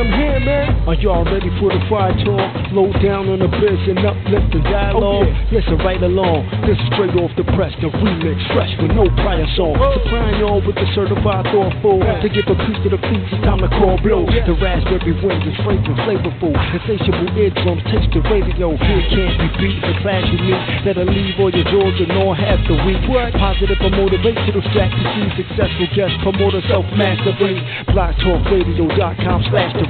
I'm here, man. Are y'all ready for the fire talk? Low down on the biz and uplift the dialogue. Oh, yeah. Listen right along. This is straight off the press, the remix, fresh with no prior song. Supplying y'all with the certified thoughtful. To give a piece to the feet, it's time to call blow. The raspberry winds is fragrant, flavorful. Insatiable eardrums, taste the radio. Here can't be beat. The class you meet that'll leave all your jaws and all half the week. Positive or motivational strategy. Successful guest promoter, self mastery. BlogTalkRadio.com slash the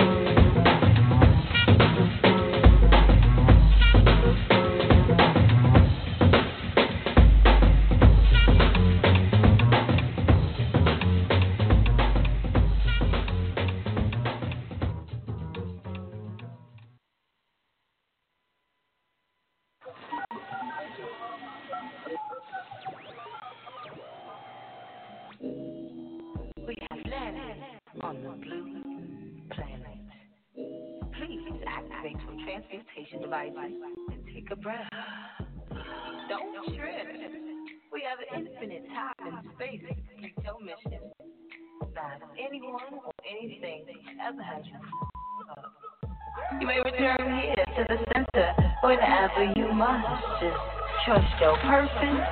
You. May return here to the center whenever you must. Just trust your person,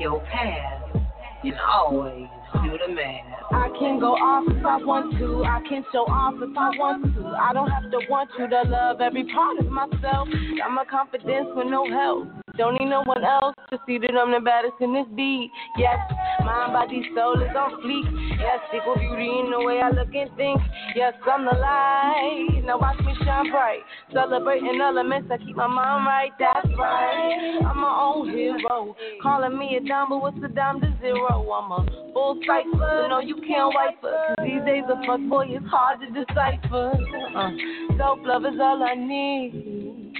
your path, and always do the math. I can go off if I want to. I can show off if I want to. I don't have to want you to love every part of myself. Got my confidence with no help. Don't need no one else to see that I'm the baddest in this beat. Yes, mind, body, soul is on fleek. Yes, equal beauty in the way I look and think. Yes, I'm the light. Now watch me shine bright. Celebrating elements, I keep my mind right. That's right. I'm my own hero. Calling me a dime, but what's a dime to zero? I'm a full cipher. No, you can't wipe her. Cause these days a fuck boy is hard to decipher. Uh, Self love is all I need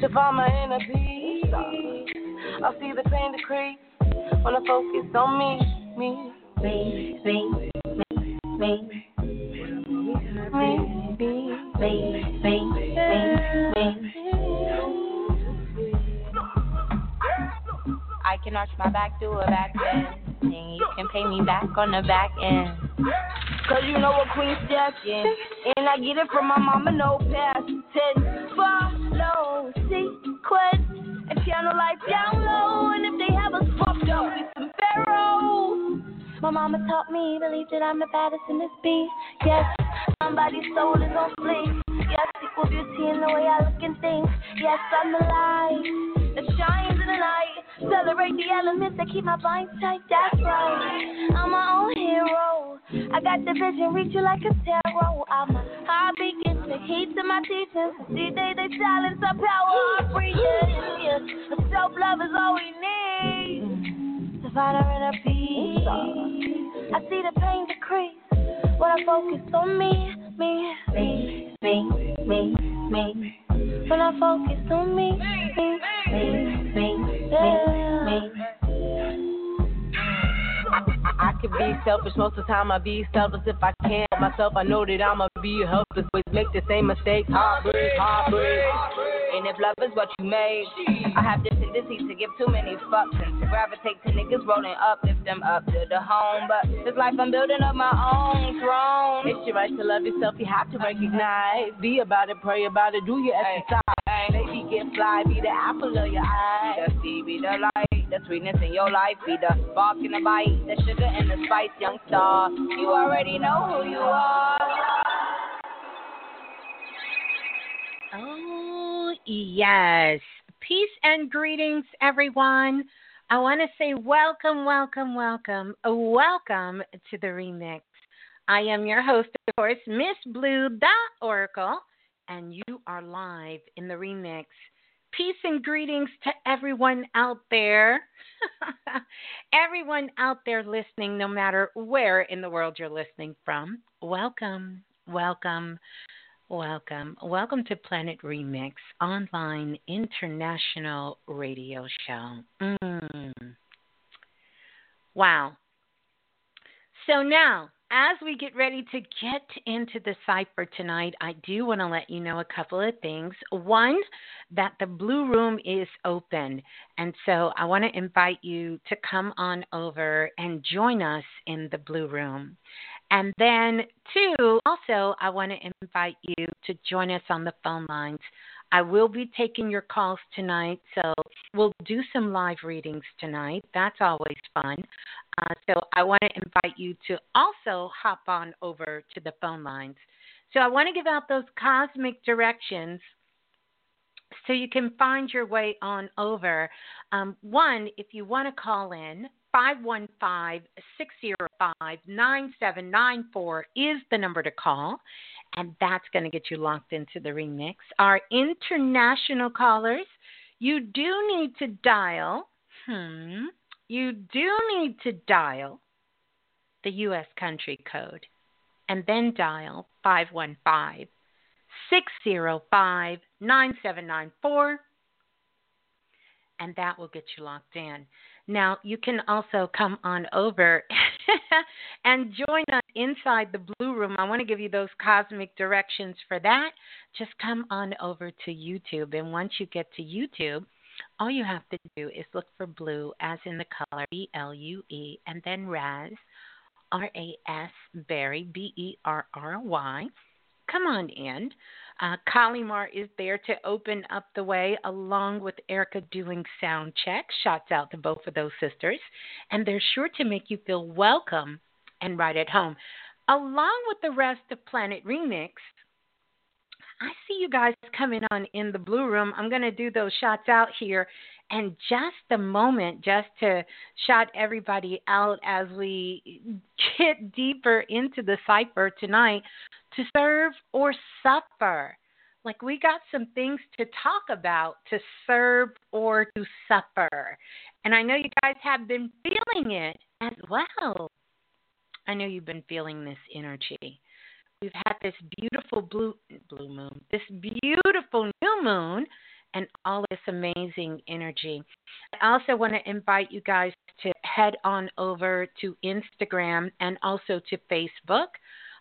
to find my inner peace. I see the pain decrease when I focus on me, me, me, me, me, me. Me, me, me, me, me, I can arch my back, do a back bend, and you can pay me back on the back end. Cause you know what Queen Steph is, and I get it from my mama, no past tense. Follow sequence and channel life down low. And if they have us fucked up, we some pharaohs. My mama taught me, believe that I'm the baddest in this beat. Yes, somebody's soul is on fleek. Yes, equal beauty in the way I look and think. Yes, I'm the light that shines in the night. Celebrate the elements that keep my vines tight. That's right. I'm my own hero. I got the vision, reach you like a tarot. I'm a high beacon, the heat to my teachings. See, they, they silence our power, our breathing. Yes, self love is all we need to find our inner peace. I see the pain decrease when I focus on me, me, me, me, me, me. When I focus on me, me, me, me, me, me. I, I can be selfish most of the time. I be selfless if I can't help myself. I know that I'ma be helpless. Always make the same mistakes. Heartbreak, heartbreak. And if love is what you made, I have the tendency to give too many fucks and to gravitate to niggas rolling up, lift them up to the home. But this life I'm building up my own throne. It's your right to love yourself. You have to recognize. Be about it, pray about it, do your exercise. Baby, get fly, be the apple of your eye. The sea, be the light the sweetness in your life, be the bark and the bite, the sugar and the spice, young star. You already know who you are. Oh, yes. Peace and greetings, everyone. I want to say welcome, welcome, welcome, welcome to the remix. I am your host, of course, Miss Blue, the Oracle, and you are live in the remix. Peace and greetings to everyone out there. everyone out there listening, no matter where in the world you're listening from. Welcome, welcome, welcome. Welcome to Planet Remix, online international radio show. Mm. Wow. So now, as we get ready to get into the cipher tonight, I do want to let you know a couple of things. One, that the Blue Room is open. And so I want to invite you to come on over and join us in the Blue Room. And then, two, also, I want to invite you to join us on the phone lines. I will be taking your calls tonight, so we'll do some live readings tonight. That's always fun. Uh, so I want to invite you to also hop on over to the phone lines. So I want to give out those cosmic directions so you can find your way on over. Um, one, if you want to call in, 515 605 9794 is the number to call, and that's going to get you locked into the remix. Our international callers, you do need to dial, hmm, you do need to dial the U.S. country code and then dial 515 605 9794, and that will get you locked in. Now, you can also come on over and join us inside the Blue Room. I want to give you those cosmic directions for that. Just come on over to YouTube, and once you get to YouTube, all you have to do is look for blue as in the color B L U E and then Raz R A S Berry B E R R Y. Come on in. Uh, Kalimar is there to open up the way along with Erica doing sound check. Shots out to both of those sisters. And they're sure to make you feel welcome and right at home. Along with the rest of Planet Remix, I see you guys coming on in the blue room. I'm going to do those shots out here. And just a moment, just to shout everybody out as we get deeper into the cipher tonight to serve or suffer. Like we got some things to talk about to serve or to suffer. And I know you guys have been feeling it as well. I know you've been feeling this energy we've this beautiful blue blue moon, this beautiful new moon, and all this amazing energy. I also want to invite you guys to head on over to Instagram and also to Facebook.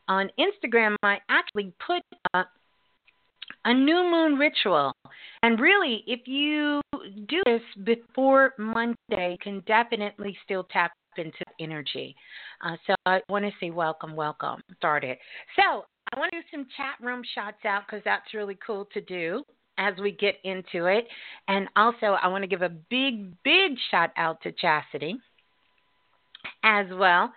On Instagram, I actually put up a new moon ritual. And really, if you do this before Monday, you can definitely still tap into energy. Uh, so I want to say welcome, welcome. Started. So I want to do some chat room shots out because that's really cool to do as we get into it. And also, I want to give a big, big shout out to Chastity as well.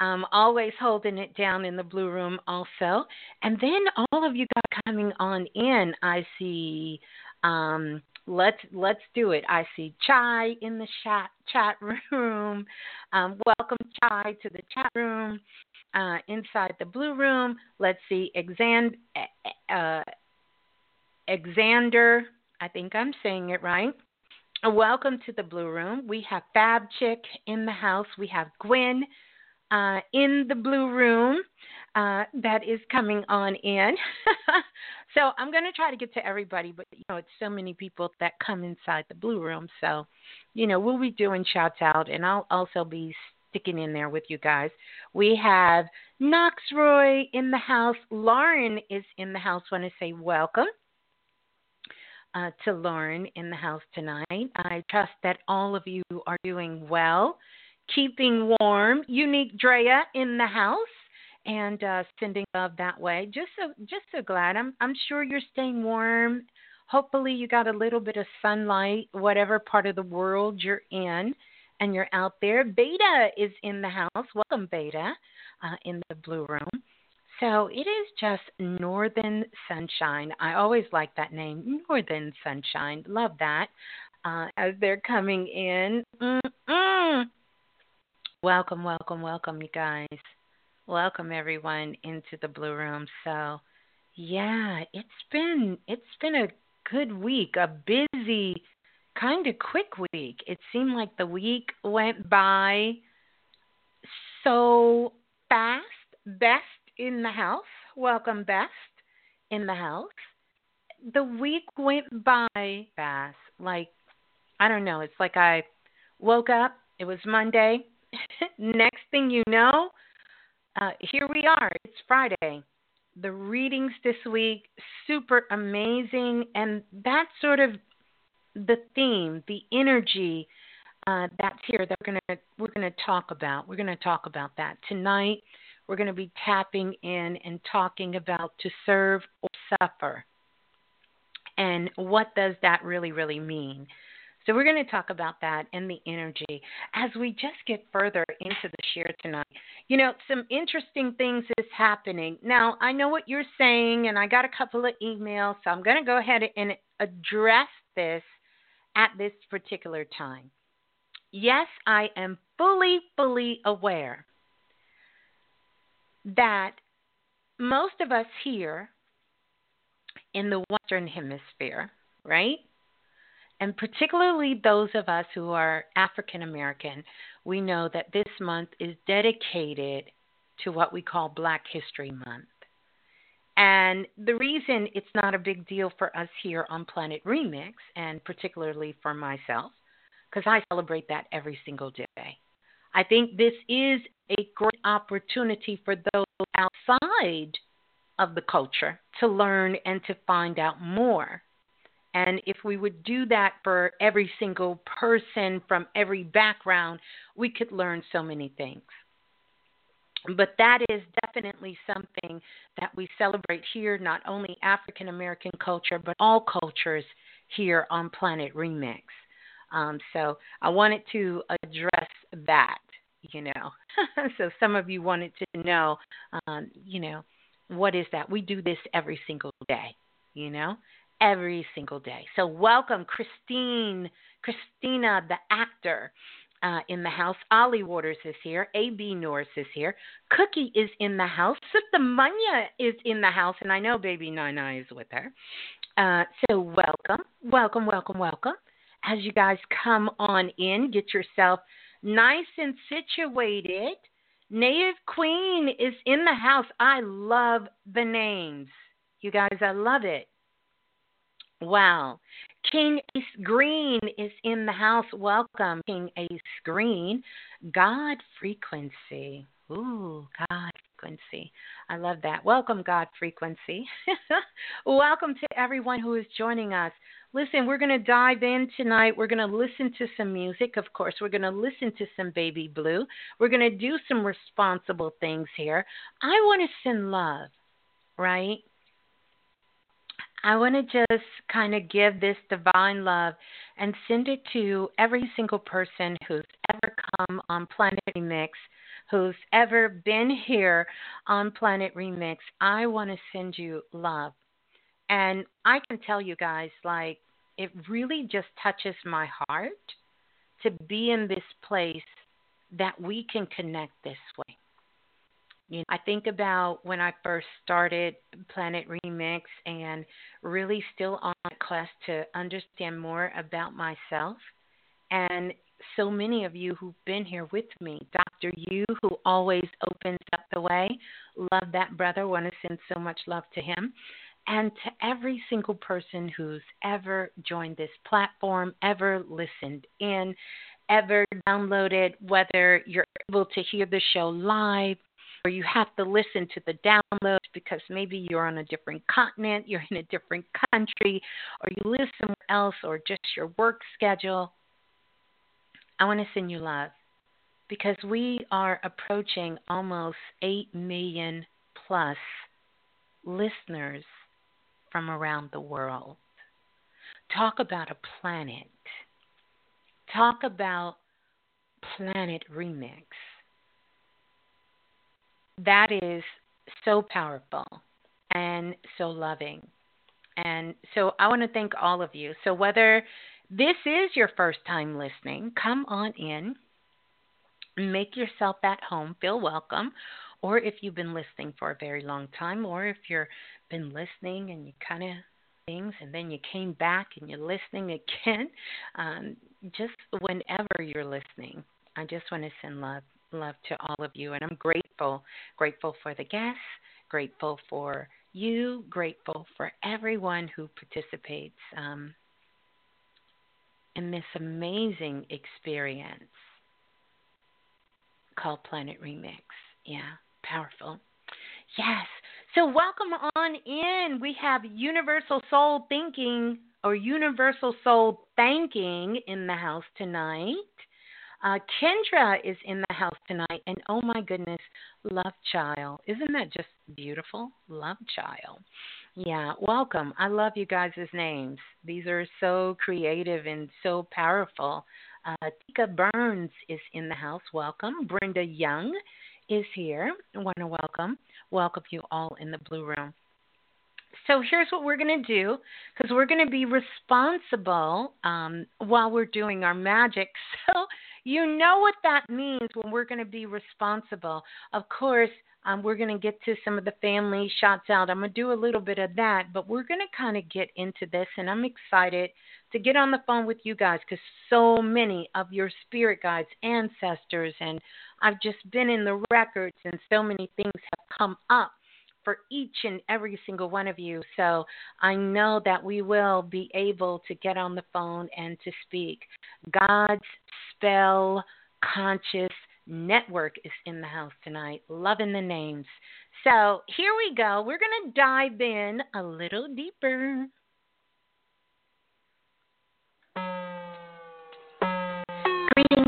Um, always holding it down in the blue room, also. And then all of you guys coming on in. I see um, let's let's do it. I see Chai in the chat chat room. Um, welcome Chai to the chat room. Uh, inside the blue room, let's see Exand, uh, Exander. I think I'm saying it right. Uh, welcome to the blue room. We have Fab Chick in the house. We have Gwen uh, in the blue room uh, that is coming on in. so I'm going to try to get to everybody, but you know, it's so many people that come inside the blue room. So, you know, we'll be doing shouts out, and I'll also be sticking in there with you guys. We have Knox Roy in the house. Lauren is in the house. Want to say welcome. Uh, to Lauren in the house tonight. I trust that all of you are doing well, keeping warm. Unique Drea in the house and uh, sending love that way. Just so just so glad. I'm I'm sure you're staying warm. Hopefully you got a little bit of sunlight, whatever part of the world you're in, and you're out there. Beta is in the house. Welcome, Beta, uh, in the blue room. So it is just Northern Sunshine. I always like that name, Northern Sunshine. Love that. Uh, as they're coming in. Mm-mm. Welcome, welcome, welcome, you guys. Welcome everyone into the Blue Room. So, yeah, it's been it's been a good week, a busy, kind of quick week. It seemed like the week went by so fast. Best in the house. Welcome, Best in the house. The week went by fast. Like, I don't know. It's like I woke up, it was Monday. Next thing you know, uh, here we are. It's Friday. The readings this week, super amazing. And that sort of the theme, the energy uh, that's here that we're gonna we're gonna talk about. We're gonna talk about that tonight. We're gonna be tapping in and talking about to serve or suffer, and what does that really really mean. So we're going to talk about that and the energy as we just get further into the share tonight. You know, some interesting things is happening. Now, I know what you're saying and I got a couple of emails, so I'm going to go ahead and address this at this particular time. Yes, I am fully, fully aware that most of us here in the Western Hemisphere, right? And particularly those of us who are African American, we know that this month is dedicated to what we call Black History Month. And the reason it's not a big deal for us here on Planet Remix, and particularly for myself, because I celebrate that every single day. I think this is a great opportunity for those outside of the culture to learn and to find out more. And if we would do that for every single person from every background, we could learn so many things. But that is definitely something that we celebrate here, not only African American culture, but all cultures here on Planet Remix. Um, so I wanted to address that, you know. so some of you wanted to know, um, you know, what is that? We do this every single day, you know, every single day. So welcome, Christine, Christina, the actor uh, in the house. Ollie Waters is here. A.B. Norris is here. Cookie is in the house. Sister Manya is in the house. And I know Baby Nina is with her. Uh, so welcome, welcome, welcome, welcome. As you guys come on in, get yourself nice and situated. Native Queen is in the house. I love the names. You guys, I love it. Wow. King Ace Green is in the house. Welcome, King Ace Green. God Frequency. Ooh, God Frequency. I love that. Welcome, God Frequency. Welcome to everyone who is joining us. Listen, we're going to dive in tonight. We're going to listen to some music, of course. We're going to listen to some Baby Blue. We're going to do some responsible things here. I want to send love, right? I want to just kind of give this divine love and send it to every single person who's ever come on Planet Remix, who's ever been here on Planet Remix. I want to send you love. And I can tell you guys, like, it really just touches my heart to be in this place that we can connect this way. You know, I think about when I first started Planet Remix and really still on a quest to understand more about myself. And so many of you who've been here with me, Dr. You, who always opens up the way, love that brother, want to send so much love to him. And to every single person who's ever joined this platform, ever listened in, ever downloaded, whether you're able to hear the show live or you have to listen to the downloads because maybe you're on a different continent, you're in a different country, or you live somewhere else, or just your work schedule. I want to send you love because we are approaching almost 8 million plus listeners from around the world. Talk about a planet. Talk about Planet Remix that is so powerful and so loving. And so I want to thank all of you. So whether this is your first time listening, come on in, make yourself at home, feel welcome. Or if you've been listening for a very long time, or if you've been listening and you kind of things and then you came back and you're listening again, um, just whenever you're listening, I just want to send love love to all of you, and I'm grateful. Grateful for the guests, grateful for you, grateful for everyone who participates um, in this amazing experience called Planet Remix. Yeah, powerful. Yes. So, welcome on in. We have Universal Soul Thinking or Universal Soul Thanking in the house tonight. Uh, Kendra is in the house tonight, and oh my goodness, Love Child. Isn't that just beautiful? Love Child. Yeah, welcome. I love you guys' names. These are so creative and so powerful. Uh, Tika Burns is in the house. Welcome. Brenda Young is here. I want to welcome welcome you all in the blue room. So here's what we're going to do because we're going to be responsible um, while we're doing our magic. So you know what that means when we're going to be responsible. Of course, um, we're going to get to some of the family shots out. I'm going to do a little bit of that, but we're going to kind of get into this, and I'm excited to get on the phone with you guys because so many of your spirit guides, ancestors, and I've just been in the records, and so many things have come up for each and every single one of you. So I know that we will be able to get on the phone and to speak. God's spell conscious network is in the house tonight, loving the names. So here we go. We're going to dive in a little deeper.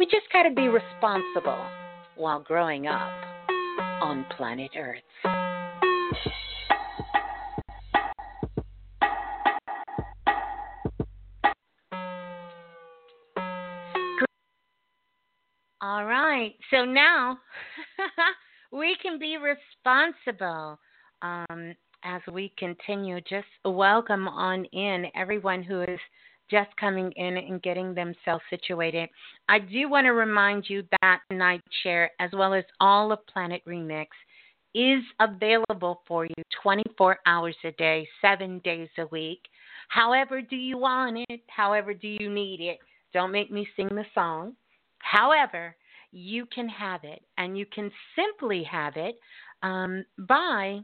We just got to be responsible while growing up on planet Earth. All right, so now we can be responsible. Um, as we continue. Just welcome on in everyone who is just coming in and getting themselves situated. I do want to remind you that Night Share, as well as all of Planet Remix, is available for you 24 hours a day, seven days a week. However, do you want it? However, do you need it? Don't make me sing the song. However, you can have it, and you can simply have it um, by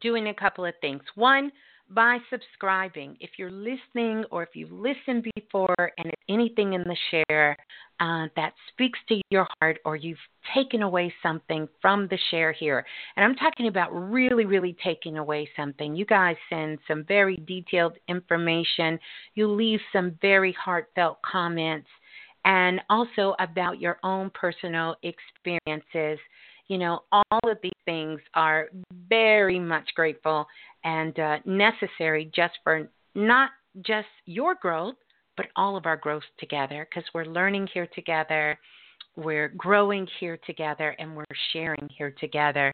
doing a couple of things. One, by subscribing. If you're listening or if you've listened before and if anything in the share uh, that speaks to your heart or you've taken away something from the share here, and I'm talking about really, really taking away something, you guys send some very detailed information, you leave some very heartfelt comments, and also about your own personal experiences you know, all of these things are very much grateful and uh, necessary just for not just your growth, but all of our growth together because we're learning here together, we're growing here together, and we're sharing here together.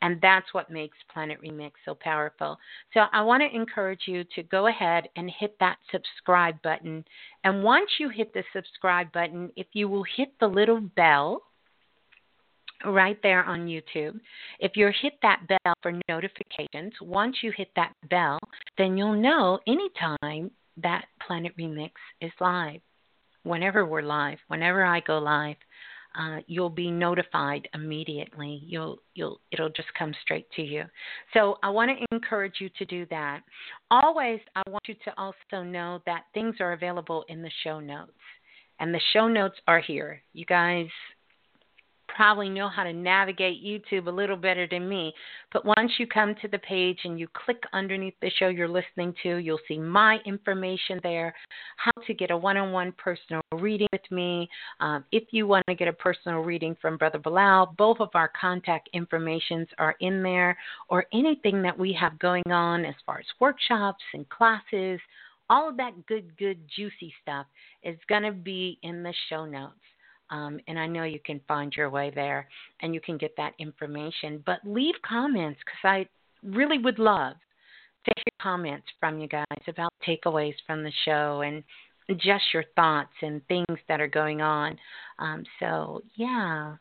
And that's what makes Planet Remix so powerful. So I want to encourage you to go ahead and hit that subscribe button. And once you hit the subscribe button, if you will hit the little bell, right there on YouTube. If you hit that bell for notifications, once you hit that bell, then you'll know anytime that Planet Remix is live. Whenever we're live, whenever I go live, uh, you'll be notified immediately. You'll you'll it'll just come straight to you. So I want to encourage you to do that. Always, I want you to also know that things are available in the show notes, and the show notes are here. You guys probably know how to navigate YouTube a little better than me. But once you come to the page and you click underneath the show you're listening to, you'll see my information there, how to get a one on one personal reading with me. Um, if you want to get a personal reading from Brother Balah, both of our contact informations are in there, or anything that we have going on as far as workshops and classes. All of that good, good, juicy stuff is going to be in the show notes. Um, and I know you can find your way there and you can get that information. But leave comments because I really would love to hear comments from you guys about takeaways from the show and just your thoughts and things that are going on. Um, so, yeah,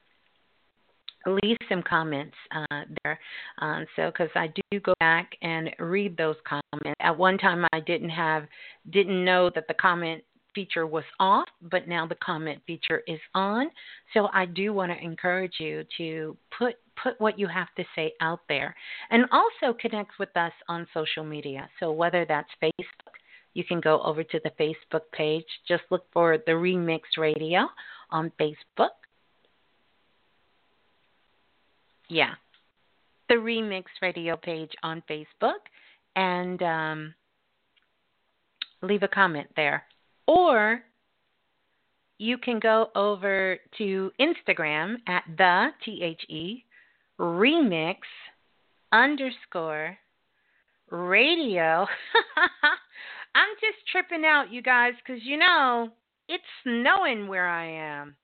leave some comments uh, there. Um, so, because I do go back and read those comments. At one time, I didn't have, didn't know that the comment feature was off, but now the comment feature is on. So I do want to encourage you to put put what you have to say out there, and also connect with us on social media. So whether that's Facebook, you can go over to the Facebook page. Just look for the Remix Radio on Facebook. Yeah, the Remix Radio page on Facebook, and um, leave a comment there. Or you can go over to Instagram at the T H E remix underscore radio. I'm just tripping out, you guys, because you know it's snowing where I am.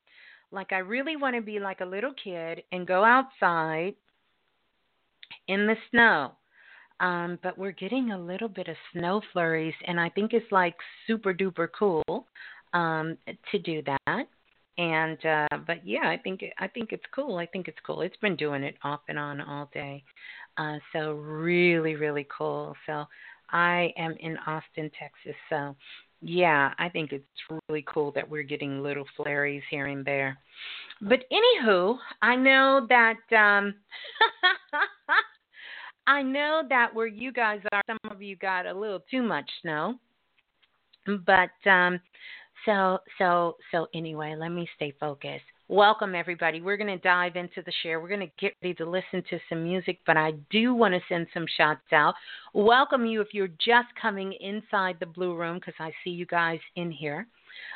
Like, I really want to be like a little kid and go outside in the snow. Um, but we're getting a little bit of snow flurries, and I think it's like super duper cool um, to do that. And uh, but yeah, I think I think it's cool. I think it's cool. It's been doing it off and on all day, uh, so really really cool. So I am in Austin, Texas. So yeah, I think it's really cool that we're getting little flurries here and there. But anywho, I know that um I know that where you guys are, some of you got a little too much snow. But um, so so so anyway, let me stay focused. Welcome everybody. We're going to dive into the share. We're going to get ready to listen to some music, but I do want to send some shots out. Welcome you if you're just coming inside the blue room because I see you guys in here.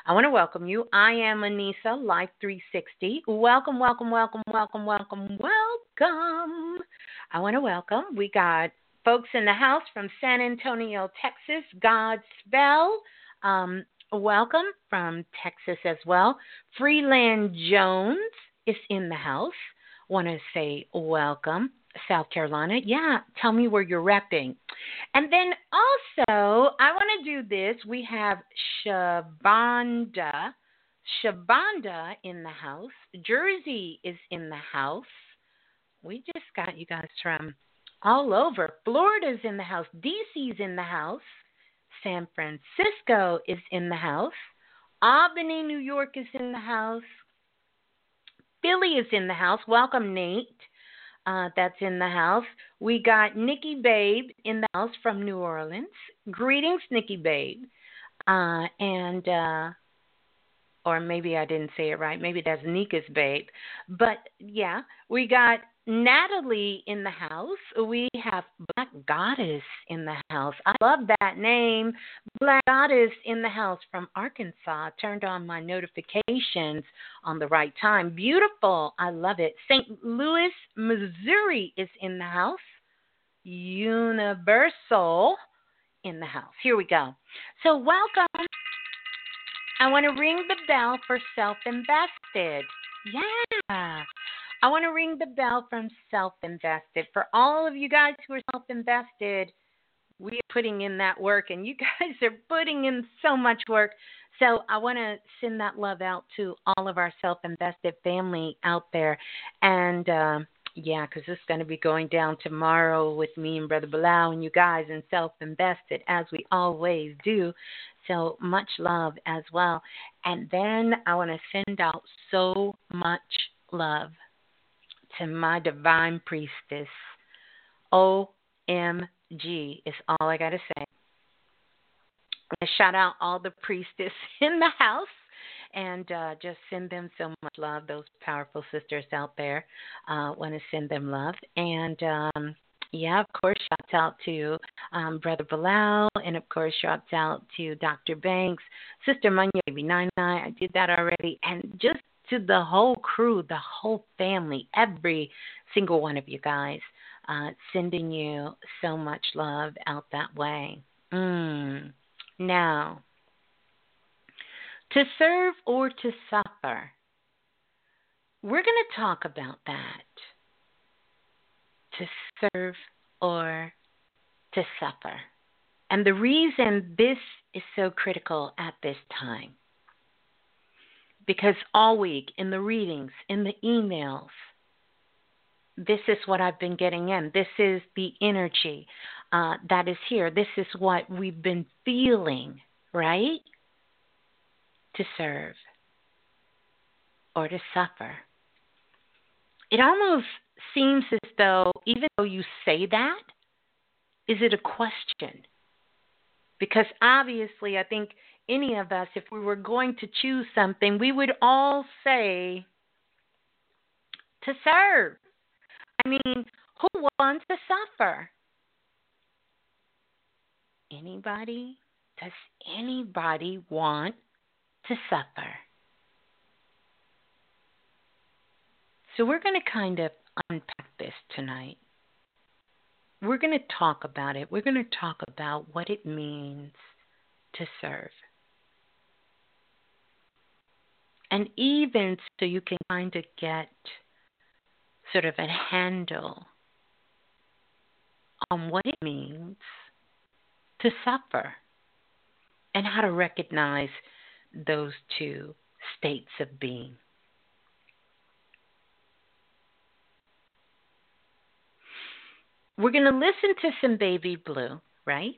I want to welcome you. I am Anissa, Life 360. Welcome, welcome, welcome, welcome, welcome, welcome. I want to welcome. We got folks in the house from San Antonio, Texas. Godspell, Um, welcome from Texas as well. Freeland Jones is in the house. Want to say welcome. South Carolina. Yeah, tell me where you're repping. And then also, I want to do this. We have Shabanda. Shabanda in the house. Jersey is in the house. We just got you guys from all over. Florida's in the house. DC's in the house. San Francisco is in the house. Albany, New York is in the house. Philly is in the house. Welcome, Nate uh, that's in the house. We got Nikki Babe in the house from New Orleans. Greetings, Nikki Babe. Uh, and, uh, or maybe I didn't say it right. Maybe that's Nika's Babe. But yeah, we got Natalie in the house. We have Black Goddess in the house. I love that name. Black Goddess in the house from Arkansas. Turned on my notifications on the right time. Beautiful. I love it. St. Louis, Missouri is in the house. Universal in the house. Here we go. So, welcome. I want to ring the bell for self invested. Yeah. I want to ring the bell from Self Invested. For all of you guys who are self invested, we are putting in that work, and you guys are putting in so much work. So I want to send that love out to all of our self invested family out there. And uh, yeah, because this is going to be going down tomorrow with me and Brother Balah and you guys in self invested, as we always do. So much love as well. And then I want to send out so much love to my divine priestess. OMG is all I got to say. I shout out all the priestess in the house and uh, just send them so much love. Those powerful sisters out there uh, want to send them love. And um, yeah, of course, shout out to um, Brother Balah, and of course, shout out to Dr. Banks, Sister Munya, Baby Nine Nine. I did that already, and just to the whole crew, the whole family, every single one of you guys, uh, sending you so much love out that way. Mm. Now, to serve or to suffer, we're going to talk about that. To serve or to suffer. And the reason this is so critical at this time because all week in the readings, in the emails, this is what I've been getting in. This is the energy uh, that is here. This is what we've been feeling, right? To serve or to suffer. It almost seems as though, even though you say that, is it a question? Because obviously, I think any of us, if we were going to choose something, we would all say to serve. I mean, who wants to suffer? Anybody? Does anybody want to suffer? So, we're going to kind of unpack this tonight. We're going to talk about it. We're going to talk about what it means to serve. And even so, you can kind of get sort of a handle on what it means to suffer and how to recognize those two states of being. We're going to listen to some Baby Blue, right?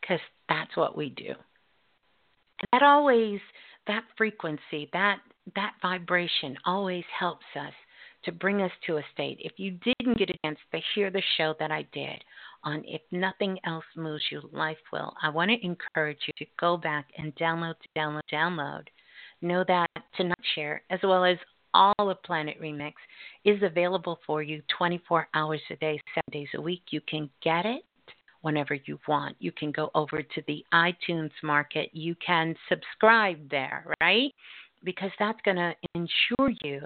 Because that's what we do. And that always, that frequency, that that vibration always helps us to bring us to a state. If you didn't get a chance to hear the show that I did on If Nothing Else Moves You, Life Will, I want to encourage you to go back and download, download, download. Know that Tonight Share, as well as all of Planet Remix, is available for you 24 hours a day, seven days a week. You can get it whenever you want. You can go over to the iTunes market. You can subscribe there, right? because that's going to ensure you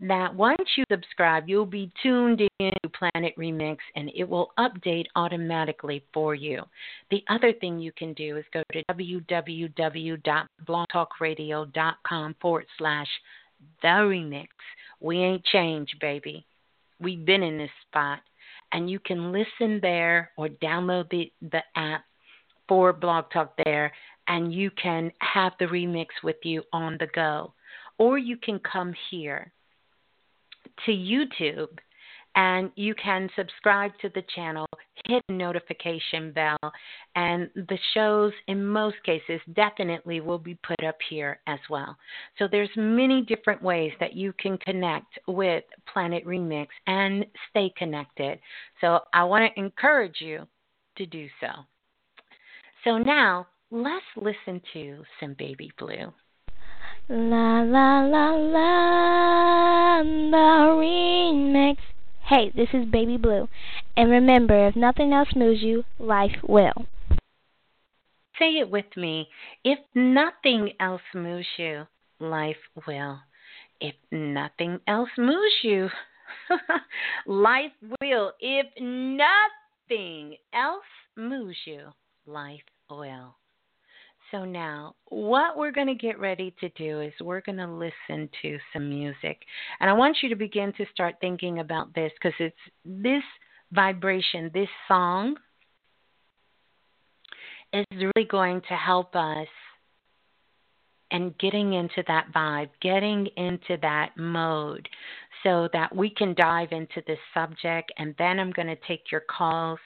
that once you subscribe, you'll be tuned in to Planet Remix and it will update automatically for you. The other thing you can do is go to www.blogtalkradio.com forward slash the remix. We ain't changed, baby. We've been in this spot. And you can listen there or download the, the app for Blog Talk there and you can have the remix with you on the go. Or you can come here to YouTube and you can subscribe to the channel, hit the notification bell, and the shows in most cases definitely will be put up here as well. So there's many different ways that you can connect with Planet Remix and stay connected. So I want to encourage you to do so. So now let's listen to some Baby Blue. La la la la, the remix. Hey, this is Baby Blue. And remember, if nothing else moves you, life will. Say it with me. If nothing else moves you, life will. If nothing else moves you, life will. If nothing else moves you, life will. So now, what we're going to get ready to do is we're going to listen to some music. And I want you to begin to start thinking about this because it's this vibration, this song is really going to help us and getting into that vibe, getting into that mode so that we can dive into this subject. And then I'm going to take your calls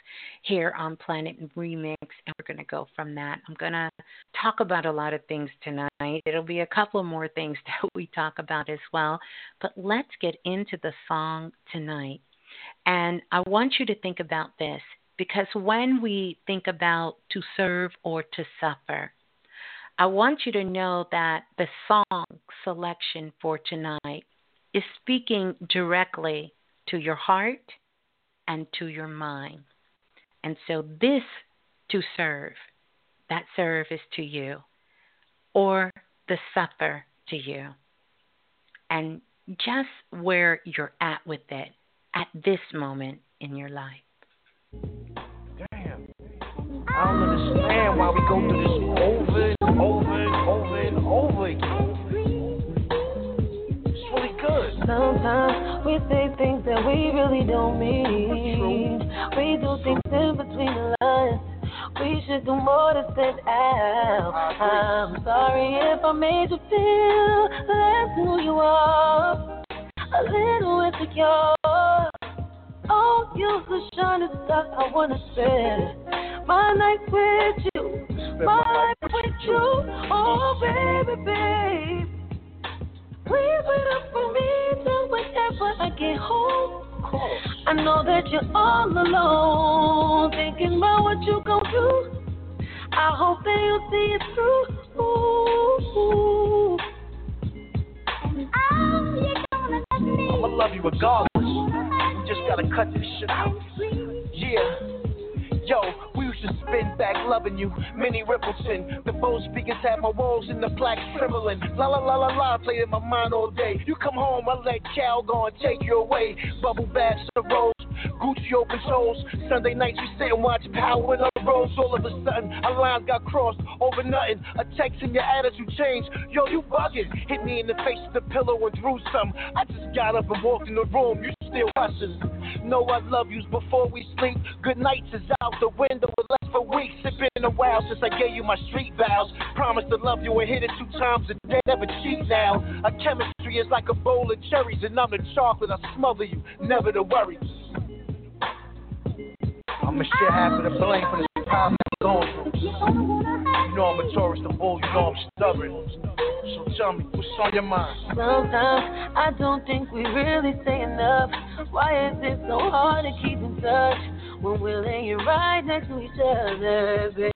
here on Planet Remix, and we're going to go from that. I'm going to talk about a lot of things tonight. It'll be a couple more things that we talk about as well. But let's get into the song tonight. And I want you to think about this because when we think about to serve or to suffer, I want you to know that the song selection for tonight is speaking directly to your heart and to your mind. And so, this to serve, that serve is to you, or the suffer to you. And just where you're at with it at this moment in your life. Damn. I don't understand why we go through this over Sometimes we say things that we really don't mean. We do things in between the lines. We should do more to stand out. I'm sorry if I made you feel less than who you are. A little insecure. Oh, you're the shining star I wanna spend my night with you, my life with you. Oh, baby, babe. Please wait up for me till whenever I get home. I know that you're all alone, thinking about what you gon' do. I hope that you'll see it through. Ooh. I'ma love you regardless. We just gotta cut this shit out. Yeah. Yo, we used to spin back loving you. Minnie Riperton. The Bose speakers had my walls in the plaques trembling. La la la la la, played in my mind all day. You come home, I let Cal go and take you away. Bubble baths the rose. Gucci open toes. Sunday nights you sit and watch Power the Rose. All of a sudden, our lines got crossed over nothing. A text and your attitude changed. Yo, you bugging. Hit me in the face with the pillow and threw some. I just got up and walked in the room. You still cussing. Know I love yous before we sleep. Good nights is out the window. It left for weeks. It's been a while since I gave you my street vows. Promise to love you and hit it two times a day. Never cheat now. Our chemistry is like a bowl of cherries, and I'm the chocolate. I smother you. Never to worry. I'ma share half of the blame for the time. You know I'm a tourist of bull, you know I'm stubborn. So tell me, what's on your mind? Sometimes I don't think we really say enough. Why is it so hard to keep in touch when we're laying right next to each other, baby?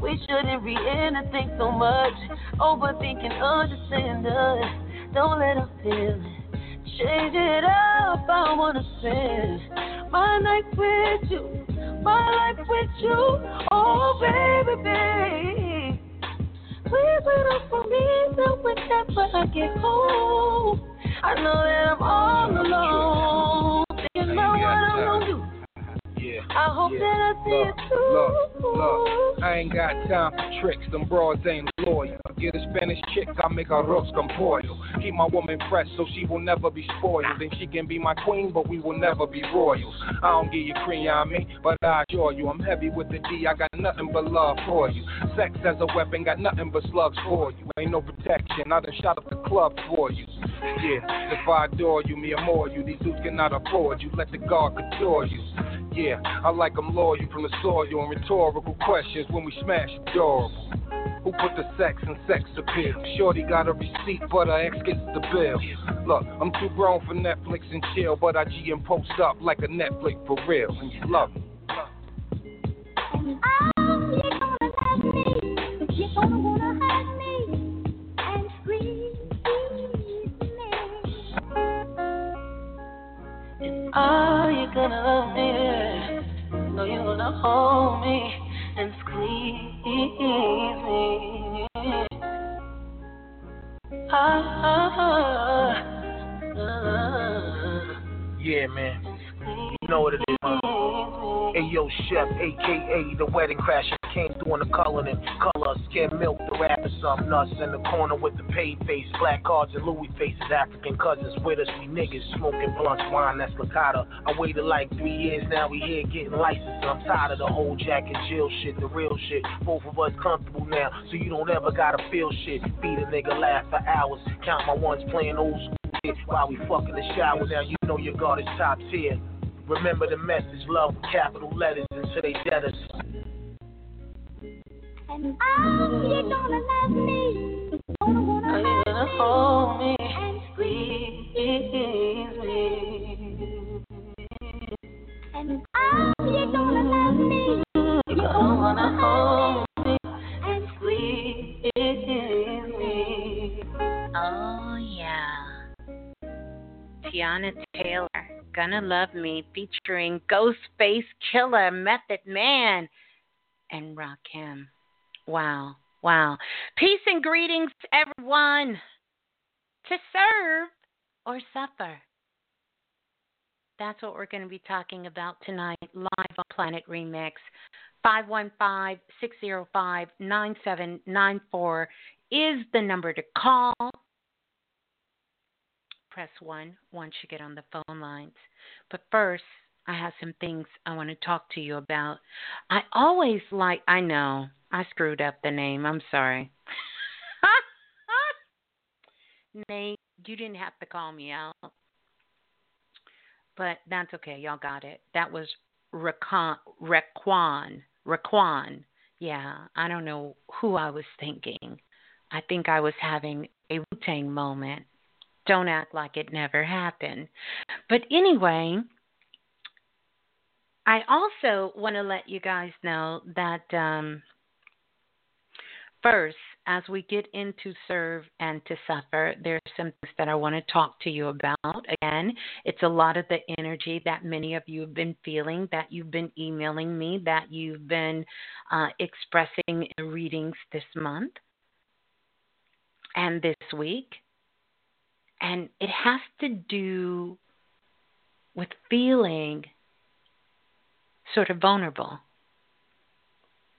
We shouldn't read anything so much. Overthinking, understand us. Don't let us feel it. Change it up, I wanna spend my nights with you, my life with you. Oh, baby, babe. Please wait up for me till whenever I get home. I know that I'm all alone, thinking about what I'm gonna do. Yeah. I hope yeah. that I see look, it through. Look, look, I ain't got time for tricks. Them broads ain't loyal. Get a Spanish chick, I make her roast con pollo. Keep my woman fresh so she will never be spoiled. And she can be my queen, but we will never be royals. I don't give you cream on me, but I assure you, I'm heavy with the D. I got nothing but love for you. Sex as a weapon, got nothing but slugs for you. Ain't no protection. I done shot up the club for you. Yeah, if I adore you, me more you. These dudes cannot afford you. Let the guard couture you. Yeah, I like them loyal from the soil and rhetorical questions when we smash adorable. Who put the sex in sex appeal? Shorty got a receipt, but her ex gets the bill. Look, I'm too grown for Netflix and chill, but I G and post up like a Netflix for real, and you love me. Are you gonna love me? So you're gonna hold me and squeeze me. Ah, ah, ah, Yeah, man. You know what it is, huh? Hey, yo, Chef, aka the wedding crasher, came through in the color and color, skin milk, the rapper, some nuts in the corner with the paid face, black cards and Louis faces, African cousins with us, we niggas smoking blunts, wine that's licata. I waited like three years now, we here getting licensed. I'm tired of the whole Jack and Jill shit, the real shit. Both of us comfortable now, so you don't ever gotta feel shit. Beat a nigga laugh for hours, count my ones playing old school shit while we fucking the shower. Now you know your God is top tier. Remember the message, love with capital letters until they dead us. And oh, you gonna love me. Gonna wanna hold me and squeeze me? And oh, you gonna love me. You gonna wanna hold me and squeeze me. Oh yeah, Teyana Taylor. Gonna Love Me featuring Ghostface Killah, Method Man, and Rakim. Wow, wow. Peace and greetings, everyone. To serve or suffer. That's what we're going to be talking about tonight, live on Planet Remix. 515 605 9794 is the number to call. Press 1 once you get on the phone lines. But first, I have some things I want to talk to you about. I always like, I know, I screwed up the name. I'm sorry. Nate, you didn't have to call me out. But that's okay. Y'all got it. That was Raekwon. Raekwon. Yeah, I don't know who I was thinking. I think I was having a Wu Tang moment. Don't act like it never happened. But anyway, I also want to let you guys know that um, first, as we get into serve and to suffer, there's some things that I want to talk to you about. Again, it's a lot of the energy that many of you have been feeling, that you've been emailing me, that you've been uh, expressing in readings this month and this week. And it has to do with feeling sort of vulnerable.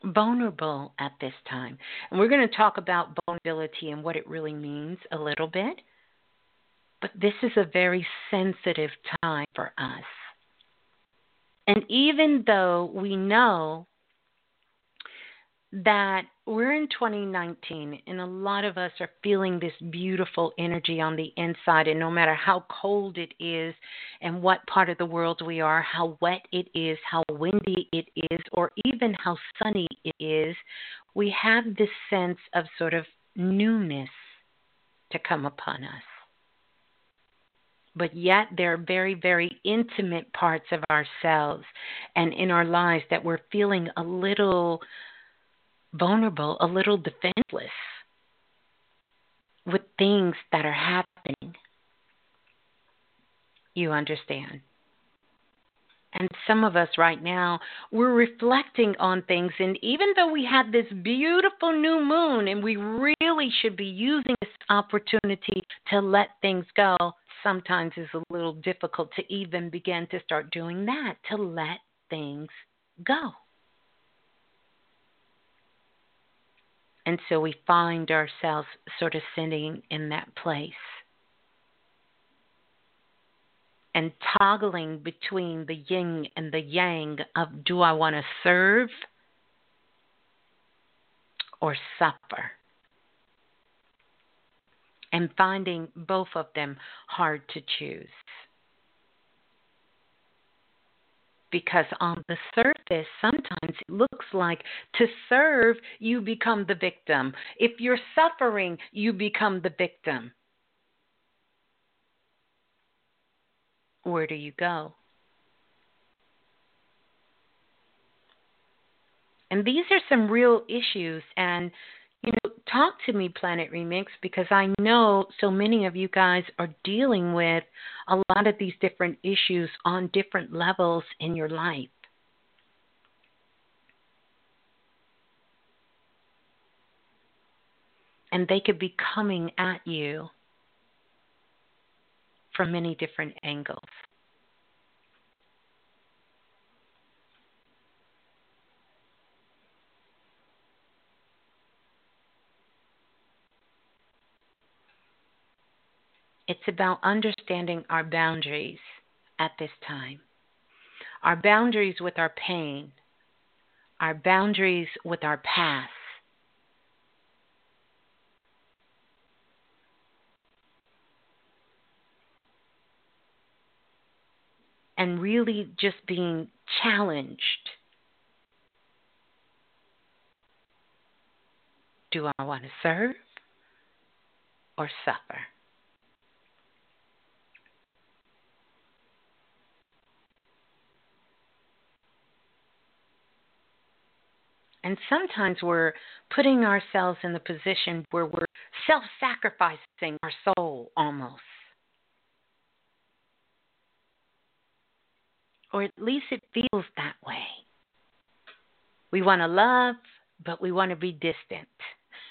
Vulnerable at this time. And we're going to talk about vulnerability and what it really means a little bit. But this is a very sensitive time for us. And even though we know that we're in 2019 and a lot of us are feeling this beautiful energy on the inside and no matter how cold it is and what part of the world we are how wet it is how windy it is or even how sunny it is we have this sense of sort of newness to come upon us. But yet there are very, very intimate parts of ourselves and in our lives that we're feeling a little vulnerable, a little defenseless with things that are happening. You understand? And some of us right now, we're reflecting on things. And even though we had this beautiful new moon and we really should be using this opportunity to let things go, sometimes it's a little difficult to even begin to start doing that, to let things go. And so we find ourselves sort of sitting in that place and toggling between the yin and the yang of do I want to serve or suffer? And finding both of them hard to choose. Because on the surface, sometimes it looks like to serve, you become the victim. If you're suffering, you become the victim. Where do you go? And these are some real issues. And you know, talk to me, Planet Remix, because I know so many of you guys are dealing with a lot of these different issues on different levels in your life. And they could be coming at you from many different angles. It's about understanding our boundaries at this time. Our boundaries with our pain, our boundaries with our past. And really just being challenged. Do I want to serve or suffer? And sometimes we're putting ourselves in the position where we're self sacrificing our soul almost. or at least it feels that way. We want to love, but we want to be distant.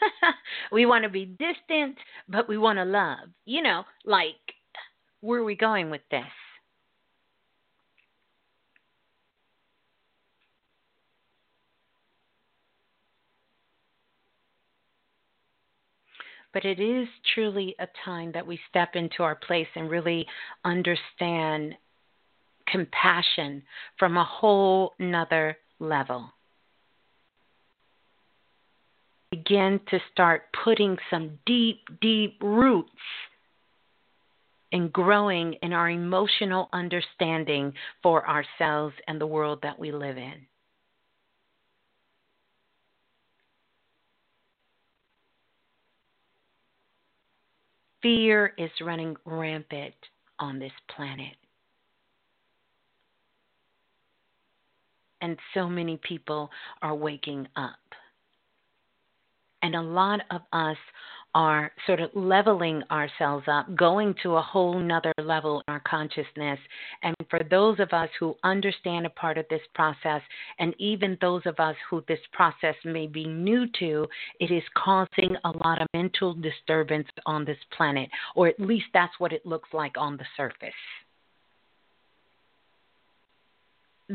we want to be distant, but we want to love. You know, like, where are we going with this? But it is truly a time that we step into our place and really understand compassion from a whole nother level. Begin to start putting some deep, deep roots and growing in our emotional understanding for ourselves and the world that we live in. Fear is running rampant on this planet. And so many people are waking up. And a lot of us are sort of leveling ourselves up, going to a whole nother level in our consciousness. And for those of us who understand a part of this process, and even those of us who this process may be new to, it is causing a lot of mental disturbance on this planet, or at least that's what it looks like on the surface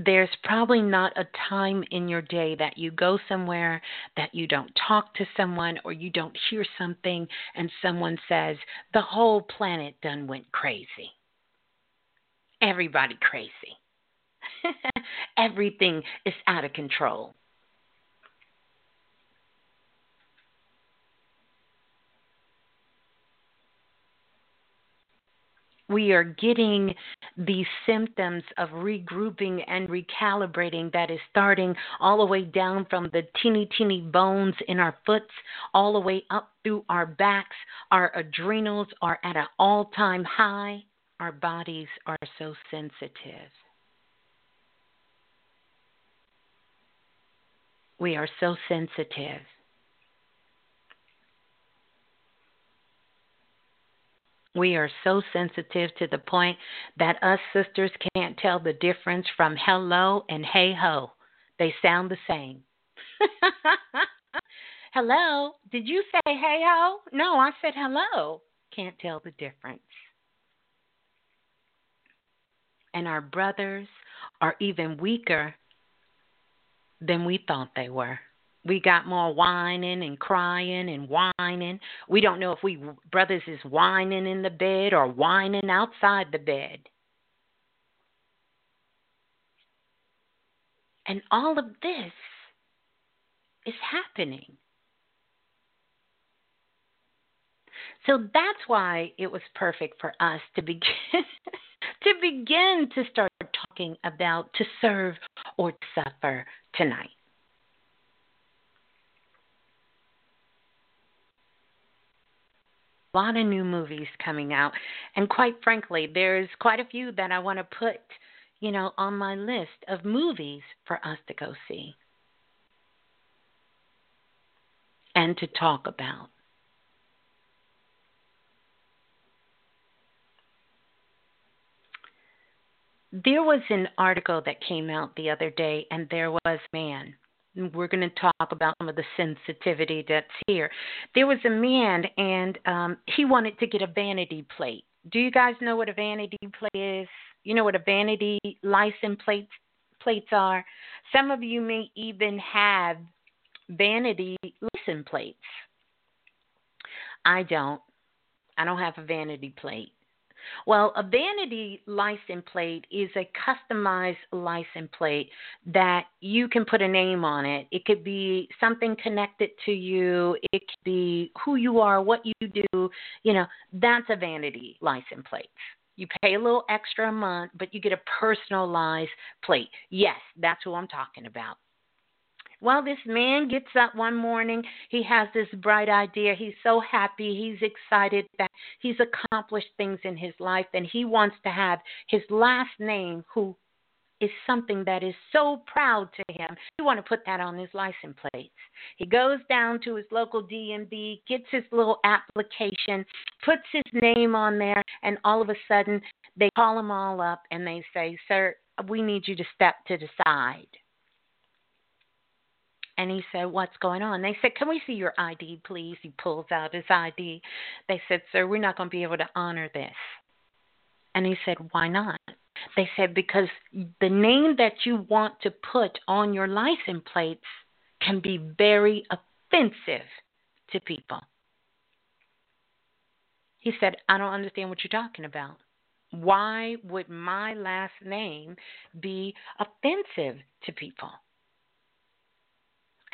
there's probably not a time in your day that you go somewhere that you don't talk to someone or you don't hear something and someone says the whole planet done went crazy. Everybody crazy. Everything is out of control. We are getting these symptoms of regrouping and recalibrating that is starting all the way down from the teeny, teeny bones in our foots, all the way up through our backs. Our adrenals are at an all time high. Our bodies are so sensitive. We are so sensitive. We are so sensitive to the point that us sisters can't tell the difference from hello and hey ho. They sound the same. hello? Did you say hey ho? No, I said hello. Can't tell the difference. And our brothers are even weaker than we thought they were we got more whining and crying and whining. We don't know if we brothers is whining in the bed or whining outside the bed. And all of this is happening. So that's why it was perfect for us to begin to begin to start talking about to serve or to suffer tonight. Lot of new movies coming out. And quite frankly, there's quite a few that I want to put, you know, on my list of movies for us to go see and to talk about. There was an article that came out the other day, and there was man we're going to talk about some of the sensitivity that's here. There was a man, and um, he wanted to get a vanity plate. Do you guys know what a vanity plate is? You know what a vanity license plate plates are. Some of you may even have vanity license plates. I don't. I don't have a vanity plate. Well, a vanity license plate is a customized license plate that you can put a name on it. It could be something connected to you, it could be who you are, what you do. You know, that's a vanity license plate. You pay a little extra a month, but you get a personalized plate. Yes, that's who I'm talking about. Well, this man gets up one morning. He has this bright idea. He's so happy. He's excited that he's accomplished things in his life, and he wants to have his last name, who is something that is so proud to him. He want to put that on his license plates. He goes down to his local DMV, gets his little application, puts his name on there, and all of a sudden they call him all up and they say, "Sir, we need you to step to the side. And he said, What's going on? They said, Can we see your ID, please? He pulls out his ID. They said, Sir, we're not going to be able to honor this. And he said, Why not? They said, Because the name that you want to put on your license plates can be very offensive to people. He said, I don't understand what you're talking about. Why would my last name be offensive to people?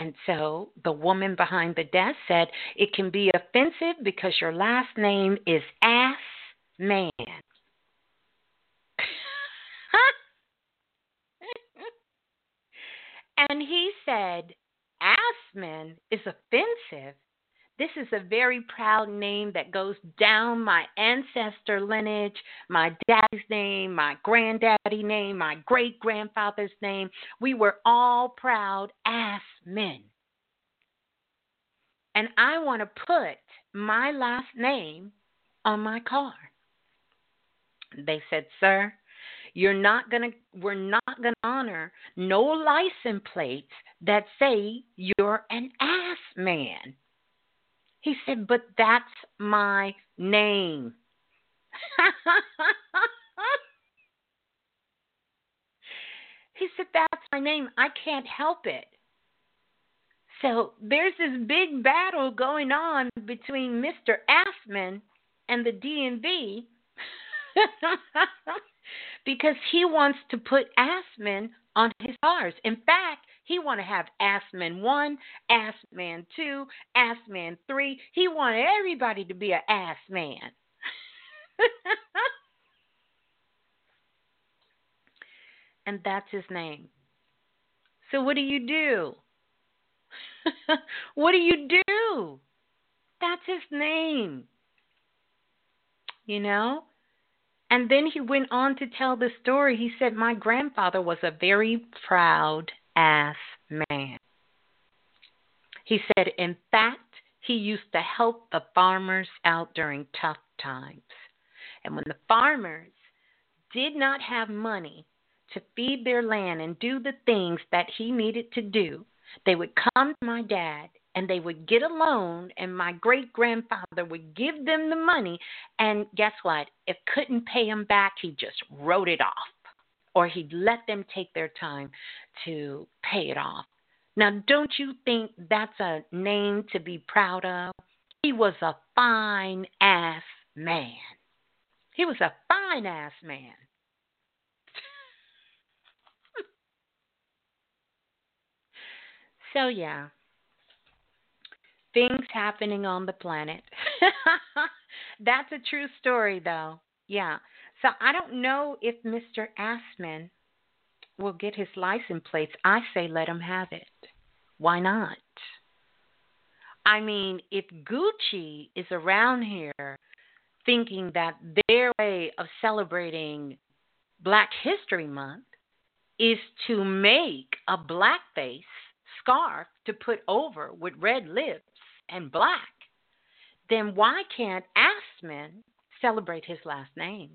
And so the woman behind the desk said, It can be offensive because your last name is Ass Man. and he said, Assman is offensive. This is a very proud name that goes down my ancestor lineage, my daddy's name, my granddaddy name, my great grandfather's name. We were all proud ass men. And I want to put my last name on my car. They said, Sir, you're not gonna we're not gonna honor no license plates that say you're an ass man. He said, But that's my name. he said, That's my name. I can't help it. So there's this big battle going on between Mr. Assman and the DMV because he wants to put Assman on his cars. In fact, he want to have Assman 1, Assman 2, Assman 3. He wanted everybody to be an ass man. and that's his name. So what do you do? what do you do? That's his name. You know? And then he went on to tell the story. He said, My grandfather was a very proud ass man. He said, In fact, he used to help the farmers out during tough times. And when the farmers did not have money to feed their land and do the things that he needed to do, they would come to my dad and they would get a loan and my great grandfather would give them the money and guess what? If couldn't pay him back he just wrote it off or he'd let them take their time to pay it off. Now don't you think that's a name to be proud of? He was a fine ass man. He was a fine ass man. So yeah things happening on the planet. That's a true story, though. Yeah. So I don't know if Mr. Assman will get his license plates. I say let him have it. Why not? I mean, if Gucci is around here thinking that their way of celebrating Black History Month is to make a blackface scarf to put over with red lips, and black, then why can't Assman celebrate his last name?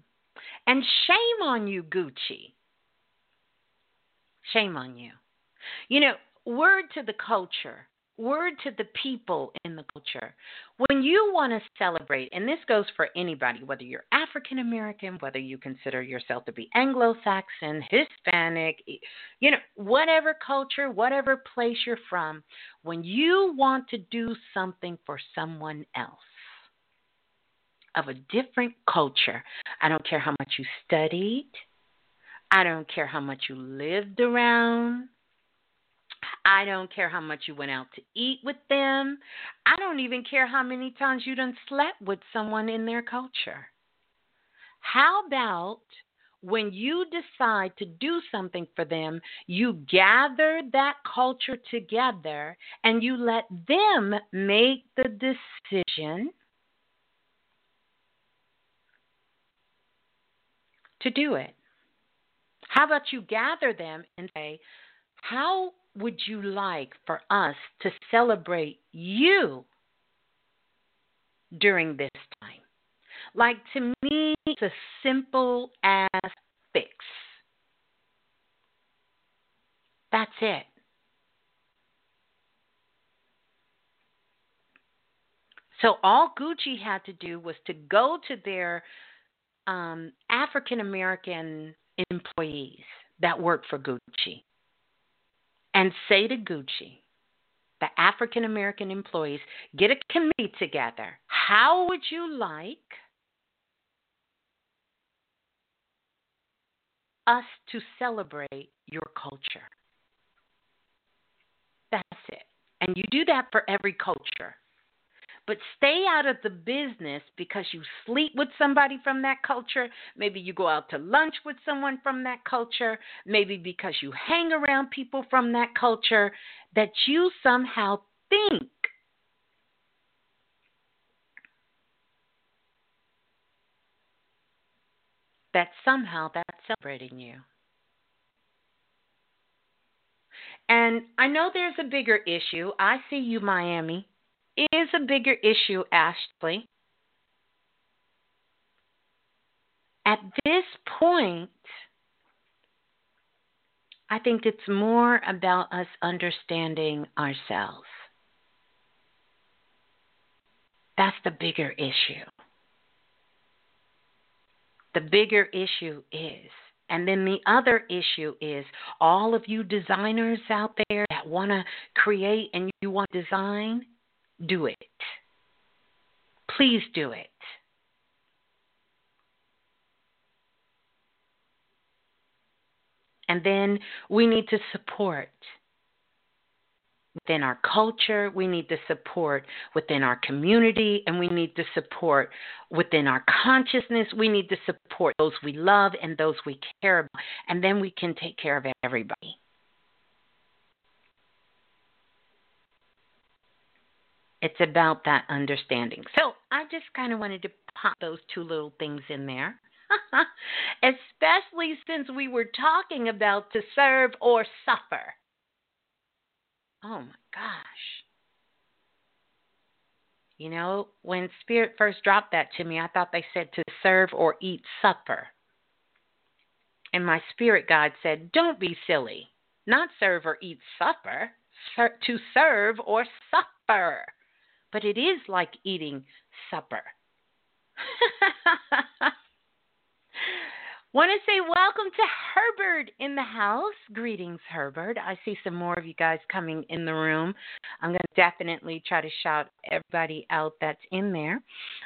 And shame on you, Gucci. Shame on you. You know, word to the culture word to the people in the culture. When you want to celebrate, and this goes for anybody, whether you're African American, whether you consider yourself to be Anglo Saxon, Hispanic, you know, whatever culture, whatever place you're from, when you want to do something for someone else of a different culture, I don't care how much you studied, I don't care how much you lived around. I don't care how much you went out to eat with them. I don't even care how many times you done slept with someone in their culture. How about when you decide to do something for them, you gather that culture together and you let them make the decision to do it? How about you gather them and say, how would you like for us to celebrate you during this time? Like to me, it's a simple as fix. That's it. So all Gucci had to do was to go to their um, African American employees that work for Gucci and say to Gucci, the African American employees, get a committee together. How would you like us to celebrate your culture? That's it. And you do that for every culture. But stay out of the business because you sleep with somebody from that culture. Maybe you go out to lunch with someone from that culture. Maybe because you hang around people from that culture that you somehow think that somehow that's celebrating you. And I know there's a bigger issue. I see you, Miami is a bigger issue, Ashley. At this point, I think it's more about us understanding ourselves. That's the bigger issue. The bigger issue is, and then the other issue is all of you designers out there that want to create and you want design, do it. Please do it. And then we need to support within our culture, we need to support within our community, and we need to support within our consciousness. We need to support those we love and those we care about, and then we can take care of everybody. It's about that understanding. So I just kind of wanted to pop those two little things in there. Especially since we were talking about to serve or suffer. Oh my gosh. You know, when Spirit first dropped that to me, I thought they said to serve or eat supper. And my spirit guide said, Don't be silly. Not serve or eat supper, ser- to serve or suffer but it is like eating supper. Want to say welcome to Herbert in the house. Greetings, Herbert. I see some more of you guys coming in the room. I'm going to definitely try to shout everybody out that's in there,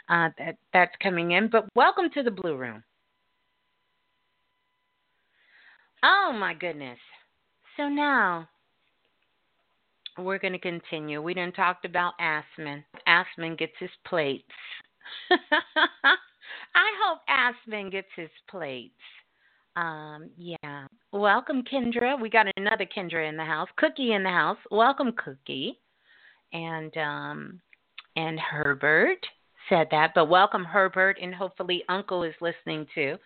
uh, that that's coming in. But welcome to the Blue Room. Oh my goodness. So now we're going to continue. We didn't talked about Assman. Assman gets his plates. I hope Assman gets his plates. Um, yeah. Welcome, Kendra. We got another Kendra in the house. Cookie in the house. Welcome, Cookie. And um, and Herbert said that, but welcome, Herbert, and hopefully Uncle is listening too,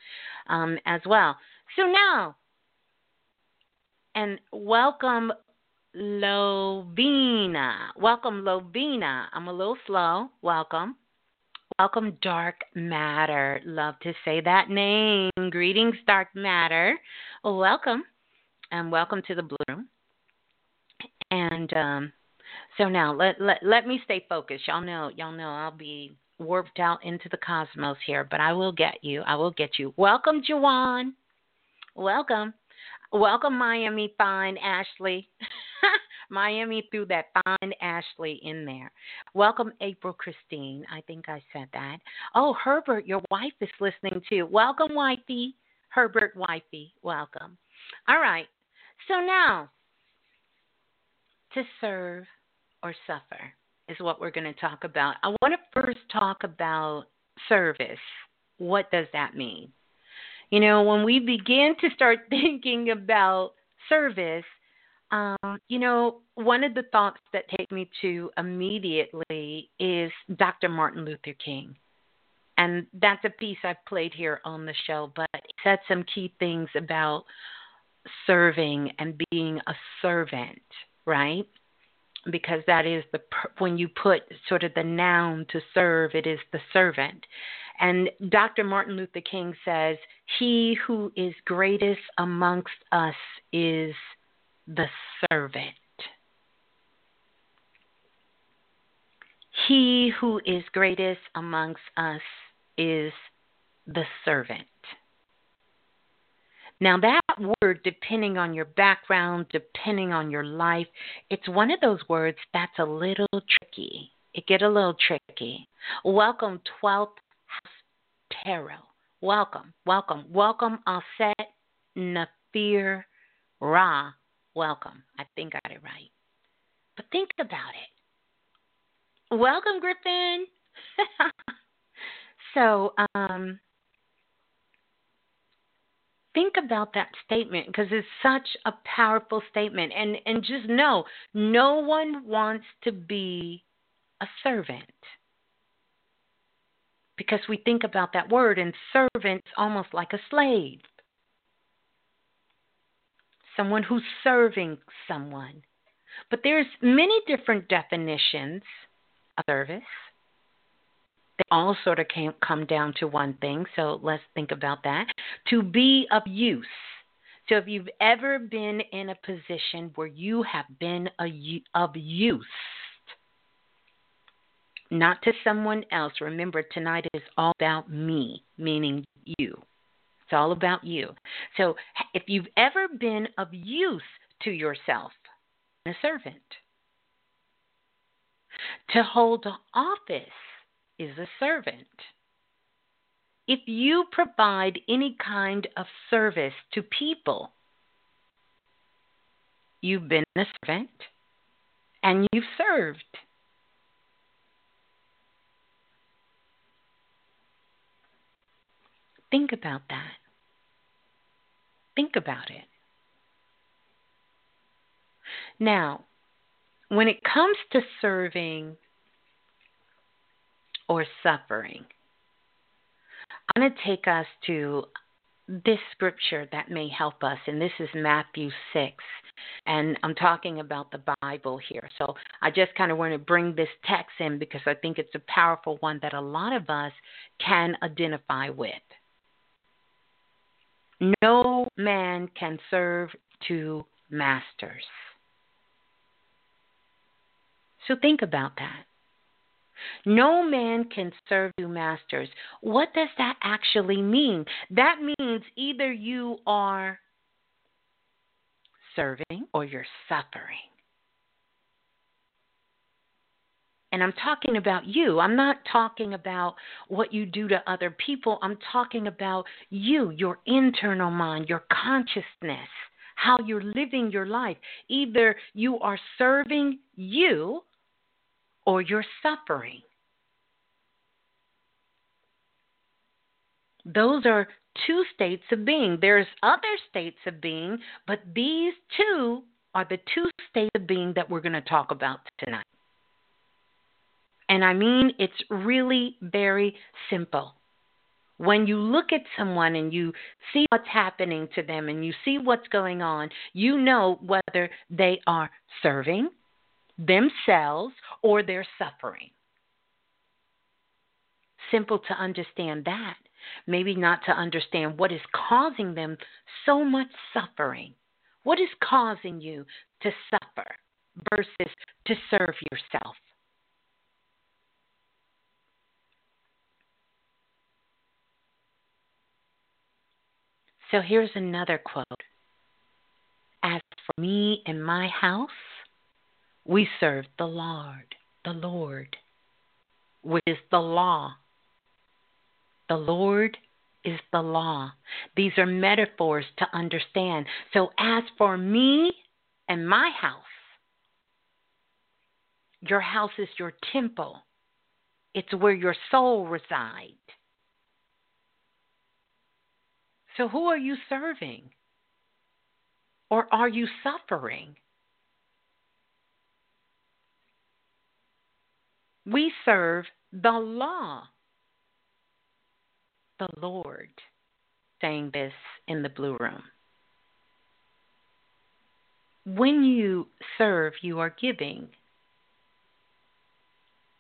um, as well. So now, and welcome, Lovina. Welcome, Lovina. I'm a little slow. Welcome. Welcome, Dark Matter. Love to say that name. Greetings, Dark Matter. Welcome. And welcome to the Blue Room. And um, so now let, let let me stay focused. Y'all know, y'all know I'll be warped out into the cosmos here, but I will get you. I will get you. Welcome, Jawan. Welcome. Welcome, Miami Fine Ashley. Miami threw that fine Ashley in there. Welcome, April Christine. I think I said that. Oh, Herbert, your wife is listening too. Welcome, wifey. Herbert, wifey. Welcome. All right. So now, to serve or suffer is what we're going to talk about. I want to first talk about service. What does that mean? You know, when we begin to start thinking about service, um, you know, one of the thoughts that take me to immediately is Dr. Martin Luther King. And that's a piece I've played here on the show, but it said some key things about serving and being a servant, right? Because that is the when you put sort of the noun to serve, it is the servant. And Dr. Martin Luther King says, He who is greatest amongst us is the servant. He who is greatest amongst us is the servant. Now, that word, depending on your background, depending on your life, it's one of those words that's a little tricky. It get a little tricky. Welcome, 12th House Tarot. Welcome, welcome, welcome, Aset Nafir Ra. Welcome. I think I got it right. But think about it. Welcome, Griffin. so, um, think about that statement because it's such a powerful statement and and just know no one wants to be a servant because we think about that word and servant's almost like a slave someone who's serving someone but there's many different definitions of service they all sort of came, come down to one thing. So let's think about that. To be of use. So if you've ever been in a position where you have been a, of use, not to someone else, remember tonight is all about me, meaning you. All about you. So if you've ever been of use to yourself, a servant. To hold office is a servant. If you provide any kind of service to people, you've been a servant and you've served. Think about that. Think about it. Now, when it comes to serving or suffering. I'm going to take us to this scripture that may help us, and this is Matthew 6. And I'm talking about the Bible here. So I just kind of want to bring this text in because I think it's a powerful one that a lot of us can identify with. No man can serve two masters. So think about that. No man can serve two masters. What does that actually mean? That means either you are serving or you're suffering. And I'm talking about you. I'm not talking about what you do to other people. I'm talking about you, your internal mind, your consciousness, how you're living your life. Either you are serving you or you're suffering. Those are two states of being. There's other states of being, but these two are the two states of being that we're going to talk about tonight. And I mean, it's really very simple. When you look at someone and you see what's happening to them and you see what's going on, you know whether they are serving themselves or they're suffering. Simple to understand that. Maybe not to understand what is causing them so much suffering. What is causing you to suffer versus to serve yourself? So here's another quote As for me and my house, we serve the Lord, the Lord, which is the law. The Lord is the law. These are metaphors to understand. So, as for me and my house, your house is your temple, it's where your soul resides. So, who are you serving? Or are you suffering? We serve the law. The Lord saying this in the blue room. When you serve, you are giving.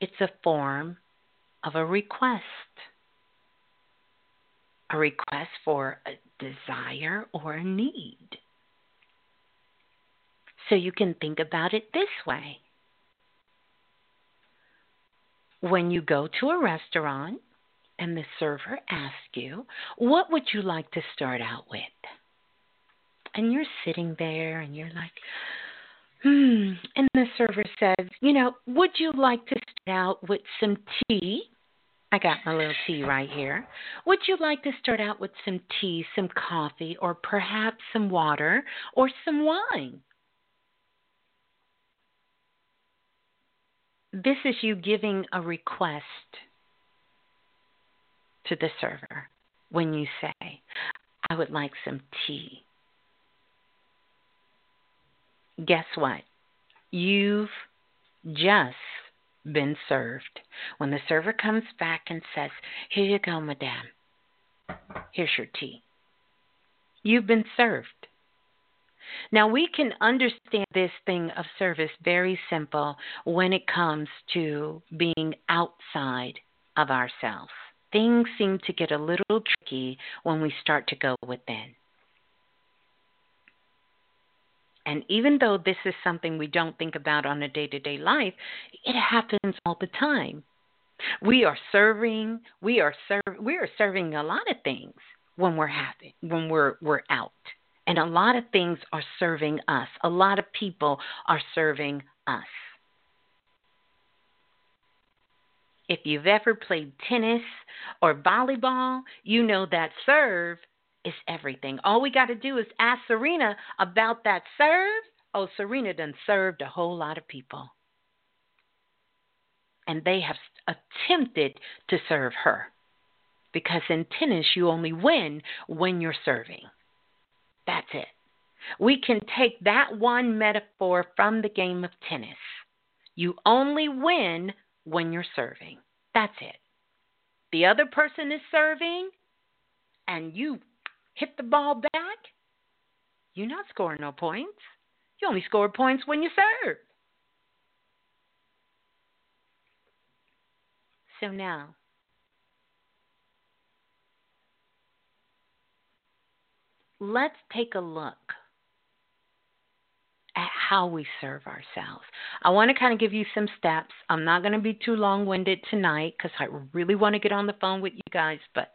It's a form of a request. A request for a desire or a need. So you can think about it this way. When you go to a restaurant and the server asks you, What would you like to start out with? And you're sitting there and you're like, Hmm. And the server says, You know, would you like to start out with some tea? I got my little tea right here. Would you like to start out with some tea, some coffee, or perhaps some water or some wine? This is you giving a request to the server when you say, I would like some tea. Guess what? You've just been served. When the server comes back and says, Here you go, madame. Here's your tea. You've been served. Now, we can understand this thing of service very simple when it comes to being outside of ourselves. Things seem to get a little tricky when we start to go within. And even though this is something we don't think about on a day to day life, it happens all the time. We are serving, we are serv- we are serving a lot of things when we're happy, when we're we're out. And a lot of things are serving us. A lot of people are serving us. If you've ever played tennis or volleyball, you know that serve is everything. All we got to do is ask Serena about that serve. Oh, Serena done served a whole lot of people. And they have attempted to serve her. Because in tennis, you only win when you're serving. That's it. We can take that one metaphor from the game of tennis. You only win when you're serving. That's it. The other person is serving, and you hit the ball back, you're not scoring no points. You only score points when you serve. So now, let's take a look at how we serve ourselves. I want to kind of give you some steps. I'm not going to be too long winded tonight because I really want to get on the phone with you guys, but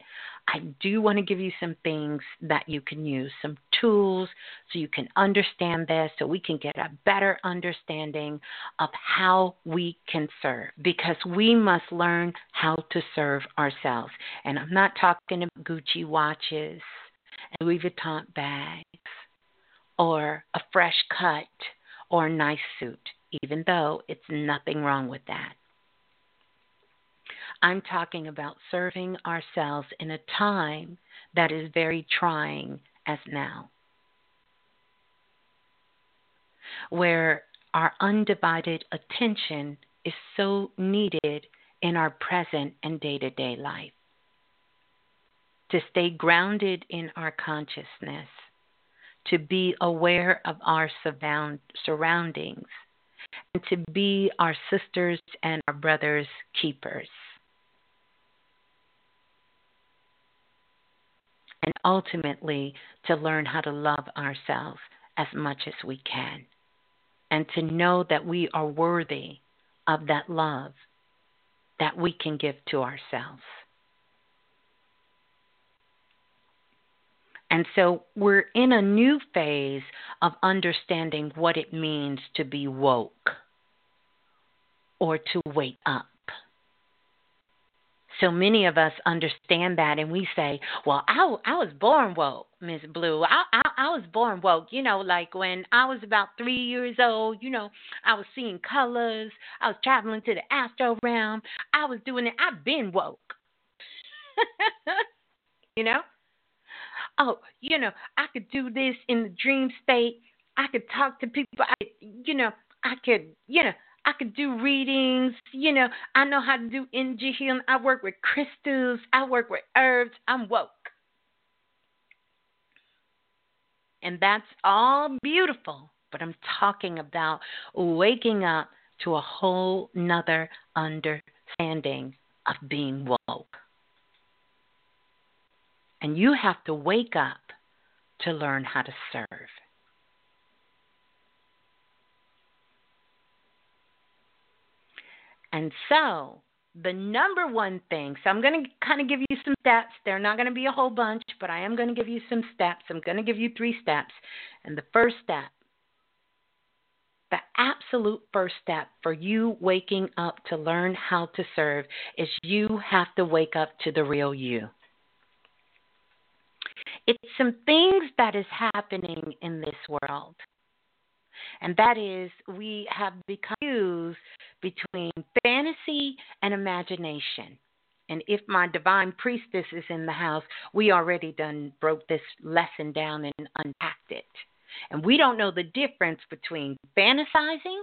I do want to give you some things that you can use, some tools so you can understand this, so we can get a better understanding of how we can serve because we must learn how to serve ourselves. And I'm not talking about Gucci watches and Louis Vuitton bags or a fresh cut or a nice suit, even though it's nothing wrong with that. I'm talking about serving ourselves in a time that is very trying as now, where our undivided attention is so needed in our present and day to day life. To stay grounded in our consciousness to be aware of our surroundings, and to be our sisters and our brothers' keepers. And ultimately, to learn how to love ourselves as much as we can, and to know that we are worthy of that love that we can give to ourselves. And so we're in a new phase of understanding what it means to be woke or to wake up. So many of us understand that, and we say, "Well, I, I was born woke, Miss Blue. I, I I was born woke. You know, like when I was about three years old. You know, I was seeing colors. I was traveling to the astro realm. I was doing it. I've been woke. you know, oh, you know, I could do this in the dream state. I could talk to people. I, you know, I could, you know, I could do readings. You know, I know how to do energy healing. I work with crystals. I work with herbs. I'm woke. And that's all beautiful. But I'm talking about waking up to a whole nother understanding of being woke. And you have to wake up to learn how to serve. And so, the number one thing, so I'm going to kind of give you some steps. They're not going to be a whole bunch, but I am going to give you some steps. I'm going to give you three steps. And the first step, the absolute first step for you waking up to learn how to serve is you have to wake up to the real you. It's some things that is happening in this world. And that is, we have become between fantasy and imagination. And if my divine priestess is in the house, we already done broke this lesson down and unpacked it. And we don't know the difference between fantasizing,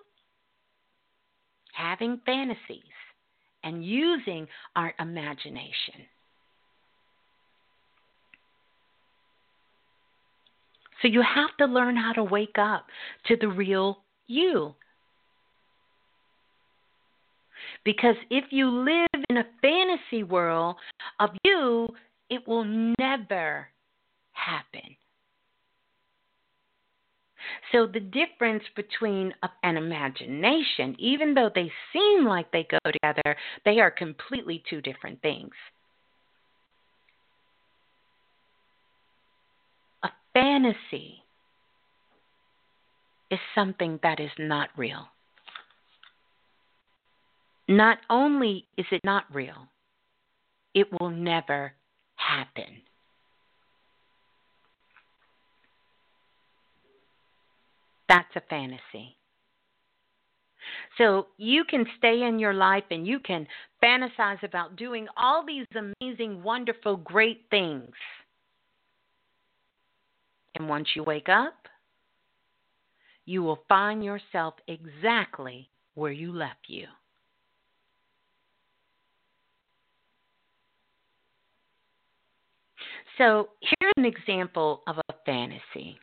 having fantasies, and using our imagination. So you have to learn how to wake up to the real you. Because if you live in a fantasy world of you, it will never happen. So, the difference between an imagination, even though they seem like they go together, they are completely two different things. Fantasy is something that is not real. Not only is it not real, it will never happen. That's a fantasy. So you can stay in your life and you can fantasize about doing all these amazing, wonderful, great things. And once you wake up, you will find yourself exactly where you left you. So, here's an example of a fantasy.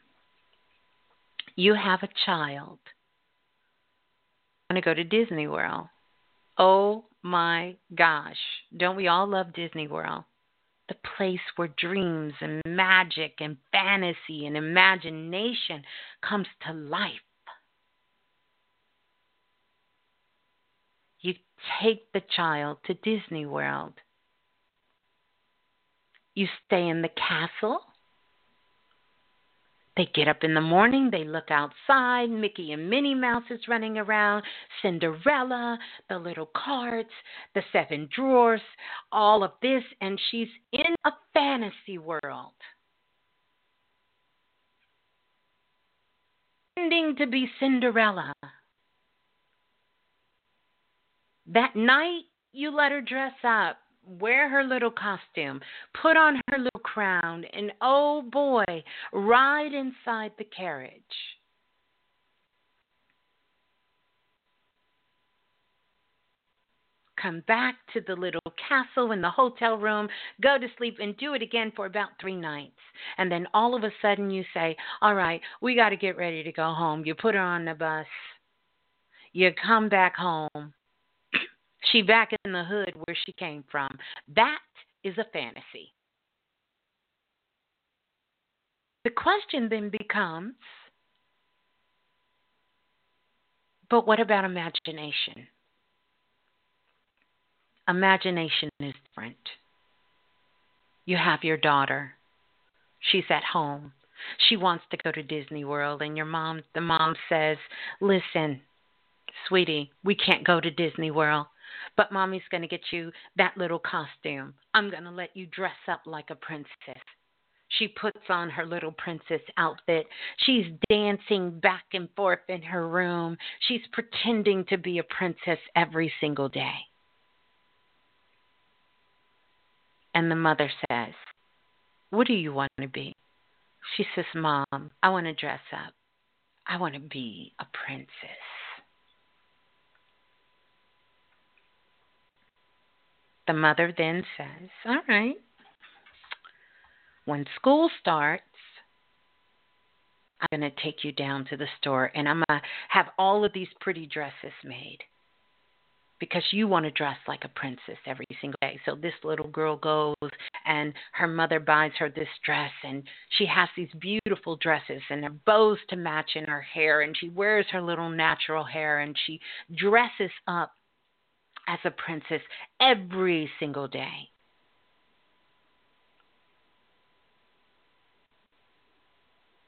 You have a child. want to go to Disney World. Oh my gosh. Don't we all love Disney World? The place where dreams and magic and fantasy and imagination comes to life. You take the child to Disney World. You stay in the castle they get up in the morning, they look outside, Mickey and Minnie Mouse is running around, Cinderella, the little carts, the seven drawers, all of this, and she's in a fantasy world. Pretending to be Cinderella. That night, you let her dress up wear her little costume, put on her little crown, and oh boy, ride inside the carriage. Come back to the little castle in the hotel room, go to sleep, and do it again for about three nights. And then all of a sudden you say, All right, we got to get ready to go home. You put her on the bus. You come back home she back in the hood where she came from. That is a fantasy. The question then becomes but what about imagination? Imagination is different. You have your daughter. She's at home. She wants to go to Disney World and your mom the mom says, "Listen, sweetie, we can't go to Disney World. But mommy's going to get you that little costume. I'm going to let you dress up like a princess. She puts on her little princess outfit. She's dancing back and forth in her room. She's pretending to be a princess every single day. And the mother says, What do you want to be? She says, Mom, I want to dress up. I want to be a princess. The mother then says, All right, when school starts, I'm going to take you down to the store and I'm going to have all of these pretty dresses made because you want to dress like a princess every single day. So this little girl goes and her mother buys her this dress and she has these beautiful dresses and her bows to match in her hair and she wears her little natural hair and she dresses up as a princess every single day.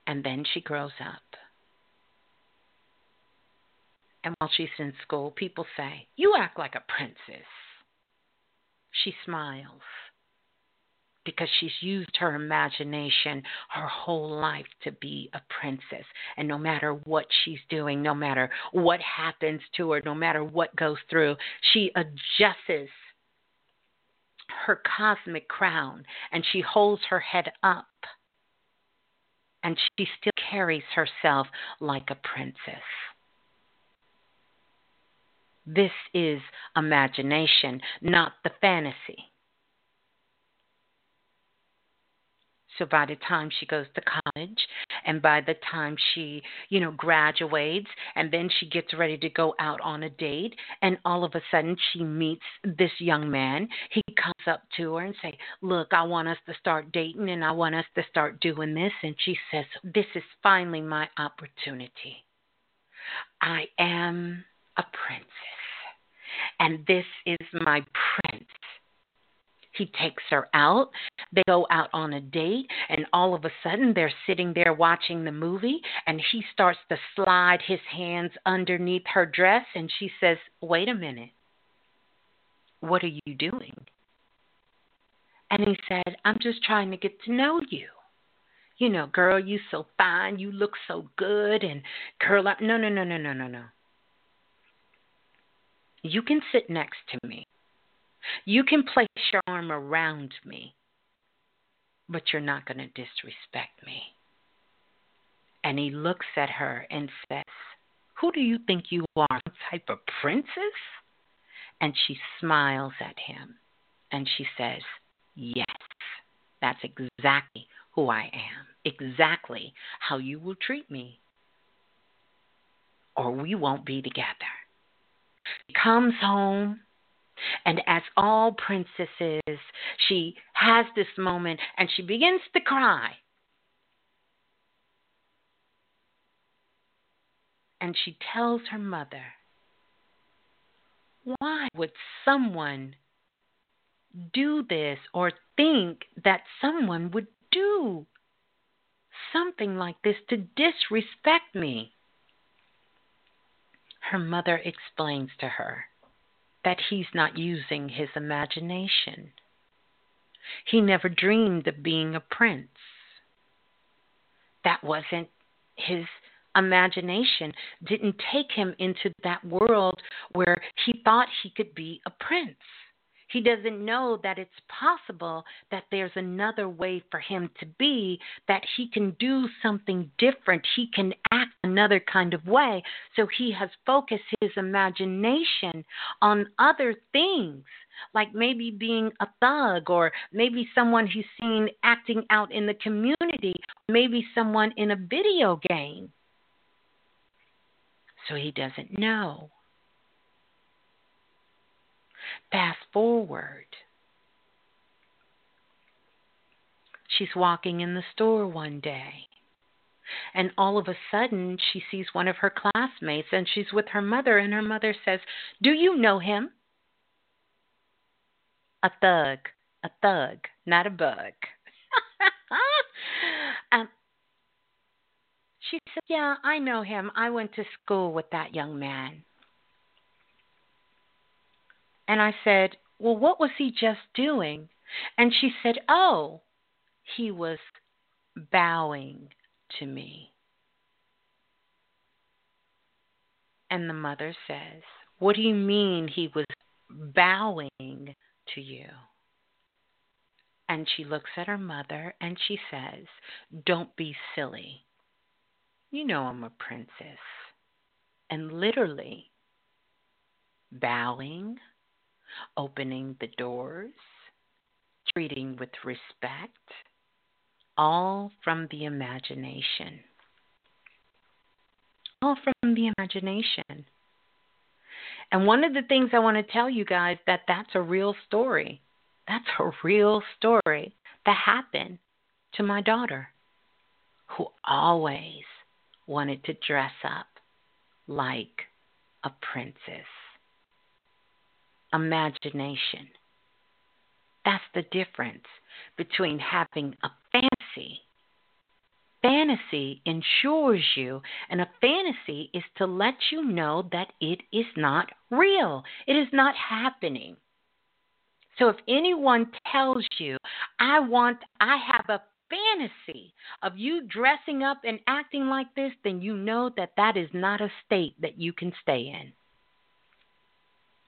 And then she grows up. And while she's in school, people say, You act like a princess. She smiles because she's used her imagination her whole life to be a princess. And no matter what she's doing, no matter what happens to her, no matter what goes through, she adjusts her cosmic crown and she holds her head up. And she still carries herself like a princess. This is imagination, not the fantasy. So by the time she goes to college and by the time she, you know, graduates and then she gets ready to go out on a date and all of a sudden she meets this young man, he comes up to her and say, "Look, I want us to start dating and I want us to start doing this." And she says, "This is finally my opportunity. I am a princess and this is my prince." He takes her out. They go out on a date, and all of a sudden they're sitting there watching the movie, and he starts to slide his hands underneath her dress, and she says, Wait a minute. What are you doing? And he said, I'm just trying to get to know you. You know, girl, you so fine, you look so good, and curl up. No, no, no, no, no, no, no. You can sit next to me. You can place your arm around me, but you're not going to disrespect me. And he looks at her and says, Who do you think you are? Some type of princess? And she smiles at him and she says, Yes, that's exactly who I am, exactly how you will treat me, or we won't be together. He comes home and as all princesses, she has this moment and she begins to cry. And she tells her mother, Why would someone do this or think that someone would do something like this to disrespect me? Her mother explains to her that he's not using his imagination. He never dreamed of being a prince. That wasn't his imagination, didn't take him into that world where he thought he could be a prince. He doesn't know that it's possible that there's another way for him to be, that he can do something different. He can act another kind of way. So he has focused his imagination on other things, like maybe being a thug, or maybe someone he's seen acting out in the community, maybe someone in a video game. So he doesn't know. Fast forward. She's walking in the store one day. And all of a sudden, she sees one of her classmates and she's with her mother, and her mother says, Do you know him? A thug. A thug, not a bug. um, she said, Yeah, I know him. I went to school with that young man. And I said, Well, what was he just doing? And she said, Oh, he was bowing to me. And the mother says, What do you mean he was bowing to you? And she looks at her mother and she says, Don't be silly. You know I'm a princess. And literally, bowing opening the doors, treating with respect, all from the imagination. All from the imagination. And one of the things I want to tell you guys that that's a real story. That's a real story that happened to my daughter who always wanted to dress up like a princess imagination. That's the difference between having a fantasy. Fantasy ensures you, and a fantasy is to let you know that it is not real, it is not happening. So if anyone tells you, I want, I have a fantasy of you dressing up and acting like this, then you know that that is not a state that you can stay in.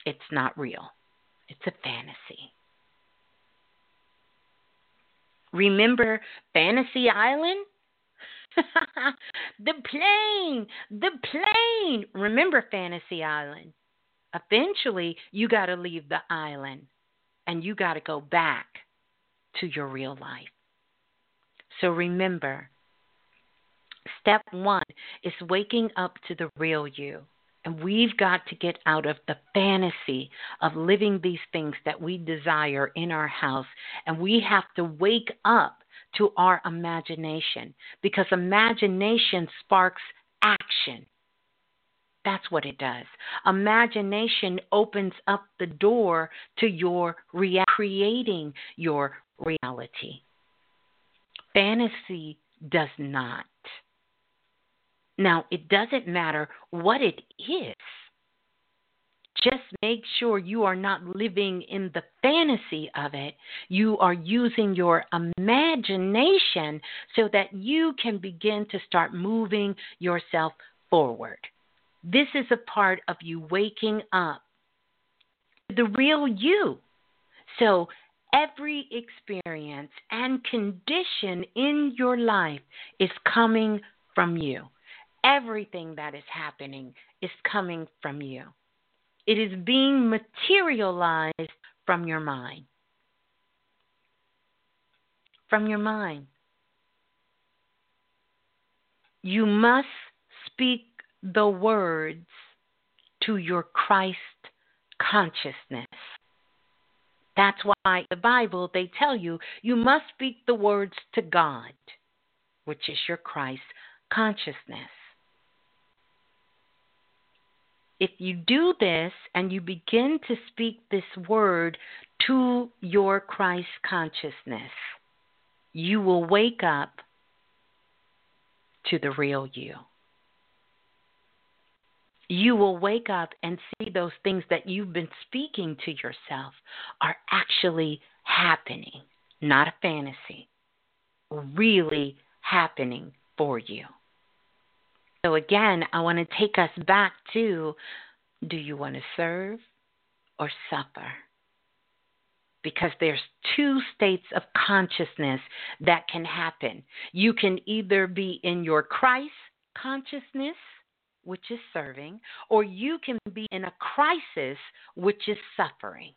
It's not real, it's a fantasy. Remember Fantasy Island? the plane, the plane. Remember Fantasy Island. Eventually, you got to leave the island and you got to go back to your real life. So remember, step one is waking up to the real you. And we've got to get out of the fantasy of living these things that we desire in our house. And we have to wake up to our imagination because imagination sparks action. That's what it does. Imagination opens up the door to your rea- creating your reality. Fantasy does not. Now, it doesn't matter what it is. Just make sure you are not living in the fantasy of it. You are using your imagination so that you can begin to start moving yourself forward. This is a part of you waking up the real you. So, every experience and condition in your life is coming from you. Everything that is happening is coming from you. It is being materialized from your mind. From your mind. You must speak the words to your Christ consciousness. That's why the Bible they tell you you must speak the words to God, which is your Christ consciousness. If you do this and you begin to speak this word to your Christ consciousness, you will wake up to the real you. You will wake up and see those things that you've been speaking to yourself are actually happening, not a fantasy, really happening for you. So, again, I want to take us back to do you want to serve or suffer? Because there's two states of consciousness that can happen. You can either be in your Christ consciousness, which is serving, or you can be in a crisis, which is suffering.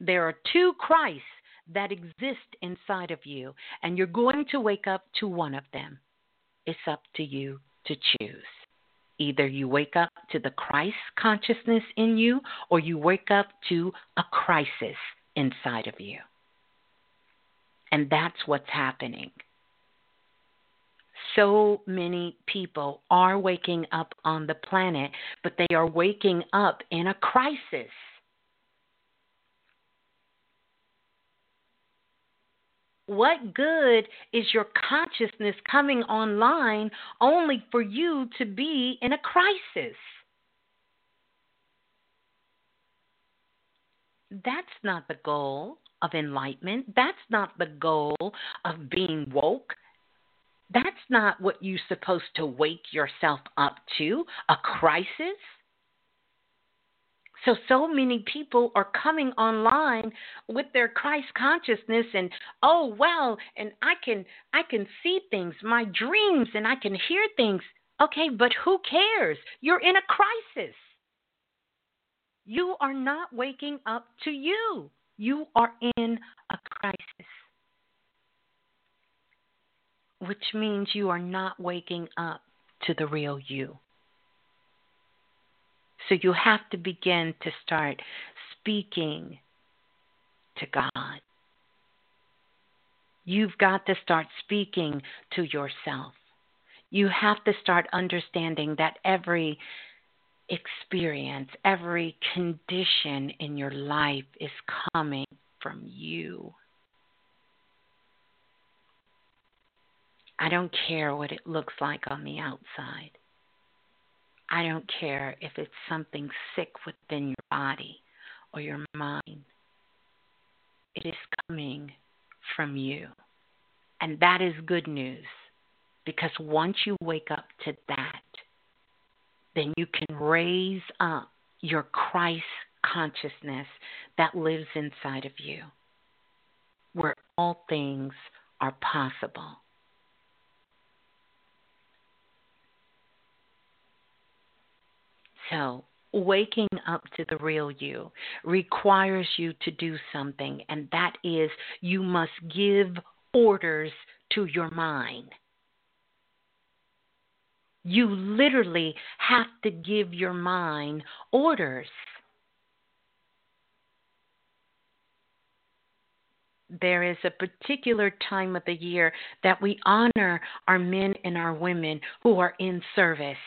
There are two Christs that exist inside of you, and you're going to wake up to one of them. It's up to you to choose. Either you wake up to the Christ consciousness in you, or you wake up to a crisis inside of you. And that's what's happening. So many people are waking up on the planet, but they are waking up in a crisis. What good is your consciousness coming online only for you to be in a crisis? That's not the goal of enlightenment. That's not the goal of being woke. That's not what you're supposed to wake yourself up to a crisis. So so many people are coming online with their Christ consciousness and oh well and I can I can see things, my dreams and I can hear things. Okay, but who cares? You're in a crisis. You are not waking up to you. You are in a crisis. Which means you are not waking up to the real you. So you have to begin to start speaking to God. You've got to start speaking to yourself. You have to start understanding that every experience, every condition in your life is coming from you. I don't care what it looks like on the outside. I don't care if it's something sick within your body or your mind. It is coming from you. And that is good news because once you wake up to that, then you can raise up your Christ consciousness that lives inside of you, where all things are possible. So, waking up to the real you requires you to do something, and that is you must give orders to your mind. You literally have to give your mind orders. There is a particular time of the year that we honor our men and our women who are in service.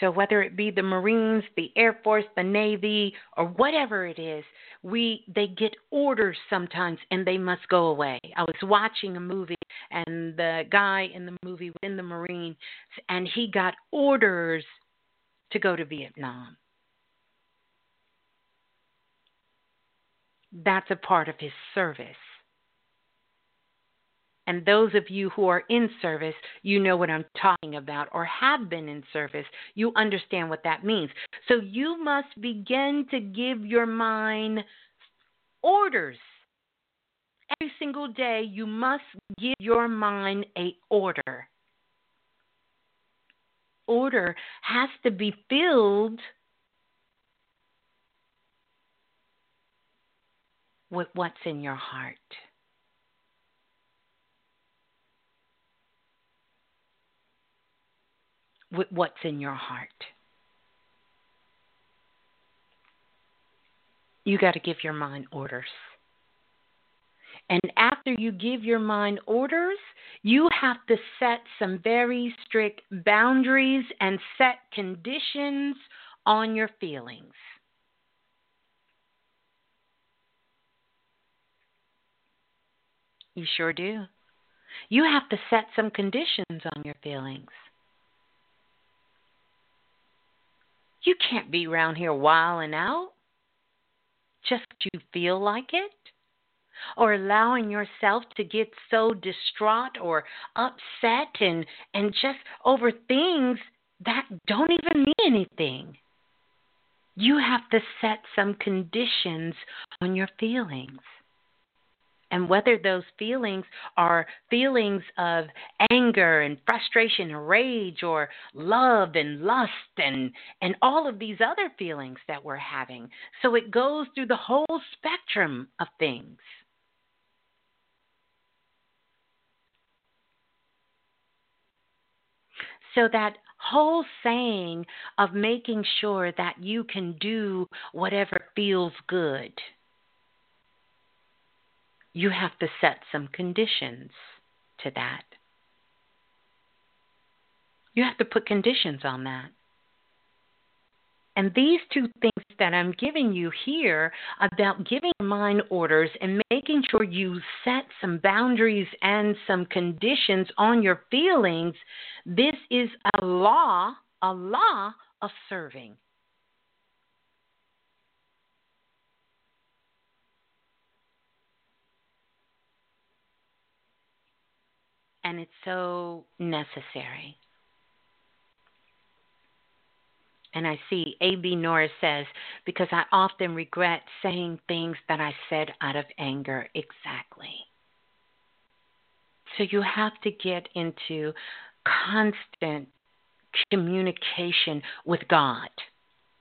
So whether it be the Marines, the Air Force, the Navy, or whatever it is, we they get orders sometimes and they must go away. I was watching a movie and the guy in the movie was in the Marines and he got orders to go to Vietnam. That's a part of his service. And those of you who are in service, you know what I'm talking about, or have been in service, you understand what that means. So you must begin to give your mind orders. Every single day, you must give your mind a order. Order has to be filled with what's in your heart. With what's in your heart. You got to give your mind orders. And after you give your mind orders, you have to set some very strict boundaries and set conditions on your feelings. You sure do. You have to set some conditions on your feelings. You can't be around here wilding out just you feel like it. Or allowing yourself to get so distraught or upset and, and just over things that don't even mean anything. You have to set some conditions on your feelings and whether those feelings are feelings of anger and frustration and rage or love and lust and and all of these other feelings that we're having. So it goes through the whole spectrum of things. So that whole saying of making sure that you can do whatever feels good you have to set some conditions to that. You have to put conditions on that. And these two things that I'm giving you here about giving mind orders and making sure you set some boundaries and some conditions on your feelings, this is a law, a law of serving. And it's so necessary. And I see A.B. Norris says, because I often regret saying things that I said out of anger. Exactly. So you have to get into constant communication with God,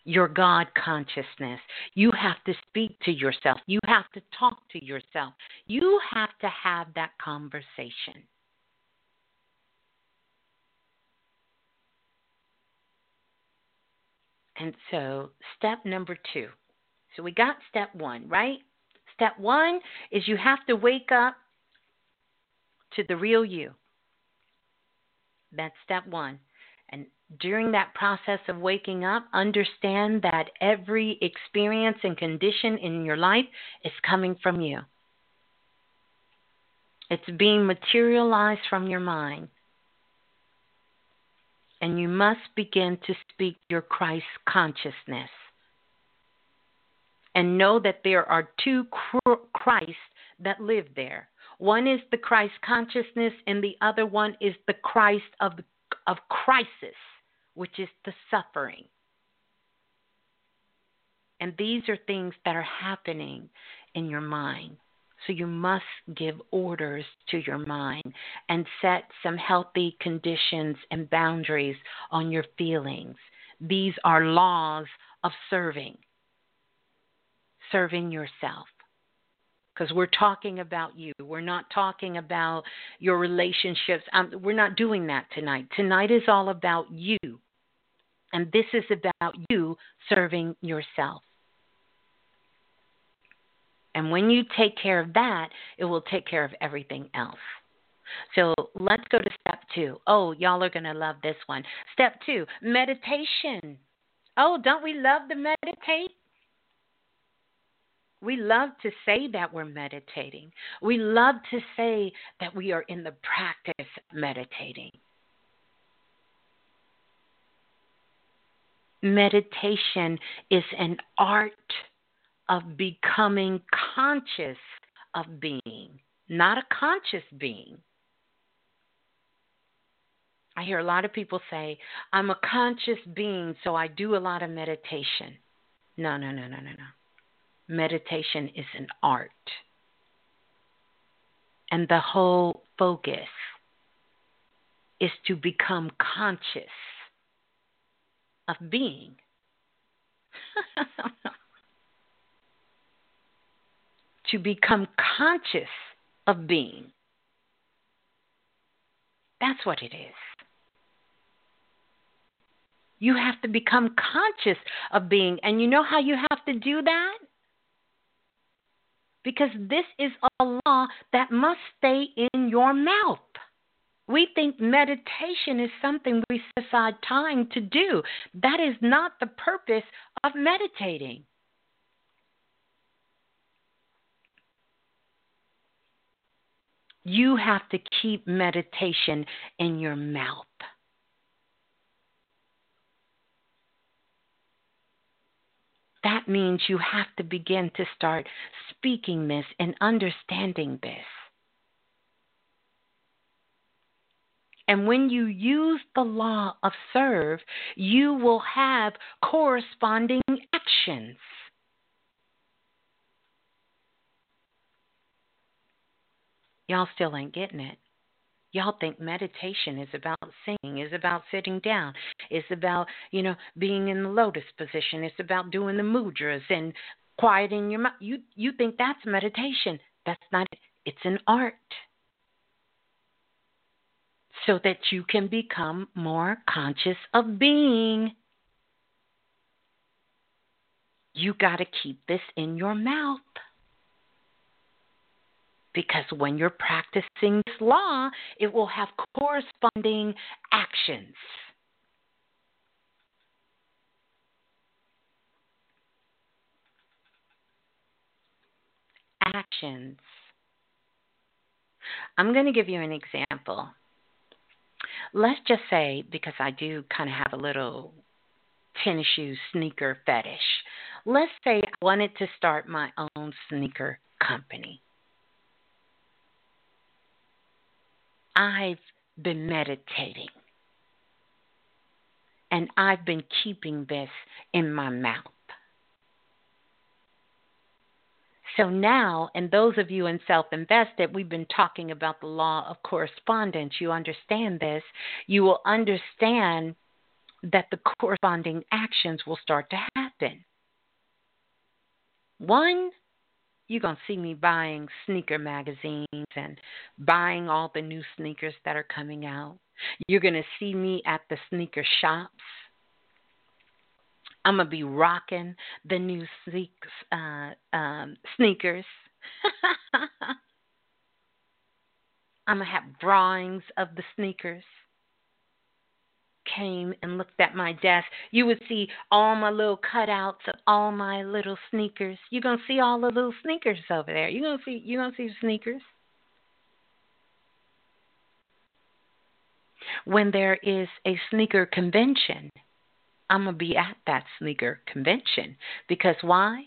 your God consciousness. You have to speak to yourself, you have to talk to yourself, you have to have that conversation. And so, step number two. So, we got step one, right? Step one is you have to wake up to the real you. That's step one. And during that process of waking up, understand that every experience and condition in your life is coming from you. It's being materialized from your mind. And you must begin to speak your Christ consciousness. And know that there are two Christs that live there. One is the Christ consciousness, and the other one is the Christ of, of crisis, which is the suffering. And these are things that are happening in your mind. So you must give orders to your mind and set some healthy conditions and boundaries on your feelings. These are laws of serving, serving yourself. Because we're talking about you. We're not talking about your relationships. Um, we're not doing that tonight. Tonight is all about you. And this is about you serving yourself. And when you take care of that, it will take care of everything else. So let's go to step two. Oh, y'all are going to love this one. Step two meditation. Oh, don't we love to meditate? We love to say that we're meditating. We love to say that we are in the practice of meditating. Meditation is an art of becoming conscious of being, not a conscious being. I hear a lot of people say, I'm a conscious being, so I do a lot of meditation. No, no, no, no, no, no. Meditation is an art. And the whole focus is to become conscious of being. to become conscious of being. That's what it is. You have to become conscious of being. And you know how you have to do that? Because this is a law that must stay in your mouth. We think meditation is something we set aside time to do. That is not the purpose of meditating. You have to keep meditation in your mouth. That means you have to begin to start speaking this and understanding this. And when you use the law of serve, you will have corresponding actions. Y'all still ain't getting it. Y'all think meditation is about singing, is about sitting down, is about, you know, being in the lotus position, it's about doing the mudras and quieting your mouth. You you think that's meditation. That's not it. It's an art. So that you can become more conscious of being. You got to keep this in your mouth. Because when you're practicing this law, it will have corresponding actions. Actions. I'm going to give you an example. Let's just say, because I do kind of have a little tennis shoe sneaker fetish, let's say I wanted to start my own sneaker company. I've been meditating. And I've been keeping this in my mouth. So now, and those of you in self invested, we've been talking about the law of correspondence. You understand this. You will understand that the corresponding actions will start to happen. One, you're going to see me buying sneaker magazines and buying all the new sneakers that are coming out. You're going to see me at the sneaker shops. I'm going to be rocking the new uh, um, sneakers. I'm going to have drawings of the sneakers. Came and looked at my desk, you would see all my little cutouts of all my little sneakers. You're gonna see all the little sneakers over there. You're gonna see you're gonna see sneakers. When there is a sneaker convention, I'm gonna be at that sneaker convention. Because why?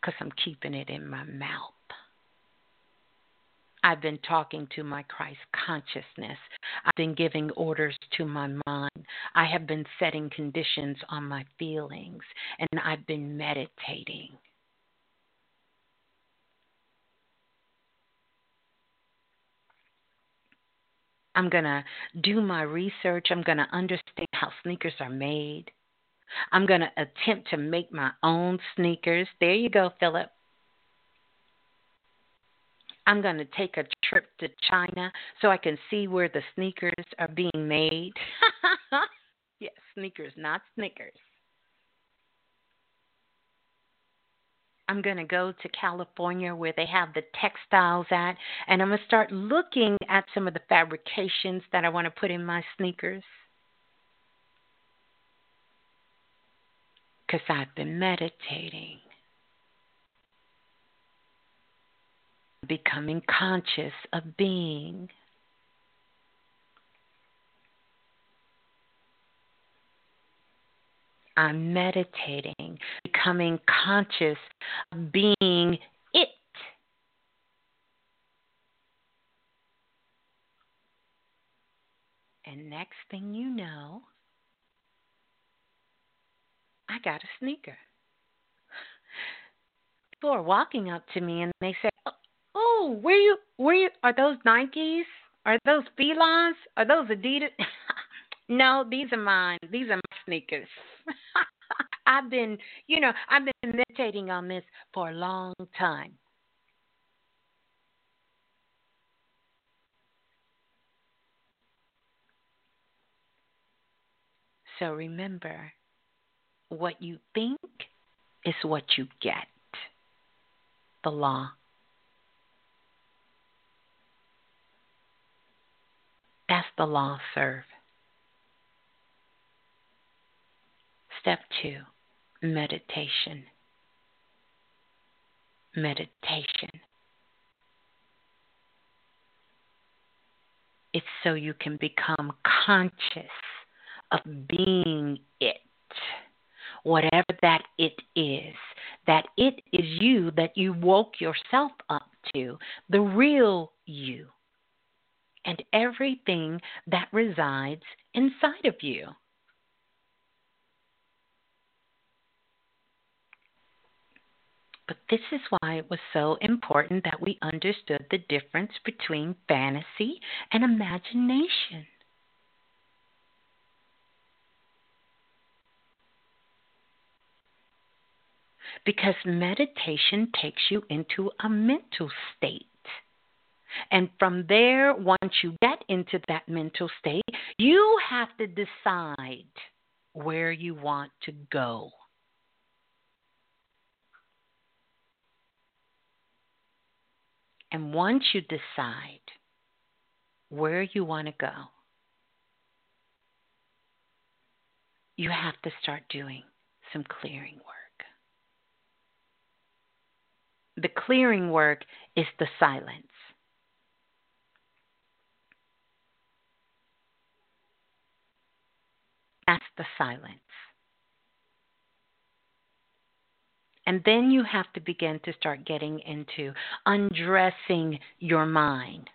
Because I'm keeping it in my mouth. I've been talking to my Christ consciousness. I've been giving orders to my mind. I have been setting conditions on my feelings, and I've been meditating. I'm going to do my research. I'm going to understand how sneakers are made. I'm going to attempt to make my own sneakers. There you go, Philip. I'm going to take a trip to China so I can see where the sneakers are being made. yes, sneakers, not Snickers. I'm going to go to California where they have the textiles at, and I'm going to start looking at some of the fabrications that I want to put in my sneakers. Because I've been meditating. Becoming conscious of being. I'm meditating, becoming conscious of being it. And next thing you know, I got a sneaker. People are walking up to me and they say, Where you where you are those Nikes? Are those Felons? Are those Adidas? no, these are mine. These are my sneakers. I've been, you know, I've been meditating on this for a long time. So remember, what you think is what you get. The law the law serve. Step two meditation. Meditation. It's so you can become conscious of being it. Whatever that it is, that it is you that you woke yourself up to, the real you and everything that resides inside of you. But this is why it was so important that we understood the difference between fantasy and imagination. Because meditation takes you into a mental state. And from there, once you get into that mental state, you have to decide where you want to go. And once you decide where you want to go, you have to start doing some clearing work. The clearing work is the silence. That's the silence. And then you have to begin to start getting into undressing your mind.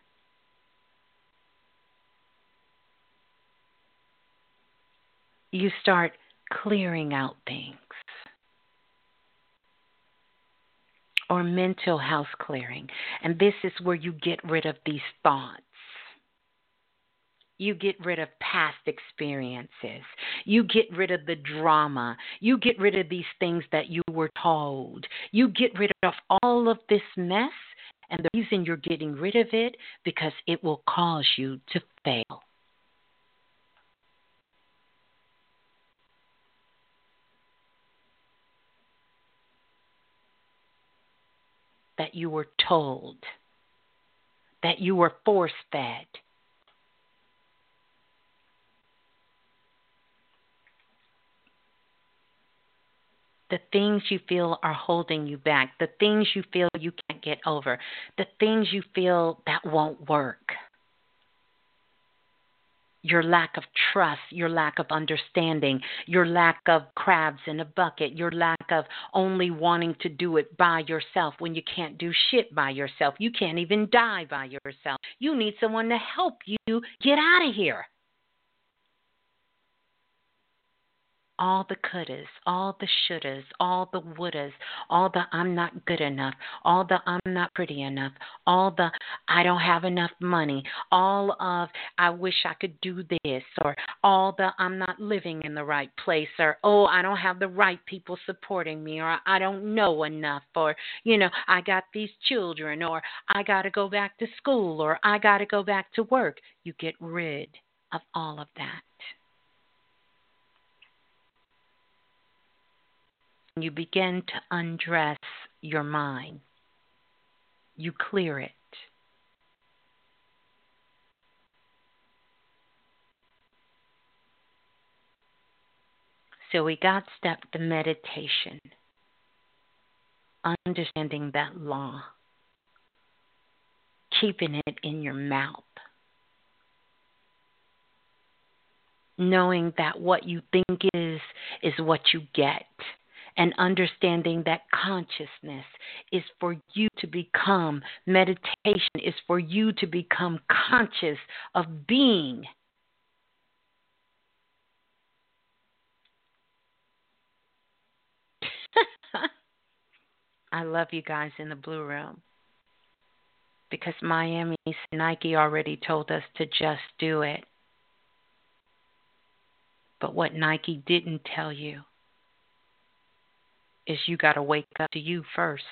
You start clearing out things. Or mental house clearing. And this is where you get rid of these thoughts. You get rid of past experiences. You get rid of the drama. You get rid of these things that you were told. You get rid of all of this mess. And the reason you're getting rid of it because it will cause you to fail. That you were told, that you were force fed, the things you feel are holding you back, the things you feel you can't get over, the things you feel that won't work. Your lack of trust, your lack of understanding, your lack of crabs in a bucket, your lack of only wanting to do it by yourself when you can't do shit by yourself. You can't even die by yourself. You need someone to help you get out of here. All the couldas, all the shouldas, all the wouldas, all the I'm not good enough, all the I'm not pretty enough, all the I don't have enough money, all of I wish I could do this, or all the I'm not living in the right place, or oh, I don't have the right people supporting me, or I don't know enough, or you know, I got these children, or I got to go back to school, or I got to go back to work. You get rid of all of that. You begin to undress your mind. You clear it. So we got step the meditation, understanding that law, keeping it in your mouth, knowing that what you think is is what you get and understanding that consciousness is for you to become, meditation is for you to become conscious of being. I love you guys in the blue room because Miami Nike already told us to just do it. But what Nike didn't tell you is you got to wake up to you first,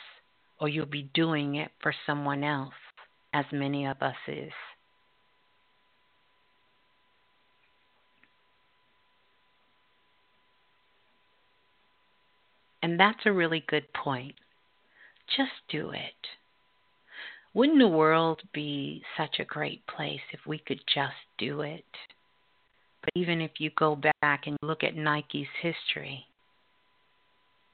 or you'll be doing it for someone else, as many of us is. And that's a really good point. Just do it. Wouldn't the world be such a great place if we could just do it? But even if you go back and look at Nike's history,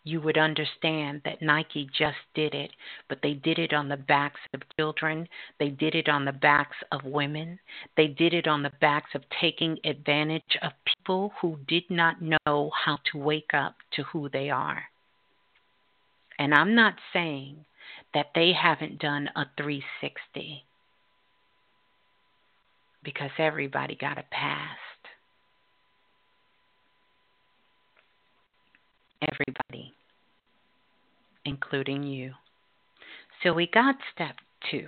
you would understand that Nike just did it, but they did it on the backs of children. They did it on the backs of women. They did it on the backs of taking advantage of people who did not know how to wake up to who they are. And I'm not saying that they haven't done a 360 because everybody got a past. Everybody including you. So we got step two.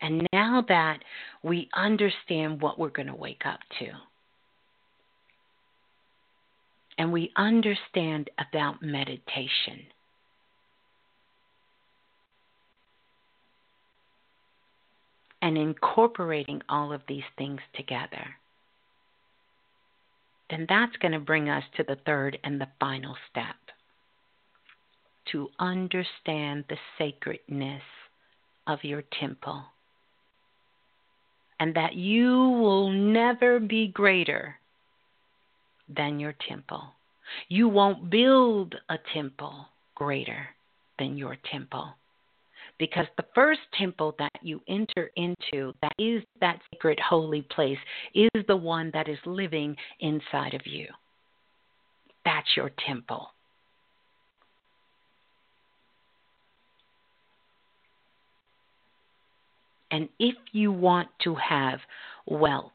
And now that we understand what we're going to wake up to, and we understand about meditation, and incorporating all of these things together then that's going to bring us to the third and the final step. To understand the sacredness of your temple. And that you will never be greater than your temple. You won't build a temple greater than your temple because the first temple that you enter into, that is that sacred holy place, is the one that is living inside of you. That's your temple. And if you want to have wealth,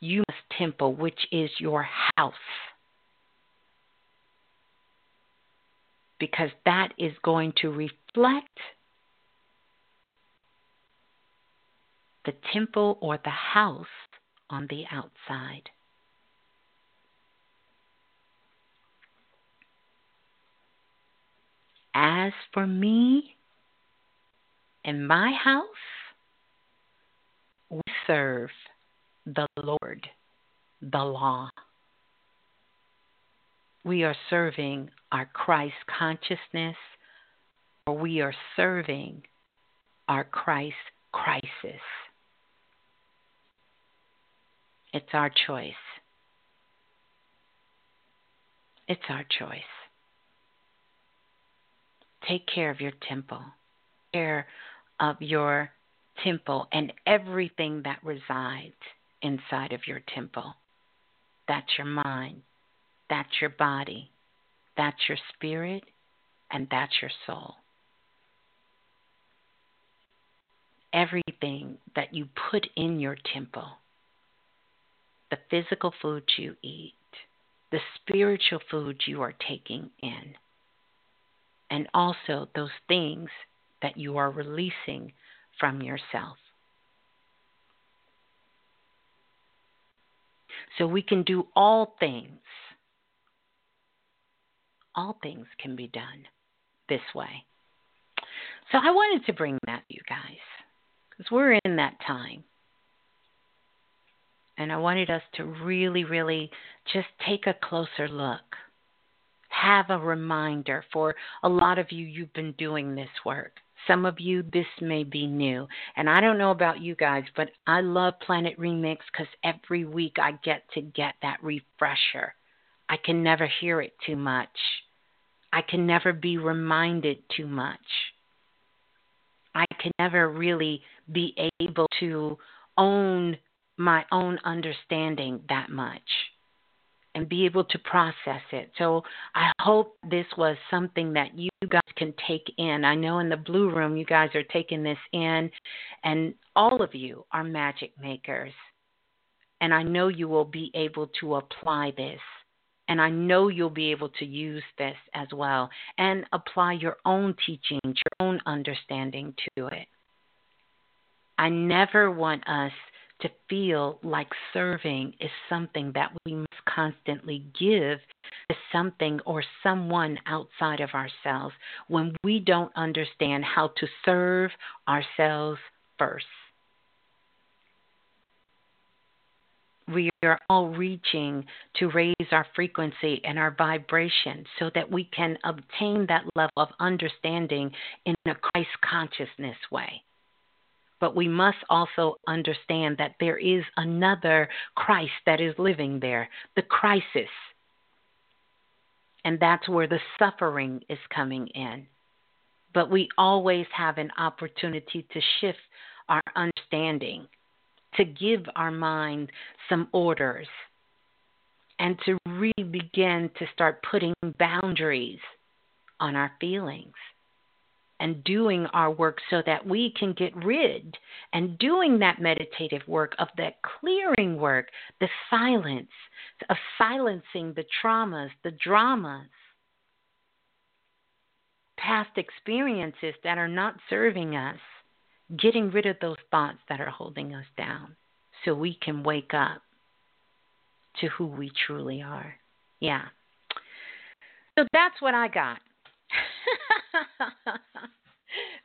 you must temple, which is your house. because that is going to reflect the temple or the house on the outside. As for me and my house, we serve the Lord, the law we are serving our Christ consciousness or we are serving our Christ crisis. It's our choice. It's our choice. Take care of your temple, care of your temple and everything that resides inside of your temple. That's your mind, that's your body, that's your spirit, and that's your soul. Everything that you put in your temple, the physical food you eat, the spiritual food you are taking in, and also those things that you are releasing from yourself. So we can do all things. All things can be done this way. So I wanted to bring that to you guys because we're in that time. And I wanted us to really, really just take a closer look. Have a reminder for a lot of you, you've been doing this work. Some of you, this may be new. And I don't know about you guys, but I love Planet Remix because every week I get to get that refresher. I can never hear it too much. I can never be reminded too much. I can never really be able to own my own understanding that much and be able to process it. So I hope this was something that you guys can take in. I know in the blue room you guys are taking this in, and all of you are magic makers. And I know you will be able to apply this. And I know you'll be able to use this as well and apply your own teachings, your own understanding to it. I never want us to feel like serving is something that we must constantly give to something or someone outside of ourselves when we don't understand how to serve ourselves first. We are all reaching to raise our frequency and our vibration so that we can obtain that level of understanding in a Christ consciousness way but we must also understand that there is another Christ that is living there, the crisis. And that's where the suffering is coming in. But we always have an opportunity to shift our understanding, to give our mind some orders, and to really begin to start putting boundaries on our feelings and doing our work so that we can get rid and doing that meditative work of that clearing work, the silence, of silencing the traumas, the dramas, past experiences that are not serving us, getting rid of those thoughts that are holding us down so we can wake up to who we truly are. Yeah. So that's what I got.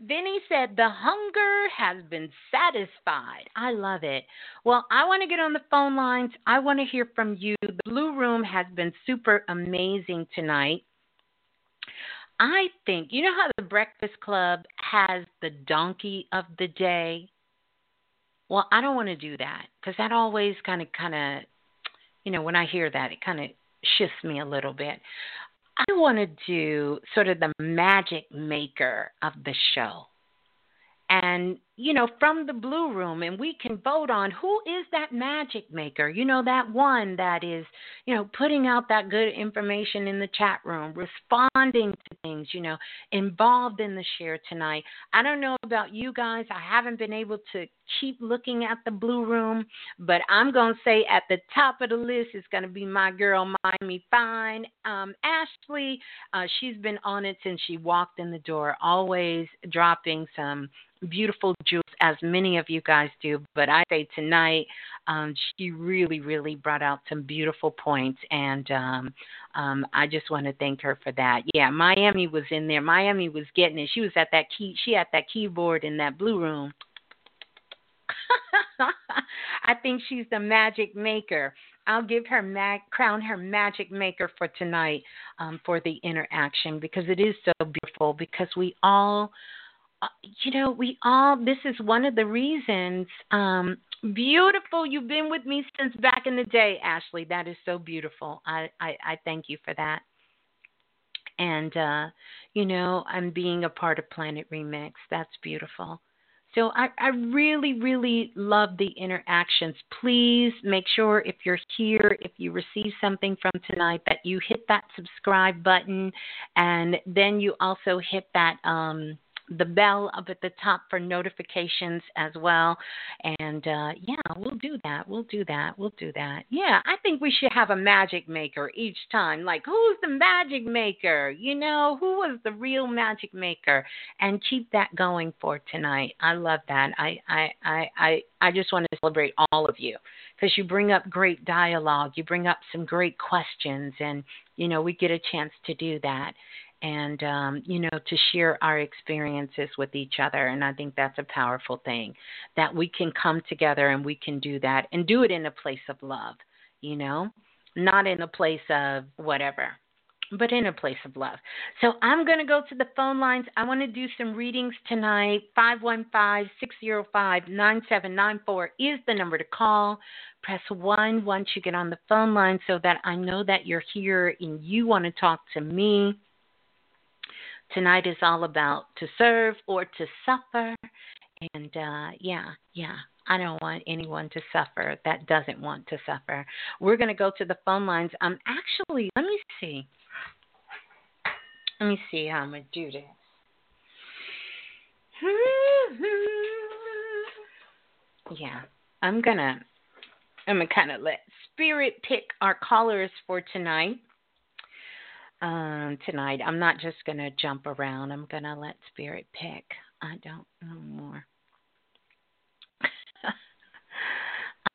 Vinny said, The hunger has been satisfied. I love it. Well, I want to get on the phone lines. I want to hear from you. The Blue Room has been super amazing tonight. I think, you know how the Breakfast Club has the donkey of the day? Well, I don't want to do that because that always kind of, kind of, you know, when I hear that, it kind of shifts me a little bit. I want to do sort of the magic maker of the show and you know from the blue room and we can vote on who is that magic maker you know that one that is you know putting out that good information in the chat room responding to things you know involved in the share tonight. I don't know about you guys i haven't been able to keep looking at the blue room but i'm going to say at the top of the list is going to be my girl miami fine um, ashley. Uh, she's been on it since she walked in the door always dropping some beautiful jewels, as many of you guys do. But I say tonight, um, she really, really brought out some beautiful points, and um, um, I just want to thank her for that. Yeah, Miami was in there. Miami was getting it. She was at that key. She had that keyboard in that blue room. I think she's the magic maker. I'll give her mag- crown her magic maker for tonight um, for the interaction because it is so beautiful. Because we all you know, we all, this is one of the reasons. Um, beautiful. You've been with me since back in the day, Ashley. That is so beautiful. I, I, I thank you for that. and uh, you know, I'm being a part of Planet Remix. That's beautiful. So I, I really, really love the interactions. Please make sure if you're here, if you receive something from tonight, that you hit that subscribe button, and then you also hit that um, the bell up at the top for notifications as well. And uh, yeah, we'll do that. We'll do that. We'll do that. Yeah, I think we should have a magic maker each time. Like, who's the magic maker? You know, who was the real magic maker? And keep that going for tonight. I love that. I I I I, I just want to celebrate all of you because you bring up great dialogue. You bring up some great questions, and you know we get a chance to do that and um, you know to share our experiences with each other and i think that's a powerful thing that we can come together and we can do that and do it in a place of love you know not in a place of whatever but in a place of love. So I'm going to go to the phone lines. I want to do some readings tonight. 515 605 9794 is the number to call. Press 1 once you get on the phone line so that I know that you're here and you want to talk to me. Tonight is all about to serve or to suffer. And uh, yeah, yeah, I don't want anyone to suffer that doesn't want to suffer. We're going to go to the phone lines. Um, actually, let me see. Let me see how I'm going to do this. Yeah, I'm gonna I'm gonna kind of let spirit pick our callers for tonight um, tonight. I'm not just going to jump around. I'm going to let Spirit pick. I don't know more.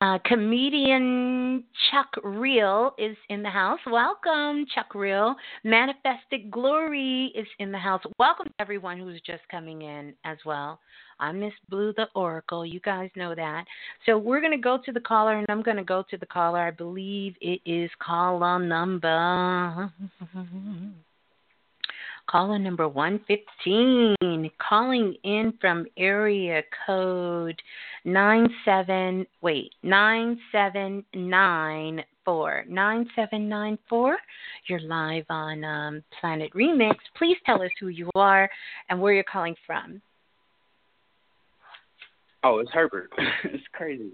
Uh, comedian Chuck Real is in the house. Welcome, Chuck Real. Manifested Glory is in the house. Welcome to everyone who's just coming in as well. I'm Miss Blue the Oracle. You guys know that. So we're going to go to the caller, and I'm going to go to the caller. I believe it is caller number. Caller number 115, calling in from area code 97, wait, 9794. 9794. You're live on um, Planet Remix. Please tell us who you are and where you're calling from. Oh, it's Herbert. it's crazy.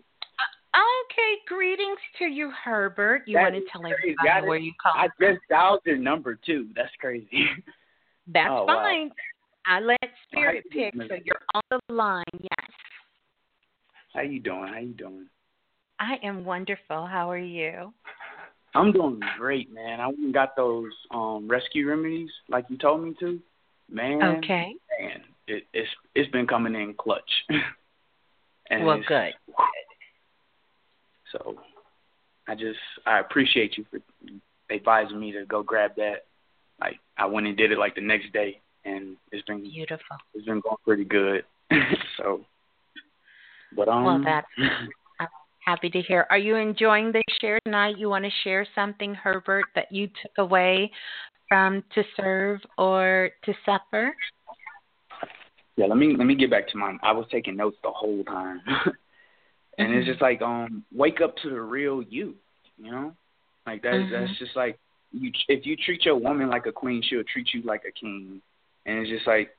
Uh, okay, greetings to you, Herbert. You want to tell everybody where you call? I just dialed your number too. That's crazy. That's oh, fine. Wow. I let Spirit pick, so you're on the line. Yes. How you doing? How you doing? I am wonderful. How are you? I'm doing great, man. I got those um rescue remedies like you told me to. Man. Okay. Man, it, it's it's been coming in clutch. And well, good. So, I just I appreciate you for advising me to go grab that. Like I went and did it like the next day, and it's been beautiful. It's been going pretty good. so, but um. Well, that's. I'm happy to hear. Are you enjoying the share tonight? You want to share something, Herbert, that you took away from to serve or to suffer? Yeah, let me let me get back to mine. I was taking notes the whole time, and mm-hmm. it's just like um, wake up to the real you. You know, like that. Mm-hmm. That's just like you. If you treat your woman like a queen, she'll treat you like a king. And it's just like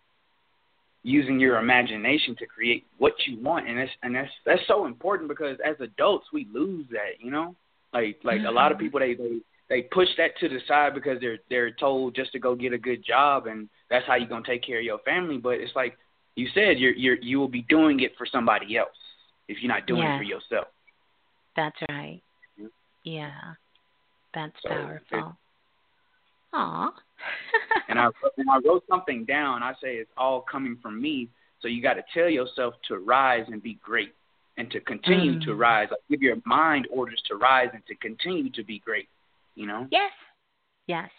using your imagination to create what you want, and that's and that's that's so important because as adults we lose that. You know, like like mm-hmm. a lot of mm-hmm. people they they they push that to the side because they're they're told just to go get a good job and that's how you're gonna take care of your family. But it's like you said you're you're you will be doing it for somebody else if you're not doing yes. it for yourself. That's right. Yeah, that's so powerful. Aw. and I when I wrote something down, I say it's all coming from me. So you got to tell yourself to rise and be great, and to continue mm. to rise. Like give your mind orders to rise and to continue to be great. You know. Yes. Yes.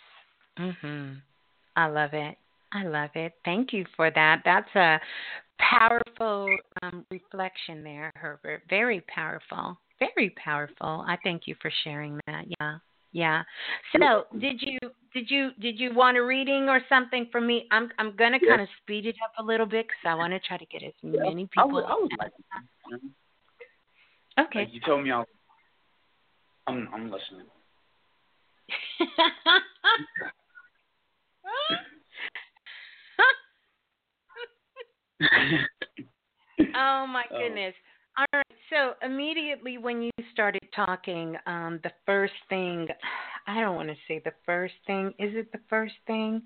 Mhm. I love it. I love it. Thank you for that. That's a powerful um, reflection there, Herbert. Very powerful. Very powerful. I thank you for sharing that. Yeah. Yeah. So did you did you did you want a reading or something from me? I'm I'm gonna yes. kind of speed it up a little bit because I want to try to get as many people. I would, I would like mm-hmm. Okay. You told me I'll, I'm I'm listening. oh my oh. goodness. Oh. All right. So immediately when you started talking, um, the first thing, I don't want to say the first thing. Is it the first thing?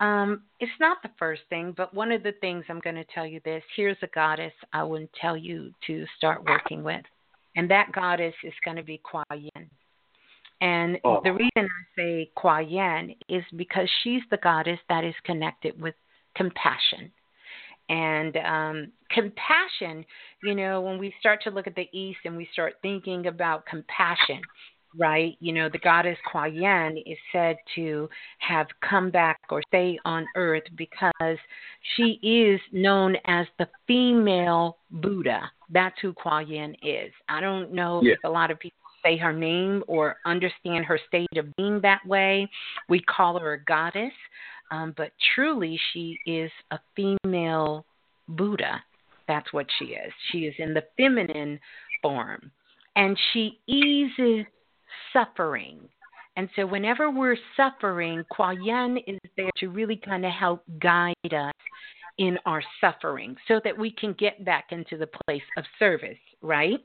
Um, it's not the first thing, but one of the things I'm going to tell you this. Here's a goddess I wouldn't tell you to start working with, and that goddess is going to be Kuan Yin. And oh. the reason I say Kuan Yin is because she's the goddess that is connected with compassion. And um, compassion, you know, when we start to look at the East and we start thinking about compassion, right? You know, the goddess Kuan Yin is said to have come back or stay on earth because she is known as the female Buddha. That's who Kuan Yin is. I don't know yeah. if a lot of people say her name or understand her state of being that way. We call her a goddess, um, but truly she is a female Buddha. That's what she is. She is in the feminine form. And she eases suffering. And so, whenever we're suffering, Kuan Yin is there to really kind of help guide us in our suffering so that we can get back into the place of service, right?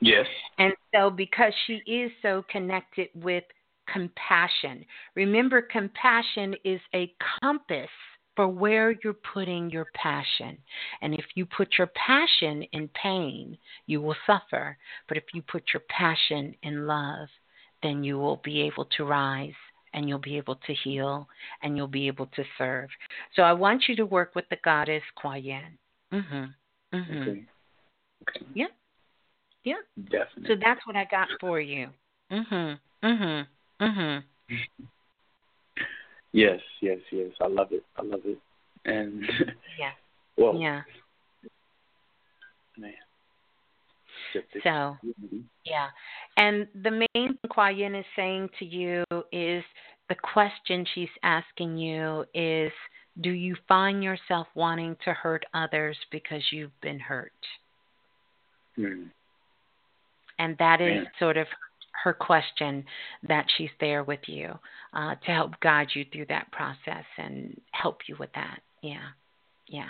Yes. And so, because she is so connected with compassion, remember, compassion is a compass for where you're putting your passion. And if you put your passion in pain, you will suffer. But if you put your passion in love, then you will be able to rise and you'll be able to heal and you'll be able to serve. So I want you to work with the goddess Kuan. Mhm. Mhm. Okay. okay. Yeah. Yeah. Definitely. So that's what I got for you. Mhm. Mhm. Mhm. Yes, yes, yes. I love it. I love it. And yeah, well, yeah, man. So, yeah. And the main thing Kuan is saying to you is the question she's asking you is do you find yourself wanting to hurt others because you've been hurt? Hmm. And that is sort of her question that she's there with you uh, to help guide you through that process and help you with that. Yeah. Yeah.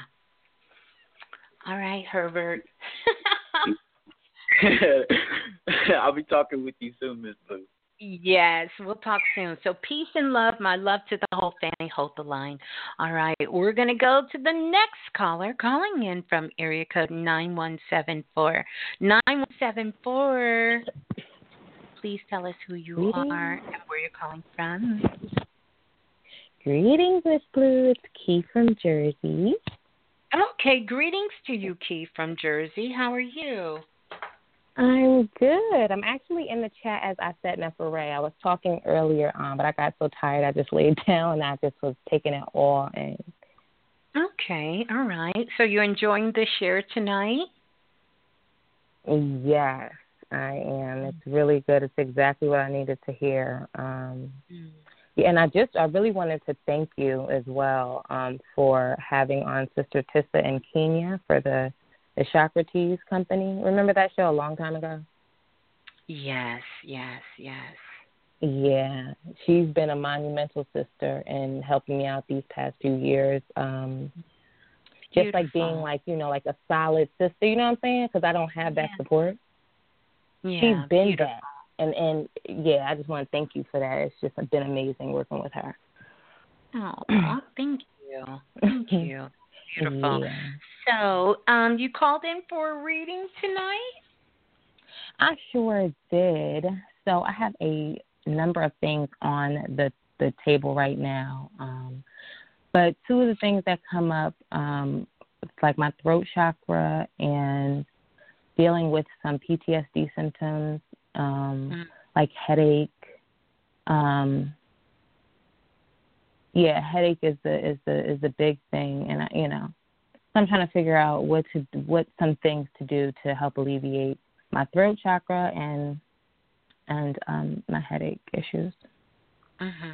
All right, Herbert. I'll be talking with you soon, Miss Blue. Yes, we'll talk soon. So peace and love, my love to the whole family. Hold the line. All right, we're gonna go to the next caller calling in from area code nine one seven four. Nine one seven four please tell us who you Greetings. are and where you're calling from. Greetings, Miss Blue. It's Key from Jersey. Okay, greetings to you, Key from Jersey. How are you? I'm good. I'm actually in the chat as I set up for Ray. I was talking earlier on, but I got so tired I just laid down and I just was taking it all in. Okay, all right. So you're enjoying the share tonight? Yes. I am. It's really good. It's exactly what I needed to hear. Um, mm. yeah, and I just, I really wanted to thank you as well um, for having on Sister Tissa in Kenya for the the Chakra Company. Remember that show a long time ago? Yes, yes, yes. Yeah, she's been a monumental sister in helping me out these past few years. Um, just like being like you know like a solid sister, you know what I'm saying? Because I don't have that yeah. support. Yeah, she's been beautiful. that, and and yeah, I just want to thank you for that. It's just been amazing working with her. Oh, thank you, thank you. Beautiful. Yeah. So, um, you called in for a reading tonight? I sure did. So I have a number of things on the the table right now. Um, but two of the things that come up, um, like my throat chakra and dealing with some PTSD symptoms, um, mm. like headache. Um, yeah, headache is the is the is the big thing, and I, you know, so I'm trying to figure out what to what some things to do to help alleviate my throat chakra and and um, my headache issues. Mm-hmm.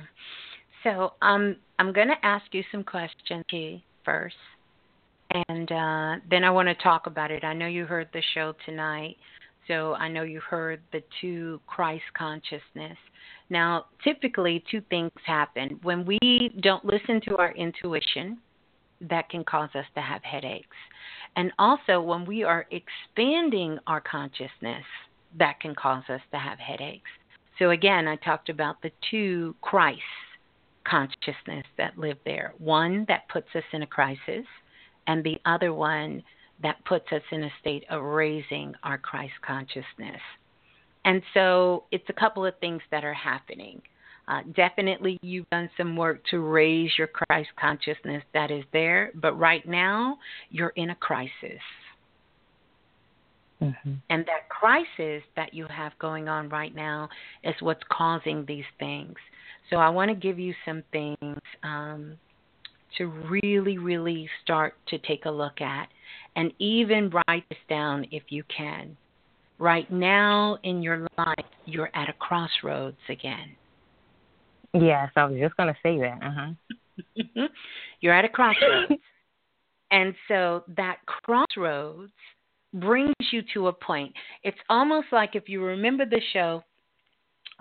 So um, I'm going to ask you some questions first and uh, then I want to talk about it. I know you heard the show tonight, so I know you heard the two Christ consciousness. Now, typically, two things happen when we don't listen to our intuition, that can cause us to have headaches. And also, when we are expanding our consciousness, that can cause us to have headaches. So, again, I talked about the two Christ consciousness that live there one that puts us in a crisis, and the other one that puts us in a state of raising our Christ consciousness. And so, it's a couple of things that are happening. Uh, definitely, you've done some work to raise your Christ consciousness that is there, but right now, you're in a crisis. Mm-hmm. And that crisis that you have going on right now is what's causing these things. So, I want to give you some things um, to really, really start to take a look at and even write this down if you can. Right now in your life, you're at a crossroads again. Yes, I was just going to say that. Uh-huh. You're at a crossroads. and so that crossroads brings you to a point. It's almost like if you remember the show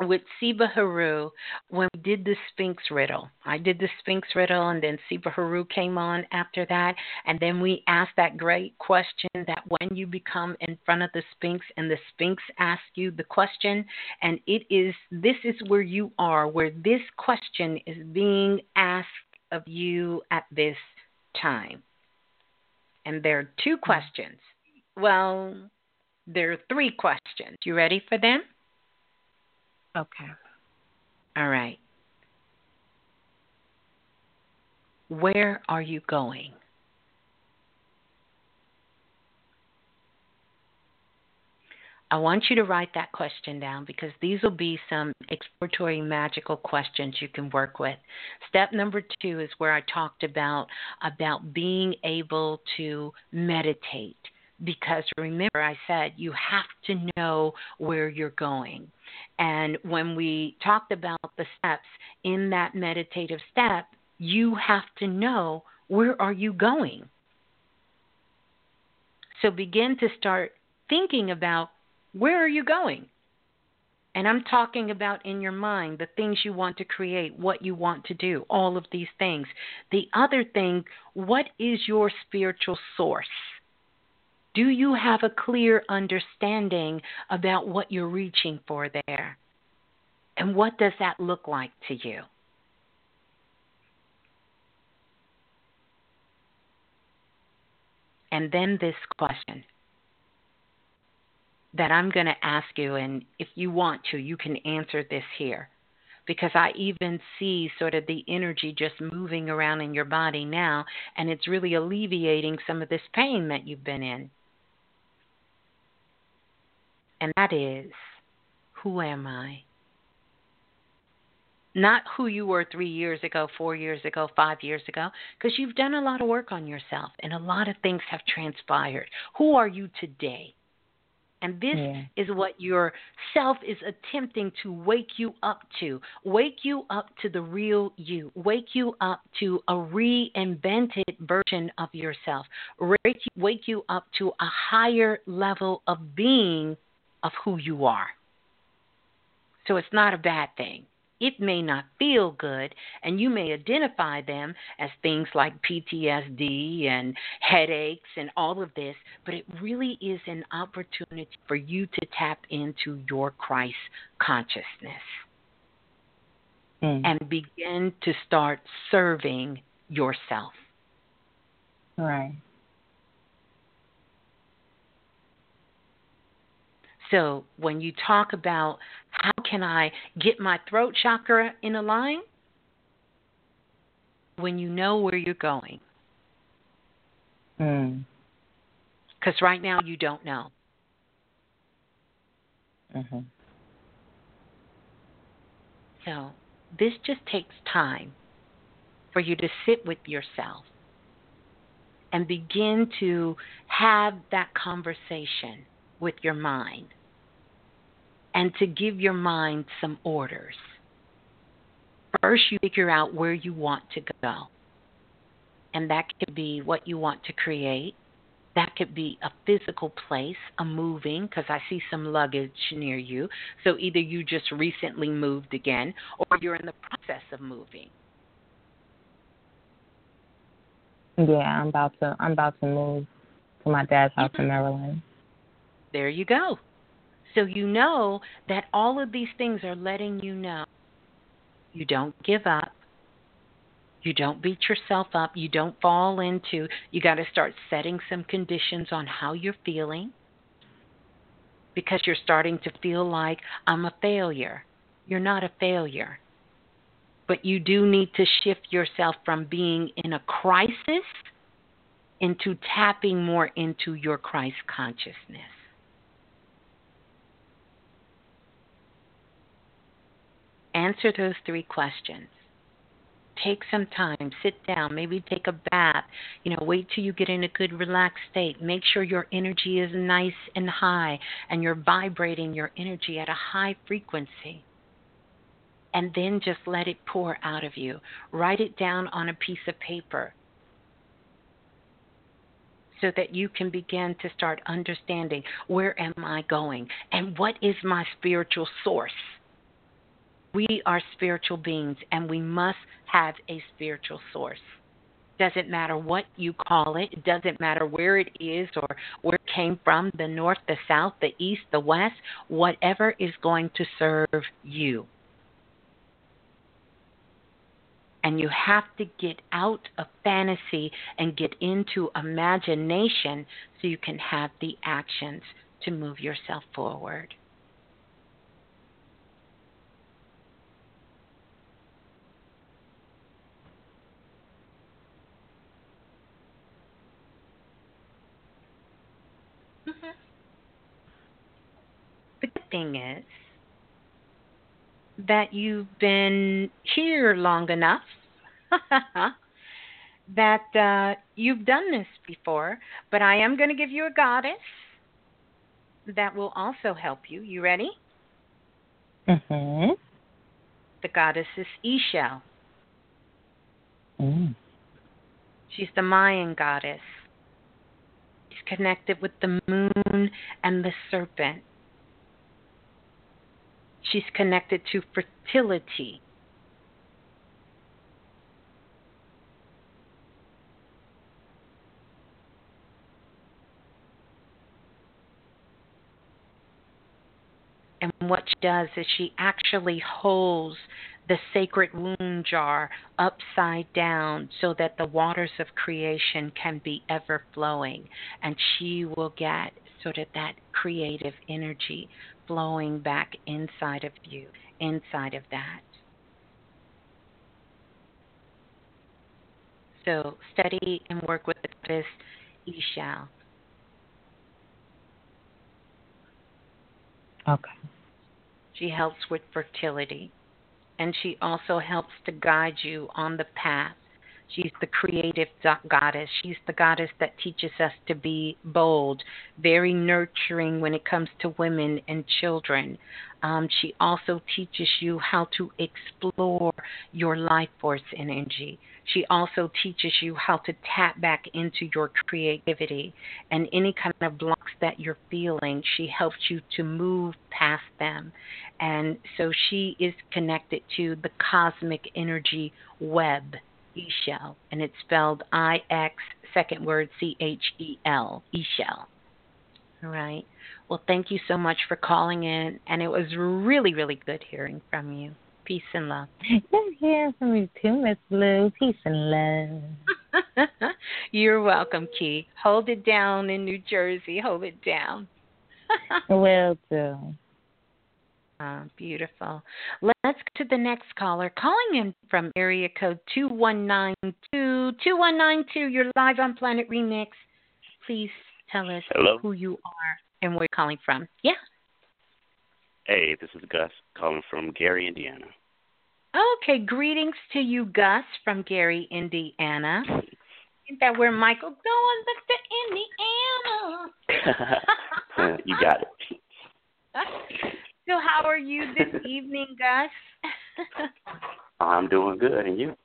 with Siba Haru when we did the Sphinx riddle. I did the Sphinx riddle, and then Siba Haru came on after that. And then we asked that great question that when you become in front of the Sphinx and the Sphinx asks you the question, and it is this is where you are, where this question is being asked of you at this time. And there are two questions. Well, there are three questions. You ready for them? Okay. All right. Where are you going? I want you to write that question down because these will be some exploratory magical questions you can work with. Step number 2 is where I talked about about being able to meditate because remember I said you have to know where you're going. And when we talked about the steps in that meditative step, you have to know where are you going. So begin to start thinking about where are you going? And I'm talking about in your mind the things you want to create, what you want to do, all of these things. The other thing, what is your spiritual source? Do you have a clear understanding about what you're reaching for there? And what does that look like to you? And then this question that I'm going to ask you, and if you want to, you can answer this here. Because I even see sort of the energy just moving around in your body now, and it's really alleviating some of this pain that you've been in. And that is, who am I? Not who you were three years ago, four years ago, five years ago, because you've done a lot of work on yourself and a lot of things have transpired. Who are you today? And this yeah. is what your self is attempting to wake you up to. Wake you up to the real you. Wake you up to a reinvented version of yourself. Wake you, wake you up to a higher level of being of who you are. So it's not a bad thing. It may not feel good, and you may identify them as things like PTSD and headaches and all of this, but it really is an opportunity for you to tap into your Christ consciousness mm. and begin to start serving yourself. Right. So when you talk about how can I get my throat chakra in a line, when you know where you're going. Because mm. right now you don't know. Mm-hmm. So this just takes time for you to sit with yourself and begin to have that conversation with your mind and to give your mind some orders. First, you figure out where you want to go. And that could be what you want to create. That could be a physical place, a moving, because I see some luggage near you. So either you just recently moved again or you're in the process of moving. Yeah, I'm about to. I'm about to move to my dad's house in Maryland. There you go. So you know that all of these things are letting you know you don't give up. You don't beat yourself up. You don't fall into, you got to start setting some conditions on how you're feeling because you're starting to feel like I'm a failure. You're not a failure. But you do need to shift yourself from being in a crisis into tapping more into your Christ consciousness. Answer those three questions. Take some time, sit down, maybe take a bath, you know, wait till you get in a good relaxed state. Make sure your energy is nice and high and you're vibrating your energy at a high frequency. And then just let it pour out of you. Write it down on a piece of paper so that you can begin to start understanding where am I going and what is my spiritual source. We are spiritual beings and we must have a spiritual source. Doesn't matter what you call it, it doesn't matter where it is or where it came from the north, the south, the east, the west, whatever is going to serve you. And you have to get out of fantasy and get into imagination so you can have the actions to move yourself forward. Thing is that you've been here long enough that uh, you've done this before, but I am going to give you a goddess that will also help you. You ready? Mhm. The goddess is Ixchel. Mm. She's the Mayan goddess. She's connected with the moon and the serpent. She's connected to fertility. And what she does is she actually holds the sacred wound jar upside down so that the waters of creation can be ever flowing. And she will get sort of that creative energy flowing back inside of you, inside of that. So study and work with the goddess Ixchel. Okay. She helps with fertility. And she also helps to guide you on the path. She's the creative goddess. She's the goddess that teaches us to be bold, very nurturing when it comes to women and children. Um, she also teaches you how to explore your life force energy. She also teaches you how to tap back into your creativity and any kind of blocks that you're feeling. She helps you to move past them. And so she is connected to the cosmic energy web, Ixchel, and it's spelled I X, second word C H E L, Ixchel. All right. Well, thank you so much for calling in, and it was really, really good hearing from you. Peace and love. Good hearing from you too, Miss Blue. Peace and love. You're welcome, Key. Hold it down in New Jersey. Hold it down. Will do. Ah, beautiful. Let's go to the next caller. Calling in from area code 2192. 2192, you're live on Planet Remix. Please tell us Hello. who you are and where you're calling from. Yeah. Hey, this is Gus calling from Gary, Indiana. Okay, greetings to you, Gus, from Gary, Indiana. Isn't that where Michael going back to Indiana? you got it. so, how are you this evening, Gus? I'm doing good, and you?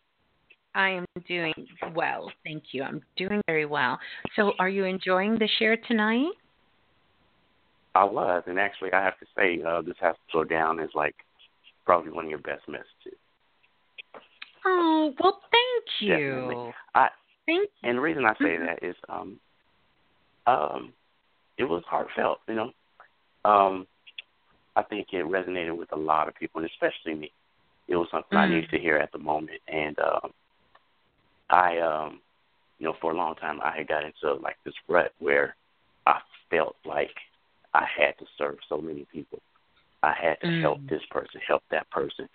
I am doing well, thank you. I'm doing very well. So, are you enjoying the share tonight? I was, and actually, I have to say, uh, this has to go down as like probably one of your best messages. Oh well, thank you. Definitely. I Thank You. And the reason I say Mhm. that is um um it was heartfelt, you know. Um I think it resonated with a lot of people and especially me. It was something I Mm. needed to hear at the moment and um I um you know, for a long time I had got into like this rut where I felt like I had to serve so many people. I had to Mm. help this person, help that person.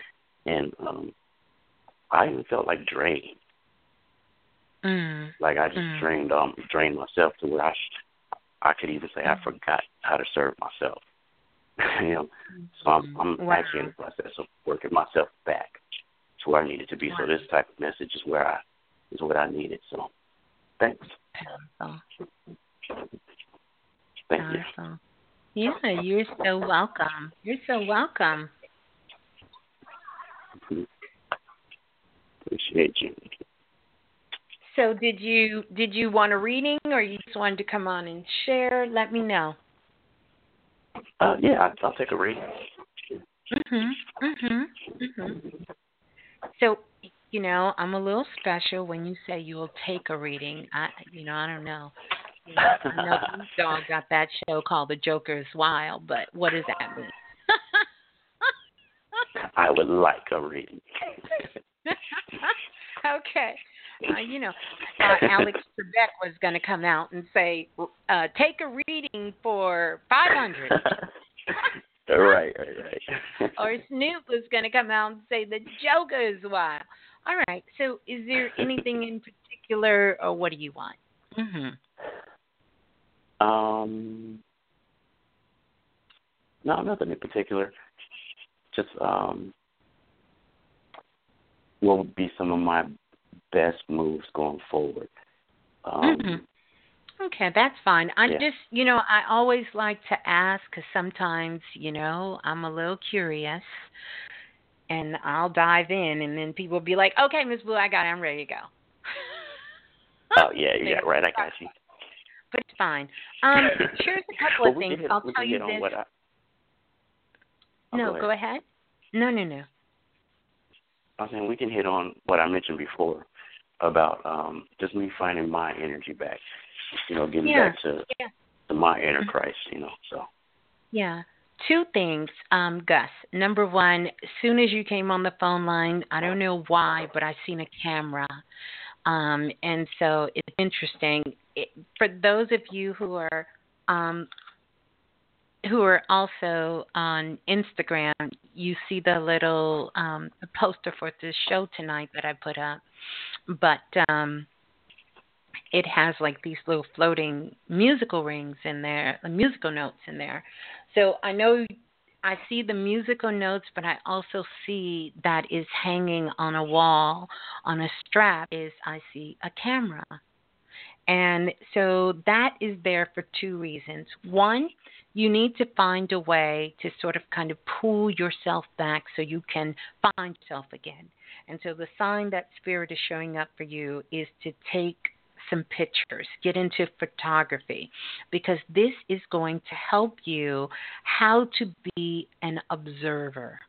And um I even felt like drained. Mm. Like I just Mm. drained um drained myself to where I sh- I could even say I forgot how to serve myself. You know, so I'm I'm mm-hmm. Wow. actually in the process of working myself back to where I needed to be. So this type of message is where I is what I needed. So thanks, Powerful. thank you. Yeah, you're so welcome. You're so welcome. Appreciate you. So did you did you want a reading or you just wanted to come on and share? Let me know. Uh, yeah, I'll, I'll take a read. Mhm. Mhm. Mhm. So, you know, I'm a little special when you say you'll take a reading. I you know, I don't know. You know, I know Snoop got that show called The Joker's Wild, but what does that mean? I would like a reading. okay. Uh, you know, uh, Alex Trebek was going to come out and say, uh, "Take a reading for five hundred. right, right, right. or Snoop was going to come out and say, "The Joker is wild." All right. So, is there anything in particular, or what do you want? hmm Um, no, nothing in particular. Just um, what would be some of my best moves going forward? Um, hmm Okay, that's fine. I Yeah. just, you know, I always like to ask because sometimes, you know, I'm a little curious, and I'll dive in, and then people will be like, "Okay, Miss Blue, I got it. I'm ready to go." Oh yeah, yeah, right. I got you. But it's fine. Um, here's a couple Well, of things. hit- I'll tell you this. what I- Oh, no, go go ahead. No, no, no. I was saying we can hit on what I mentioned before about um just me finding my energy back. You know, getting Yeah, back to, yeah. to my inner Christ. You know, so Yeah. Two things, um, Gus. Number one, as soon as you came on the phone line, I don't know why, but I seen a camera. Um, and so it's interesting. It, for those of you who are um, who are also on Instagram, you see the little um, poster for this show tonight that I put up. But um, it has like these little floating musical rings in there, musical notes in there. So I know I see the musical notes, but I also see that is hanging on a wall on a strap is I see a camera. And so that is there for two reasons. One, you need to find a way to sort of kind of pull yourself back so you can find yourself again. And so the sign that spirit is showing up for you is to take some pictures, get into photography, because this is going to help you how to be an observer.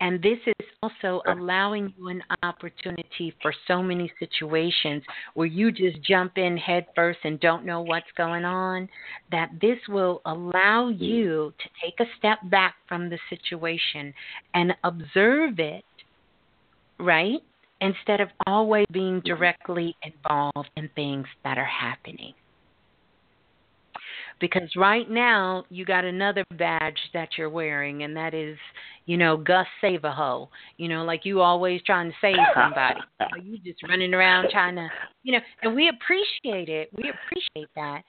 And this is also allowing you an opportunity for so many situations where you just jump in head first and don't know what's going on. That this will allow mm. you to take a step back from the situation and observe it, right? Instead of always being mm-hmm. directly involved in things that are happening. Because right now you got another badge that you're wearing, and that is, you know, Gus Save a Hoe. You know, like you always trying to save somebody. you, just running around trying to, you know, and we appreciate it. We appreciate that.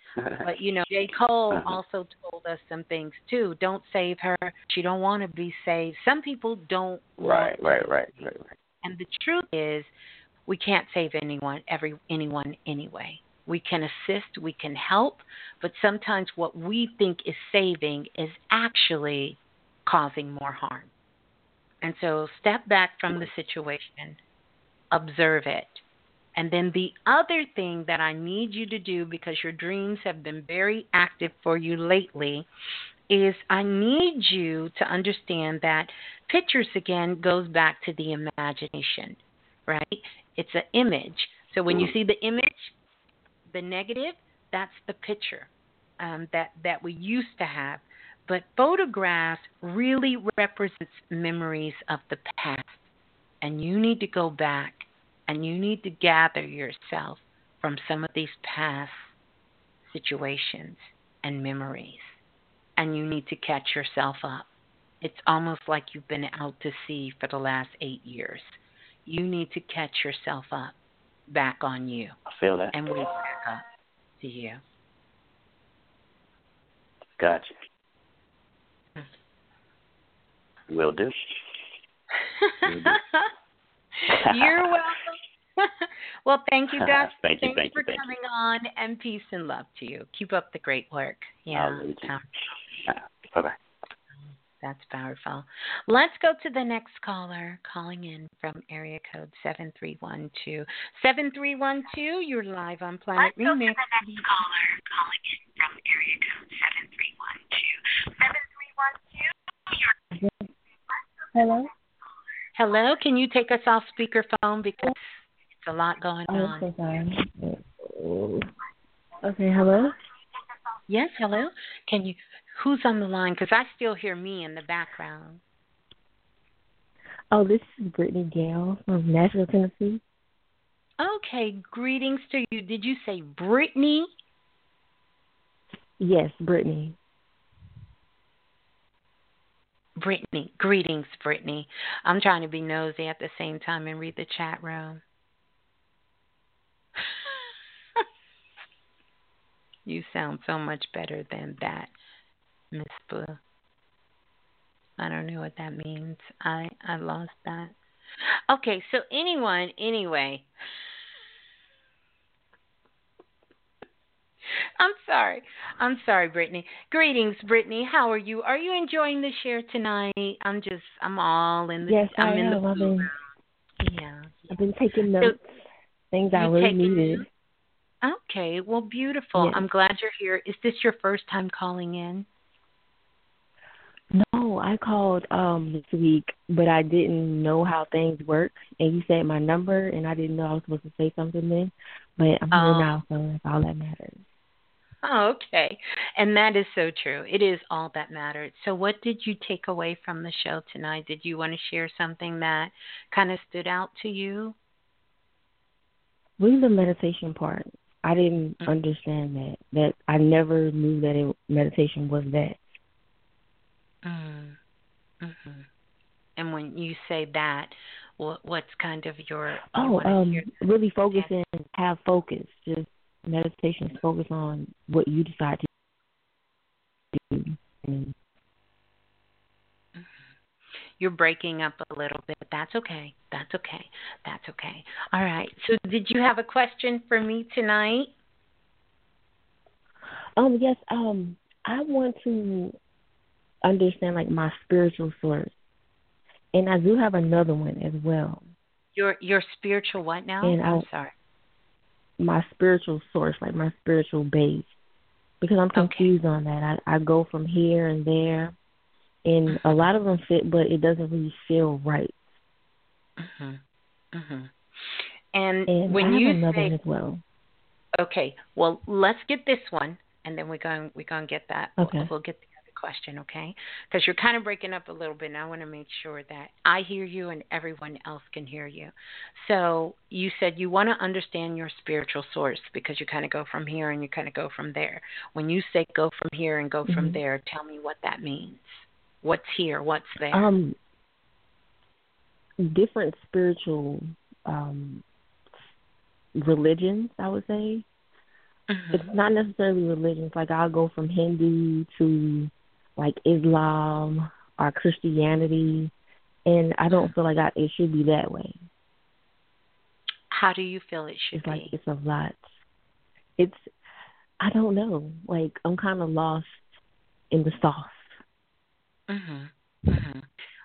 But you know, J. Cole uh-huh. also told us some things too. Don't save her. She don't want to be saved. Some people don't. right, right, right, right, right. and the truth is, we can't save anyone, every anyone anyway. We can assist, we can help, but sometimes what we think is saving is actually causing more harm. And so step back from the situation, observe it. And then the other thing that I need you to do because your dreams have been very active for you lately is I need you to understand that pictures again goes back to the imagination, right? It's an image. So when you mm. see the image, the negative, that's the picture um, that that we used to have. But photographs really represents memories of the past, and you need to go back and you need to gather yourself from some of these past situations and memories, and you need to catch yourself up. It's almost like you've been out to sea for the last eight years. You need to catch yourself up back on you. I feel that. And wake up to you. Gotcha. Hmm. Will do. Will do. You're welcome. well, thank you, guys. thank you, Thanks thank for you, thank coming on, and peace and love to you. Keep up the great work. Yeah. Um, bye bye. That's powerful. Let's go to the next caller calling in from area code 7312. 7312, you're live on Planet Let's Remix. Go to the next caller calling in from area code 7312. 7312, Hello? Hello, can you take us off speakerphone because it's a lot going Oh, on? so sorry. Okay, hello? Yes, hello. Can you? Who's on the line? Because I still hear me in the background. Oh, this is Brittany Gale from Nashville, Tennessee. Okay, greetings to you. Did you say Brittany? Yes, Brittany. Brittany. Greetings, Brittany. I'm trying to be nosy at the same time and read the chat room. you sound so much better than that, Miss Blue. I don't know what that means. I I lost that. Okay, so anyone, anyway. I'm sorry. I'm sorry, Brittany. Greetings, Brittany. How are you? Are you enjoying the share tonight? I'm just, I'm all in the. Yes, I'm I in am. the. I've been, yeah. I've been taking notes. things I really needed. Okay, well, beautiful. Yes. I'm glad you're here. Is this your first time calling in? I called um this week, but I didn't know how things work, and you said my number, and I didn't know I was supposed to say something then. But I'm Oh. here now, so that's all that matters. Oh, okay. And that is so true. It is all that mattered. So, what did you take away from the show tonight? Did you want to share something that kind of stood out to you? Really, the meditation part. I didn't Mm-hmm. understand that. That I never knew that it, meditation was that. Mm. hmm And when you say that, what what's kind of your? Oh, um, hear- really focus and have focus. Just meditation focus on what you decide to do. And You're breaking up a little bit. That's okay. That's okay. That's okay. All right. So, did you have a question for me tonight? um, yes, um, I want to understand like my spiritual source, and I do have another one as well. Your your spiritual what now? And I'm I- sorry. My spiritual source, like my spiritual base, because I'm confused on that. I I go from here and there, and a lot of them fit, but it doesn't really feel right. Mhm. Mhm. And, And when I have you another say one as well. okay, well, let's get this one, and then we're going we're going to get that. Okay. We'll, we'll get question, okay? Because you're kind of breaking up a little bit, and I want to make sure that I hear you and everyone else can hear you. So you said you want to understand your spiritual source because you kind of go from here and you kind of go from there. When you say go from here and go from Mhm. there, tell me what that means. What's here? What's there? Um, different spiritual um religions, I would say. Mhm. It's not necessarily religions. Like I'll go from Hindu to like Islam or Christianity, and I don't feel like I, it should be that way. How do you feel it should It's like be? it's a lot. It's I don't know. Like I'm kind of lost in the sauce. Mhm. Mhm.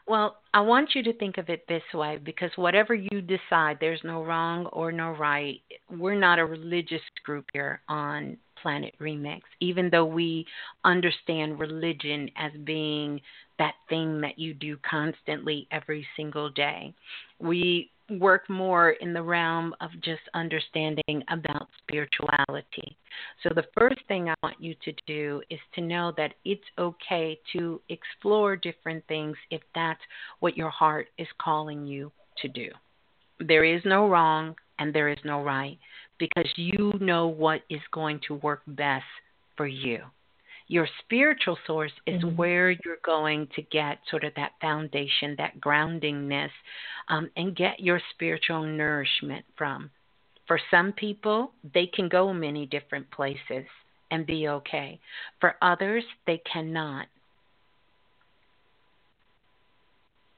Well, I want you to think of it this way because whatever you decide, there's no wrong or no right. We're not a religious group here on Planet Remix, even though we understand religion as being that thing that you do constantly every single day. We work more in the realm of just understanding about spirituality. So, the first thing I want you to do is to know that it's okay to explore different things if that's what your heart is calling you to do. There is no wrong and there is no right because you know what is going to work best for you. Your spiritual source is mm-hmm. where you're going to get sort of that foundation, that groundingness, um, and get your spiritual nourishment from. For some people, they can go many different places and be okay. For others, they cannot.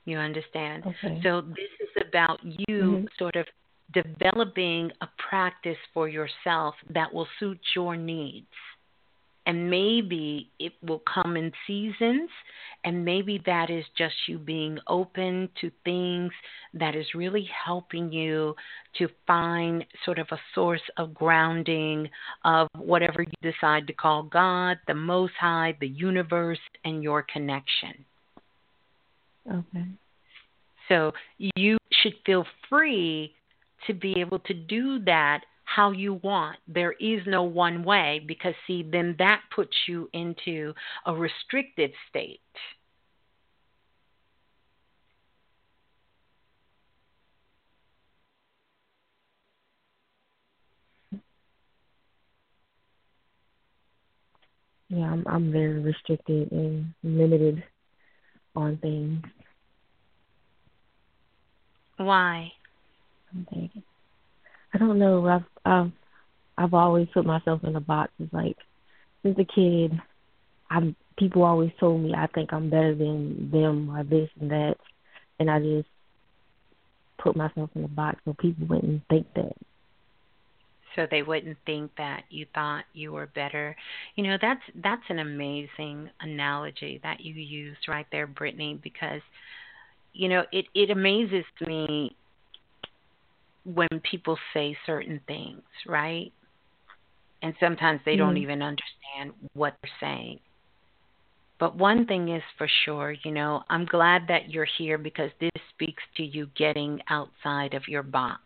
You understand? Okay. So this is about you mm-hmm. sort of developing a practice for yourself that will suit your needs. And maybe it will come in seasons, and maybe that is just you being open to things that is really helping you to find sort of a source of grounding of whatever you decide to call God, the Most High, the universe, and your connection. Okay. So you should feel free to be able to do that how you want. There is no one way because, see, then that puts you into a restricted state. Yeah, I'm I'm very restricted and limited on things. Why? I'm thinking. I don't know. I've I've I've always put myself in a box. It's like since a kid, I'm people always told me I think I'm better than them or this and that, and I just put myself in a box so people wouldn't think that. So they wouldn't think that you thought you were better. You know, that's that's an amazing analogy that you used right there, Brittany, because you know, it it amazes me when people say certain things, right? And sometimes they mm don't mm-hmm. even understand what they're saying. But one thing is for sure, you know, I'm glad that you're here because this speaks to you getting outside of your box.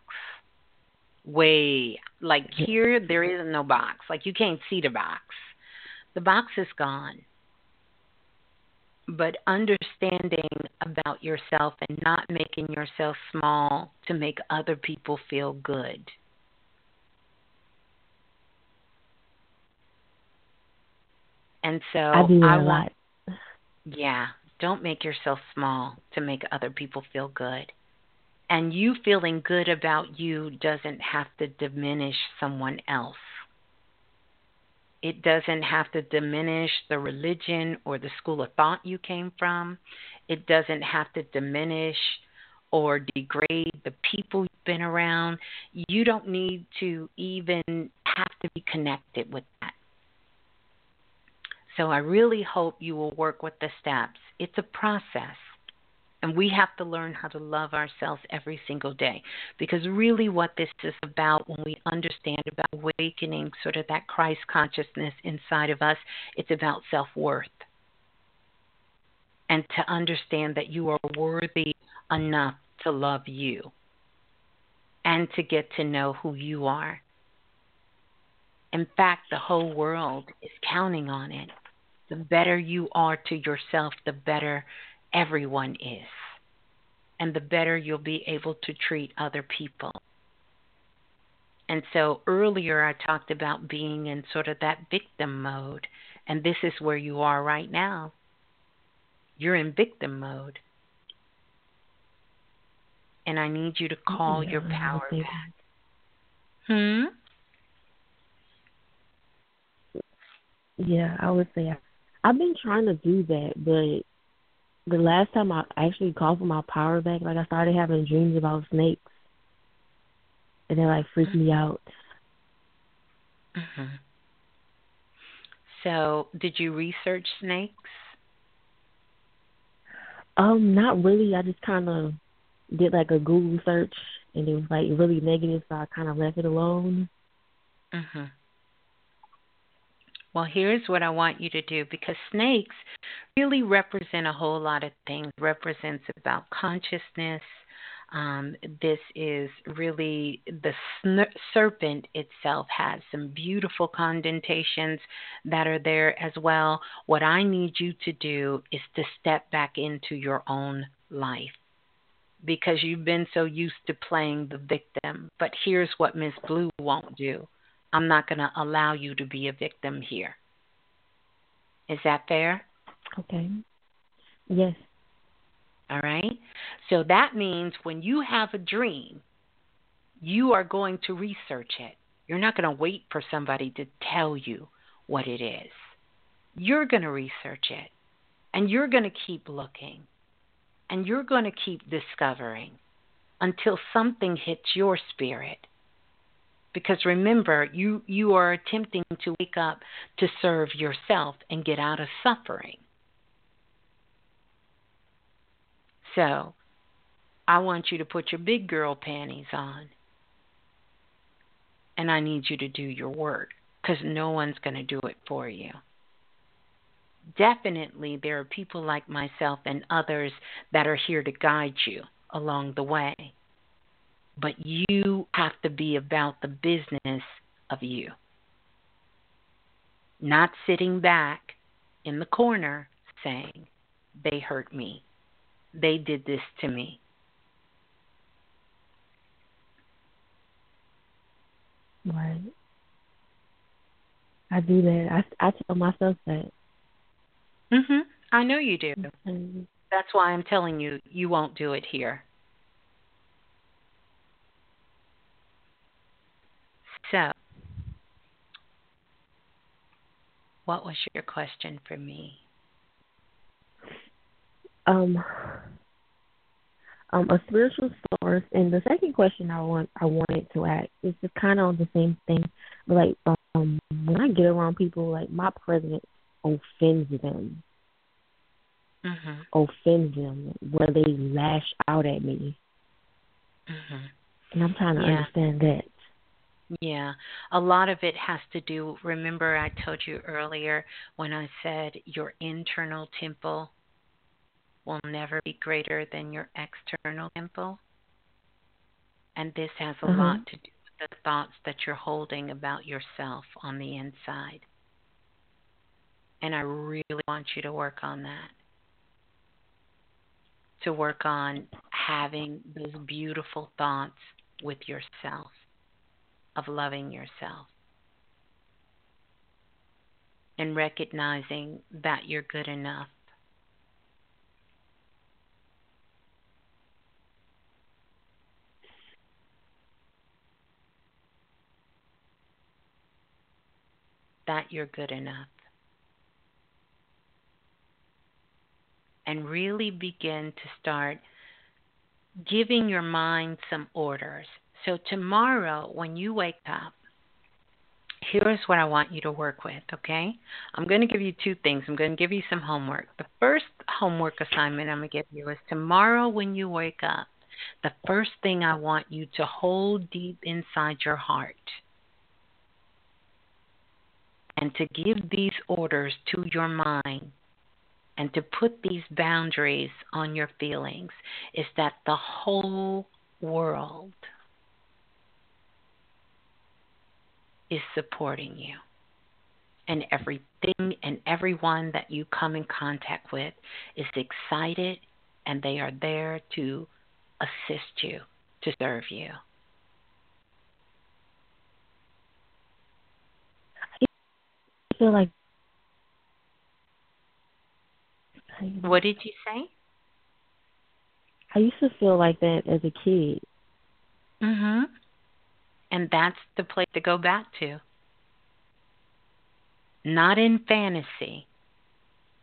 Way, like here, there is no box. Like you can't see the box. The box is gone but understanding about yourself and not making yourself small to make other people feel good. And so I do I a lot. Yeah, don't make yourself small to make other people feel good. And you feeling good about you doesn't have to diminish someone else. It doesn't have to diminish the religion or the school of thought you came from. It doesn't have to diminish or degrade the people you've been around. You don't need to even have to be connected with that. So I really hope you will work with the steps. It's a process. And we have to learn how to love ourselves every single day. Because really, what this is about when we understand about awakening sort of that Christ consciousness inside of us, it's about self worth. And to understand that you are worthy enough to love you and to get to know who you are. In fact, the whole world is counting on it. The better you are to yourself, the better everyone is. And the better you'll be able to treat other people. And so earlier I talked about being in sort of that victim mode. And this is where you are right now. You're in victim mode. And I need you to call your power back. Hmm? Yeah, I would say I've been trying to do that, but the last time I actually called for my power back, like I started having dreams about snakes, and they like freaked me out. Mm-hmm. So, did you research snakes? Um, not really. I just kind of did like a Google search, and it was like really negative, so I kind of left it alone. Mhm. Well, here's what I want you to do because snakes really represent a whole lot of things. Represents about consciousness, Um, this is really the sn- serpent itself has some beautiful condentations that are there as well. What I need you to do is to step back into your own life because you've been so used to playing the victim. But here's what Miss Blue won't do I'm not going to allow you to be a victim here. Is that fair? Okay. Yes. All right. So that means when you have a dream, you are going to research it. You're not going to wait for somebody to tell you what it is. You're going to research it. And you're going to keep looking. And you're going to keep discovering until something hits your spirit. Because remember, you, you are attempting to wake up to serve yourself and get out of suffering. So, I want you to put your big girl panties on. And I need you to do your work because no one's going to do it for you. Definitely, there are people like myself and others that are here to guide you along the way. But you have to be about the business of you. Not sitting back in the corner saying, they hurt me they did this to me. Right. I do that. I I tell myself that. Mhm. I know you do. Mm-hmm. That's why I'm telling you you won't do it here. So, what was your question for me? um, um, a spiritual source. And the second question I want I wanted to ask is just kind of on the same thing. But like um, when I get around people, like my presence offends them. Mm-hmm. Offends them where they lash out at me. Mm-hmm. And I'm trying to yeah. understand that. Yeah, a lot of it has to do. Remember, I told you earlier when I said your internal temple will never be greater than your external temple. And this has a mm-hmm. lot to do with the thoughts that you're holding about yourself on the inside. And I really want you to work on that. To work on having those beautiful thoughts with yourself, of loving yourself, and recognizing that you're good enough that you're good enough. And really begin to start giving your mind some orders. So, tomorrow, when you wake up, here's what I want you to work with, okay? I'm going to give you two things. I'm going to give you some homework. The first homework assignment I'm going to give you is tomorrow when you wake up, the first thing I want you to hold deep inside your heart and to give these orders to your mind and to put these boundaries on your feelings is that the whole world is supporting you. And everything and everyone that you come in contact with is excited and they are there to assist you, to serve you. I feel like. What did you say? I used to feel like that as a kid. Mhm. And that's the place to go back to. Not in fantasy,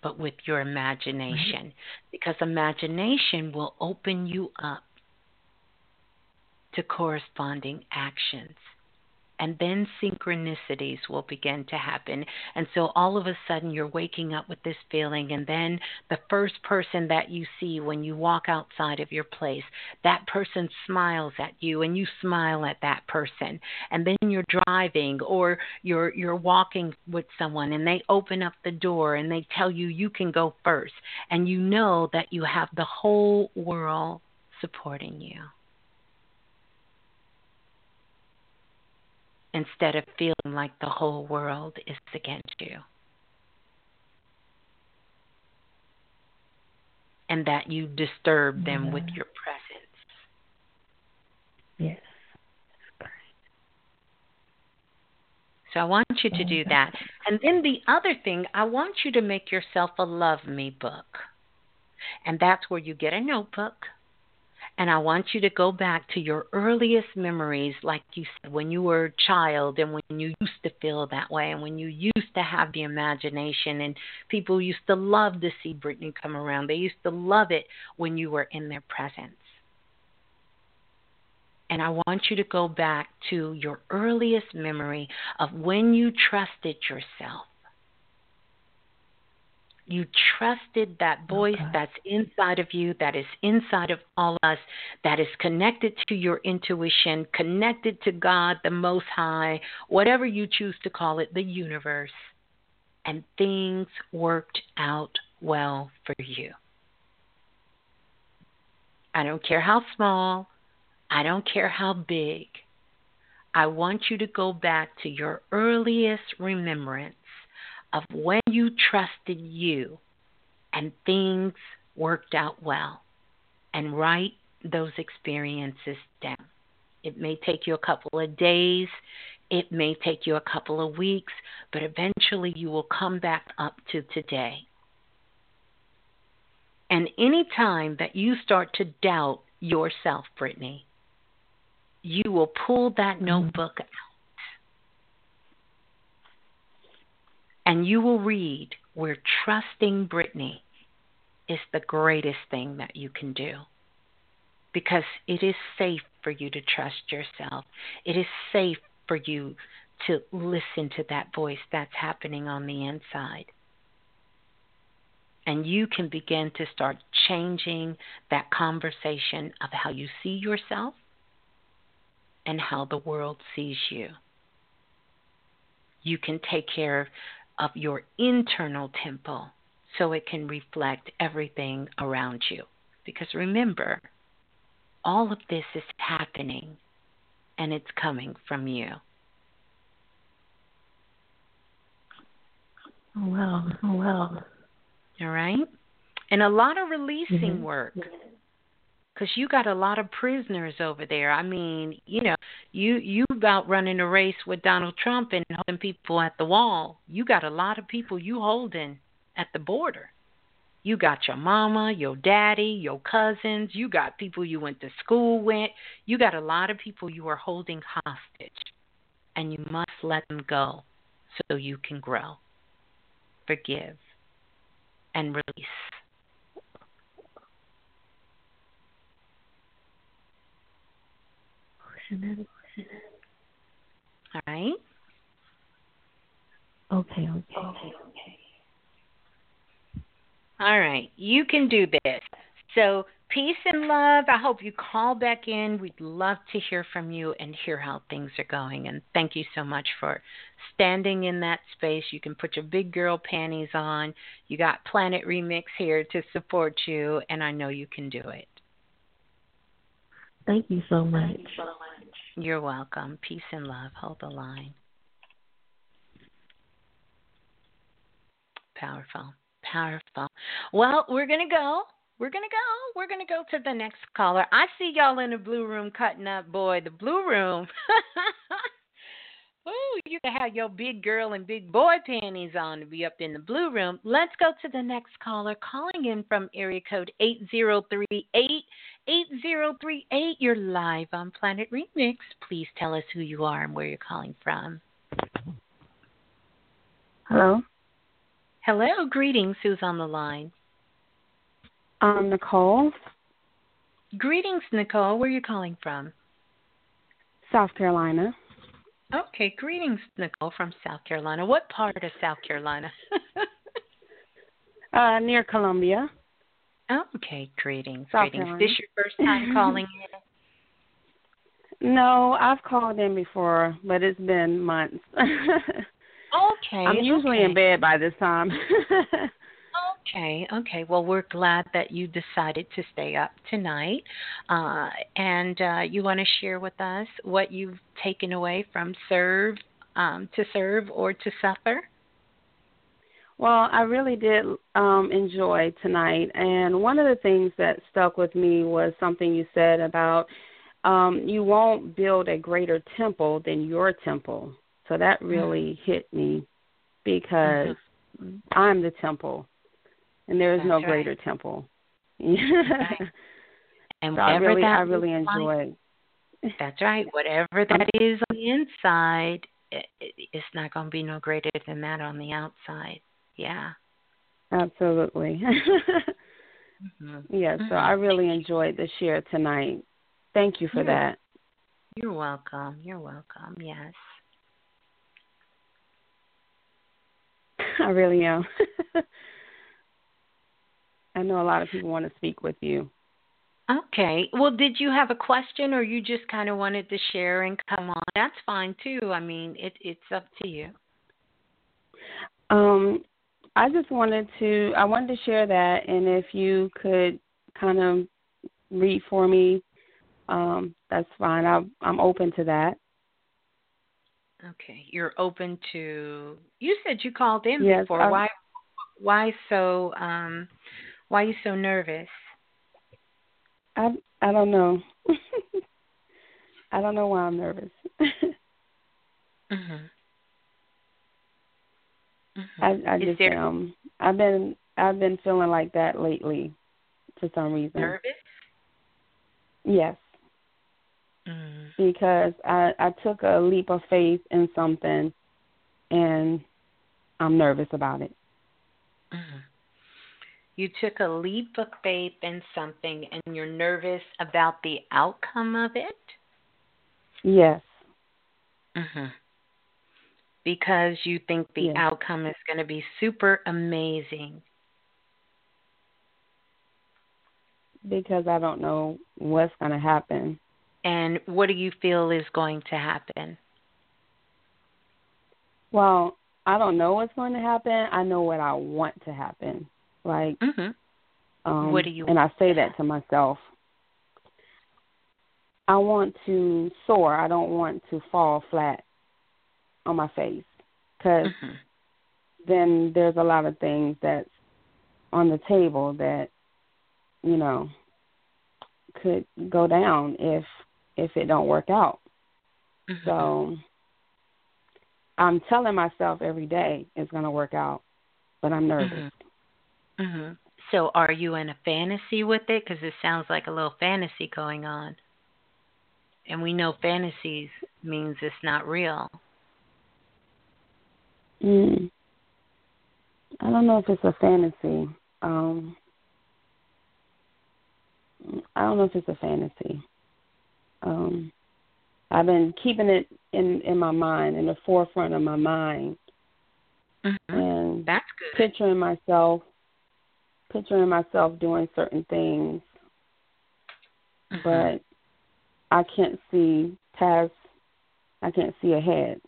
but with your imagination. Mm-hmm. Because imagination will open you up to corresponding actions and then synchronicities will begin to happen. And so all of a sudden you're waking up with this feeling, and then the first person that you see when you walk outside of your place, that person smiles at you, and you smile at that person. And then you're driving or you're you're walking with someone, and they open up the door and they tell you you can go first, and you know that you have the whole world supporting you. Instead of feeling like the whole world is against you. And that you disturb them yeah. with your presence. Yes. So I want you to do that. And then the other thing, I want you to make yourself a Love Me book. And that's where you get a notebook. And I want you to go back to your earliest memories, like you said, when you were a child and when you used to feel that way and when you used to have the imagination and people used to love to see Brittany come around. They used to love it when you were in their presence. And I want you to go back to your earliest memory of when you trusted yourself. You trusted that voice okay. that's inside of you, that is inside of all of us, that is connected to your intuition, connected to God, the Most High, whatever you choose to call it, the universe. And things worked out well for you. I don't care how small, I don't care how big. I want you to go back to your earliest remembrance of when you trusted you and things worked out well and write those experiences down. It may take you a couple of days, it may take you a couple of weeks, but eventually you will come back up to today. And any time that you start to doubt yourself, Brittany, you will pull that mm-hmm. notebook out and you will read where trusting Brittany is the greatest thing that you can do. Because it is safe for you to trust yourself. It is safe for you to listen to that voice that's happening on the inside. And you can begin to start changing that conversation of how you see yourself and how the world sees you. You can take care of your internal temple so it can reflect everything around you. Because remember, all of this is happening and it's coming from you. Oh, wow. Oh, wow. All right? And a lot of releasing mm-hmm. work because you got a lot of prisoners over there. I mean, you know, you you about running a race with Donald Trump and holding people at the wall. You got a lot of people you holding at the border. You got your mama, your daddy, your cousins. You got people you went to school with. You got a lot of people you are holding hostage, and you must let them go so you can grow, forgive, and release. All right. Okay, okay, okay, okay. All right, you can do this. So, peace and love. I hope you call back in. We'd love to hear from you and hear how things are going. And thank you so much for standing in that space. You can put your big girl panties on. You got Planet Remix here to support you, and I know you can do it. Thank you so much. You're welcome. Peace and love. Hold the line. Powerful. Powerful. Well, we're going to go. We're going to go. We're going to go to the next caller. I see y'all in the blue room cutting up, boy. The blue room. Ooh, you can have your big girl and big boy panties on to be up in the blue room. Let's go to the next caller calling in from area code 8038. 8038. You're live on Planet Remix. Please tell us who you are and where you're calling from. Hello. Hello. Greetings. Who's on the line? Um, Nicole. Greetings, Nicole. Where are you calling from? South Carolina. Okay. Greetings, Nicole from South Carolina. What part of South Carolina? uh, near Columbia. Okay, greetings. South greetings. Carolina. This your first time calling in? No, I've called in before, but it's been months. okay. I'm usually okay. in bed by this time. Okay, okay. Well, we're glad that you decided to stay up tonight. Uh, and uh, you want to share with us what you've taken away from serve um, to serve or to suffer? Well, I really did um, enjoy tonight, and one of the things that stuck with me was something you said about um, you won't build a greater temple than your temple. So that Mm-hmm. really hit me because I'm the temple, and there is no right. greater temple. And so I whatever really, that I really looks like-. That's right. Whatever that is on the inside, it, it, it's not going to be no greater than that on the outside. Yeah. Absolutely. Mhm. yeah, so I really enjoyed the share tonight. Thank you for You're- that. You're welcome. You're welcome. Yes. I really am. I know a lot of people want to speak with you. Okay. Well, did you have a question, or you just kind of wanted to share and come on? That's fine too. I mean, it, it's up to you. Um, I just wanted to I wanted to share that, and if you could kind of read for me, um, that's fine. I, I'm open to that. Okay. You're open to. You said you called in Yes, before. I- why? Why so? Um, why are you so nervous? I I don't know. I don't know why I'm nervous. Mhm. I I just there- um I've been I've been feeling like that lately for some reason. Nervous? Yes, Mm. because I I took a leap of faith in something and I'm nervous about it. Mhm. You took a leap of faith in something, and you're nervous about the outcome of it. Yes. Mhm. Because you think the Yes. outcome is going to be super amazing. Because I don't know what's going to happen. And what do you feel is going to happen? Well, I don't know what's going to happen. I know what I want to happen. Like Mhm. um What do you and I say that to myself. I want to soar. I don't want to fall flat on my face cuz Mhm. then there's a lot of things that's on the table that you know could go down if if it don't work out. Mhm. So I'm telling myself every day it's going to work out, but I'm nervous. Mhm. So, are you in a fantasy with it? Because it sounds like a little fantasy going on. And we know fantasies means it's not real. Mm. I don't know if it's a fantasy. Um I don't know if it's a fantasy. Um I've been keeping it in in my mind, in the forefront of my mind, Mhm. and That's good. picturing myself, picturing myself doing certain things, Mhm. but I can't see past. I can't see ahead.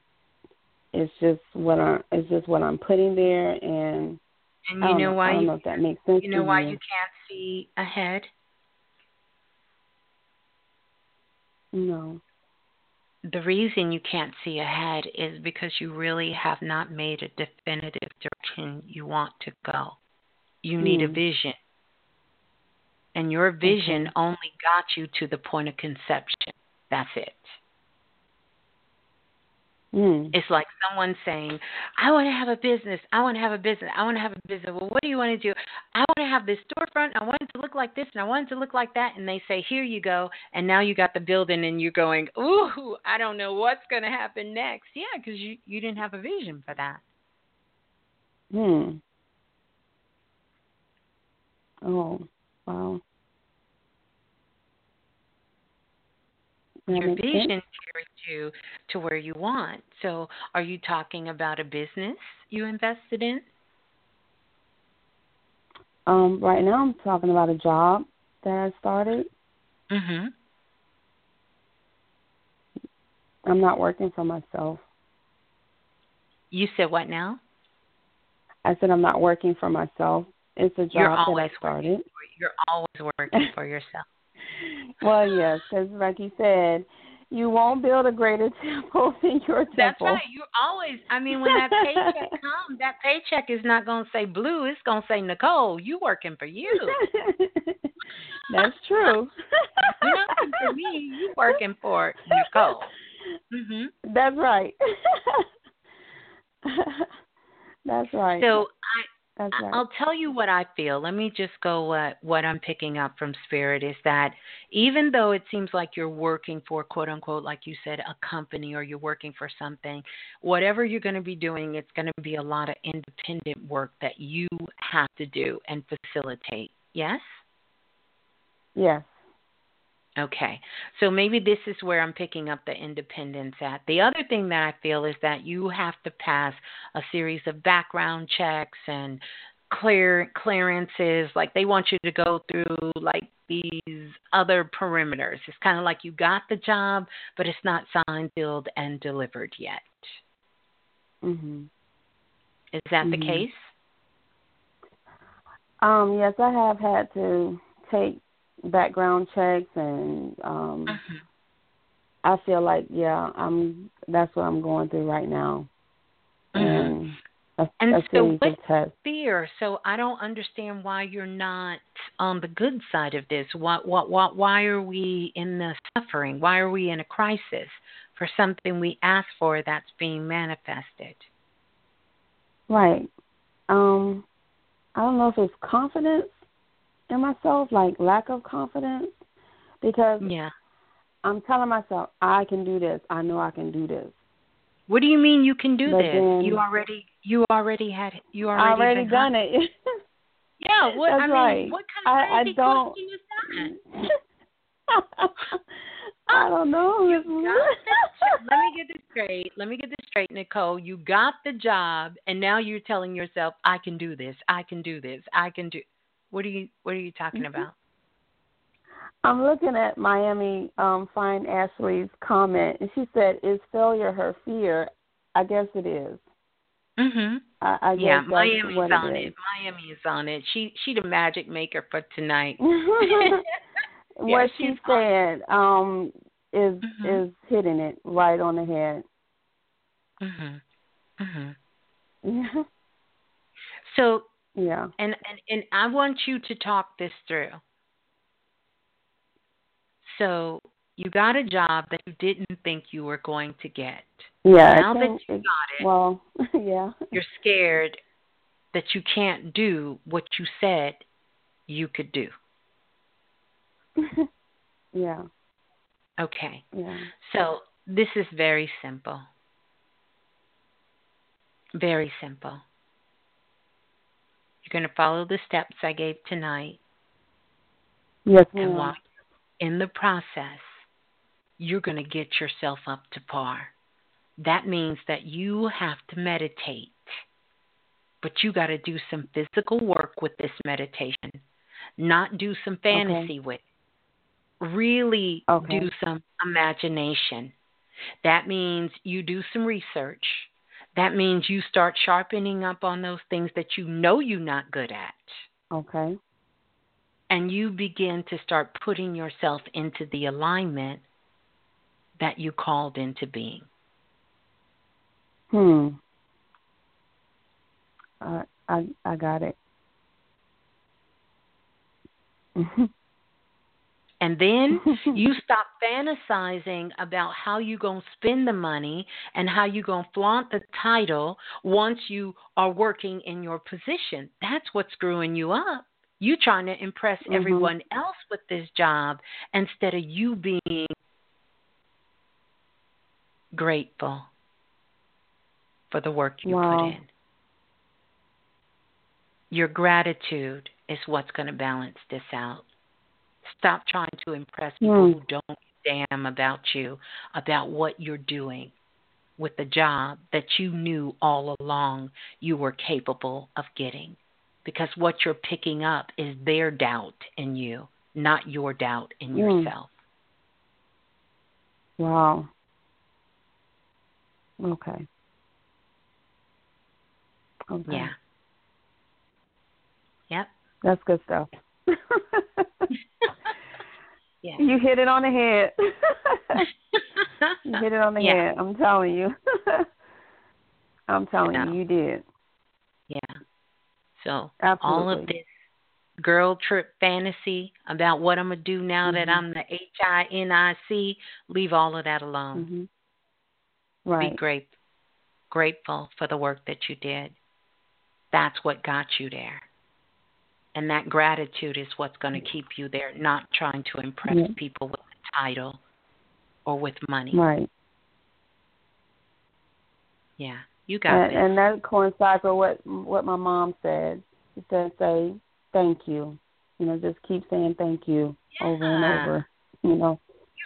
It's just what I'm. It's just what I'm putting there, and And I you don't know why I don't you know if that makes sense. you know why you. you can't see ahead? No. The reason you can't see ahead is because you really have not made a definitive direction you want to go. You need a Hmm. vision. And your vision only got you to the point of conception. That's it. Mm. It's like someone saying, I want to have a business. I want to have a business. I want to have a business. Well, what do you want to do? I want to have this storefront. I want it to look like this and I want it to look like that. And they say, Here you go. And now you got the building and you're going, Ooh, I don't know what's going to happen next. Yeah, because you, you didn't have a vision for that. Hmm. Oh, wow. Your vision sense. carried you to where you want. So, are you talking about a business you invested in? Um, right now I'm talking about a job that I started. Mm-hmm. I'm not working for myself. You said what now? I said I'm not working for myself. It's a job You're that always I started. You're always working for yourself. Well, yes, because like you said, you won't build a greater temple than your temple. That's right. You always. I mean, when that paycheck comes, that paycheck is not going to say blue. It's going to say Nicole. You working for you. That's true. You're not working for me. You working for Nicole. Mm-hmm. That's right. That's right. So I That's right. I'll tell you what I feel. Let me just go what what I'm picking up from spirit is that even though it seems like you're working for quote unquote like you said a company or you're working for something, whatever you're going to be doing, it's going to be a lot of independent work that you have to do and facilitate. Yes? yes. Okay. So maybe this is where I'm picking up the independence at. The other thing that I feel is that you have to pass a series of background checks and clear clearances like they want you to go through like these other perimeters. It's kind of like you got the job but it's not signed, sealed and delivered yet. Mhm. Is that the Mhm. case? Um, yes, I have had to take background checks and um Mm-hmm. I feel like yeah, I'm that's what I'm going through right now. And a, And a so series what of fear? So I don't understand why you're not on the good side of this. What what what why are we in the suffering? Why are we in a crisis for something we asked for that's being manifested? Right. Um I don't know if it's confidence in myself, like lack of confidence because Yeah. I'm telling myself I can do this. I know I can do this. What do you mean you can do But this? then- you already you already had you already already done it. Yeah, what That's I mean right. what kind of I- I don't- is that? I don't know. Let me get this straight. Let me get this straight, Nicole. You got the job, and now you're telling yourself, "I can do this. I can do this. I can do." What are you What are you talking Mm-hmm. about? I'm looking at Miami um Fine Ashley's comment and she said, Is failure her fear? I guess it is. Mhm. I, I Yeah, Miami's on it it. is. Miami is on it. She she the magic maker for tonight. what she said um is Mhm. is hitting it right on the head. Mhm. Mhm. Yeah. So Yeah. and, and and I want you to talk this through. So you got a job that you didn't think you were going to get. Yeah. Now that you got it, Well, yeah. you're scared that you can't do what you said you could do. yeah. Okay. Yeah. So this is very simple. Very simple. You're going to follow the steps I gave tonight. Yes, And ma'am. while in the process, you're going to get yourself up to par. That means that you have to meditate, but you got to do some physical work with this meditation, not do some fantasy with it. Really Okay. do some imagination. That means you do some research. That means you start sharpening up on those things that you know you're not good at Okay. and you begin to start putting yourself into the alignment that you called into being. Hmm. I I I got it. And then you stop fantasizing about how you're going to spend the money and how you're going to flaunt the title once you are working in your position. That's what's screwing you up. You trying to impress Mhm. everyone else with this job instead of you being grateful for the work you Wow. put in. Your gratitude is what's going to balance this out. Stop trying to impress people Hmm. who don't damn about you, about what you're doing with the job that you knew all along you were capable of getting. Because what you're picking up is their doubt in you, not your doubt in Hmm. yourself. Wow. Okay. Okay. Yeah. Yep. That's good stuff. yeah. You hit it on the head. you hit it on the Yeah. head. I'm telling you. I'm telling you, you did. Yeah. So Absolutely. all of this girl trip fantasy about what I'm gonna do now that Mhm. I'm the H I N I C, leave all of that alone. hmm Right. Be great, grateful for the work that you did. That's what got you there. And that gratitude is what's going to keep you there, not trying to impress Yeah. people with a title or with money. Right. Yeah, you got And, this. and that coincides with what what my mom said. She said, "Say thank you." You know, just keep saying thank you over and over. You know,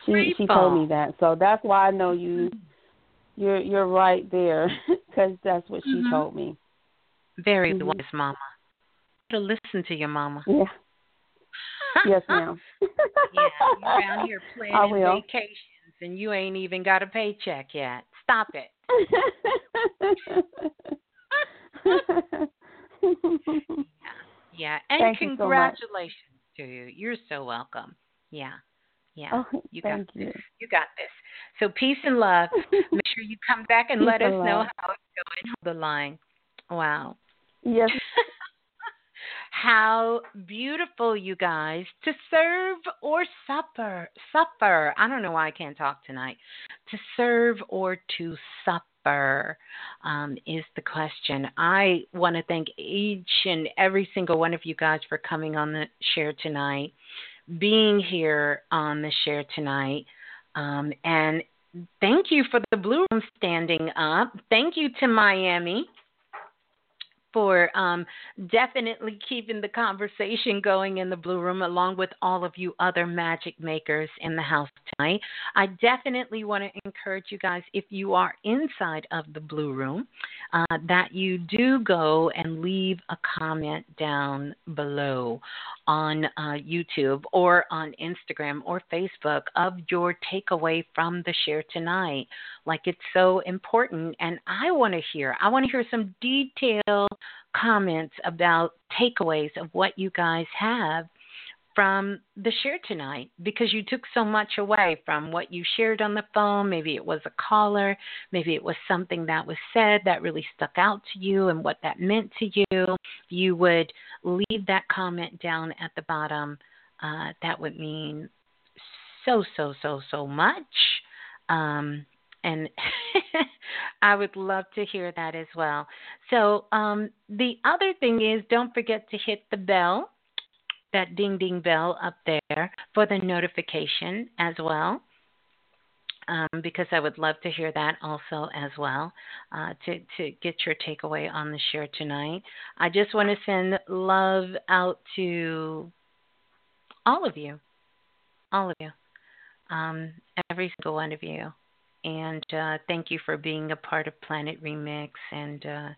she she grateful. told me that, so that's why I know you. You're you're right there because that's what she Mhm. told me. Very Mhm. wise, Mama. To listen to your mama. Yeah. yes, ma'am. yeah, you're around here planning vacations and you ain't even got a paycheck yet. Stop it. Yeah, yeah, and Thank you so congratulations to you. You're so welcome. Yeah, yeah. Oh, you got thank this. you. You got this. So peace and love. Make sure you come back and Peace let us and know love. how it's going. Hold the line. Wow. Yes. How beautiful, you guys. To serve or supper. Supper. I don't know why I can't talk tonight. To serve or to supper um, is the question. I want to thank each and every single one of you guys for coming on the share tonight, being here on the share tonight. Um, and thank you for the blue room standing up. Thank you to Miami for um, definitely keeping the conversation going in the Blue Room, along with all of you other magic makers in the house tonight. I definitely want to encourage you guys, if you are inside of the Blue Room, uh, that you do go and leave a comment down below on uh, YouTube or on Instagram or Facebook of your takeaway from the share tonight. Like it's so important, and I want to hear. I want to hear some detailed comments about takeaways of what you guys have from the share tonight because you took so much away from what you shared on the phone. Maybe it was a caller, maybe it was something that was said that really stuck out to you and what that meant to you. You would leave that comment down at the bottom. Uh, that would mean so, so, so, so much. Um, and I would love to hear that as well. So, um, the other thing is don't forget to hit the bell, that ding ding bell up there for the notification as well. Um, because I would love to hear that also as well uh, to to get your takeaway on the share tonight. I just want to send love out to all of you, all of you, um, every single one of you and uh, thank you for being a part of Planet Remix and uh,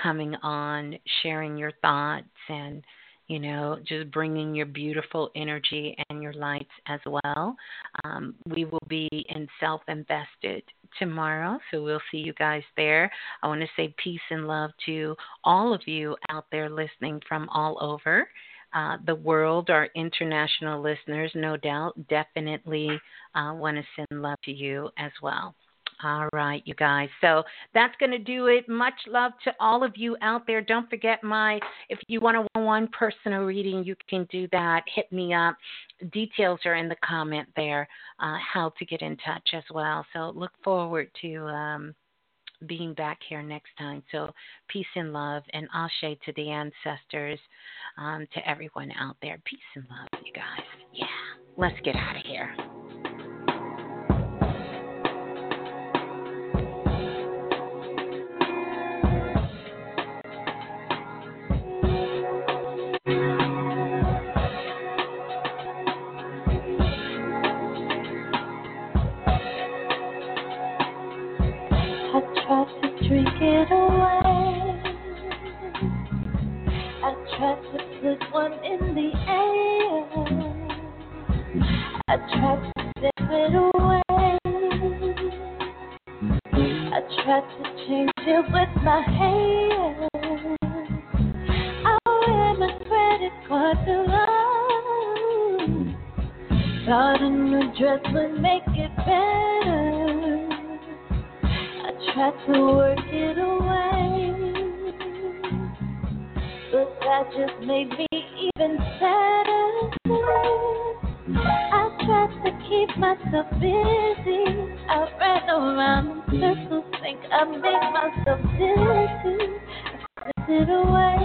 coming on, sharing your thoughts, and you know, just bringing your beautiful energy and your lights as well. Um, we will be in Self Invested tomorrow, so we'll see you guys there. I want to say peace and love to all of you out there listening from all over. Uh, the world, our international listeners, no doubt, definitely uh, want to send love to you as well. All right, you guys. So that's going to do it. Much love to all of you out there. Don't forget my, if you want a one one personal reading, you can do that. Hit me up. Details are in the comment there, uh, how to get in touch as well. So look forward to um, being back here next time. So peace and love and ashe to the ancestors, um, to everyone out there. Peace and love, you guys. Yeah, let's get out of here. tried to put one in the air. I tried to step it away. I tried to change it with my hair. I wear my credit card alone. Thought a new dress would make it better. I tried to work it away that just made me even sadder. I tried to keep myself busy. I ran around in circles, think I made myself dizzy. I it away.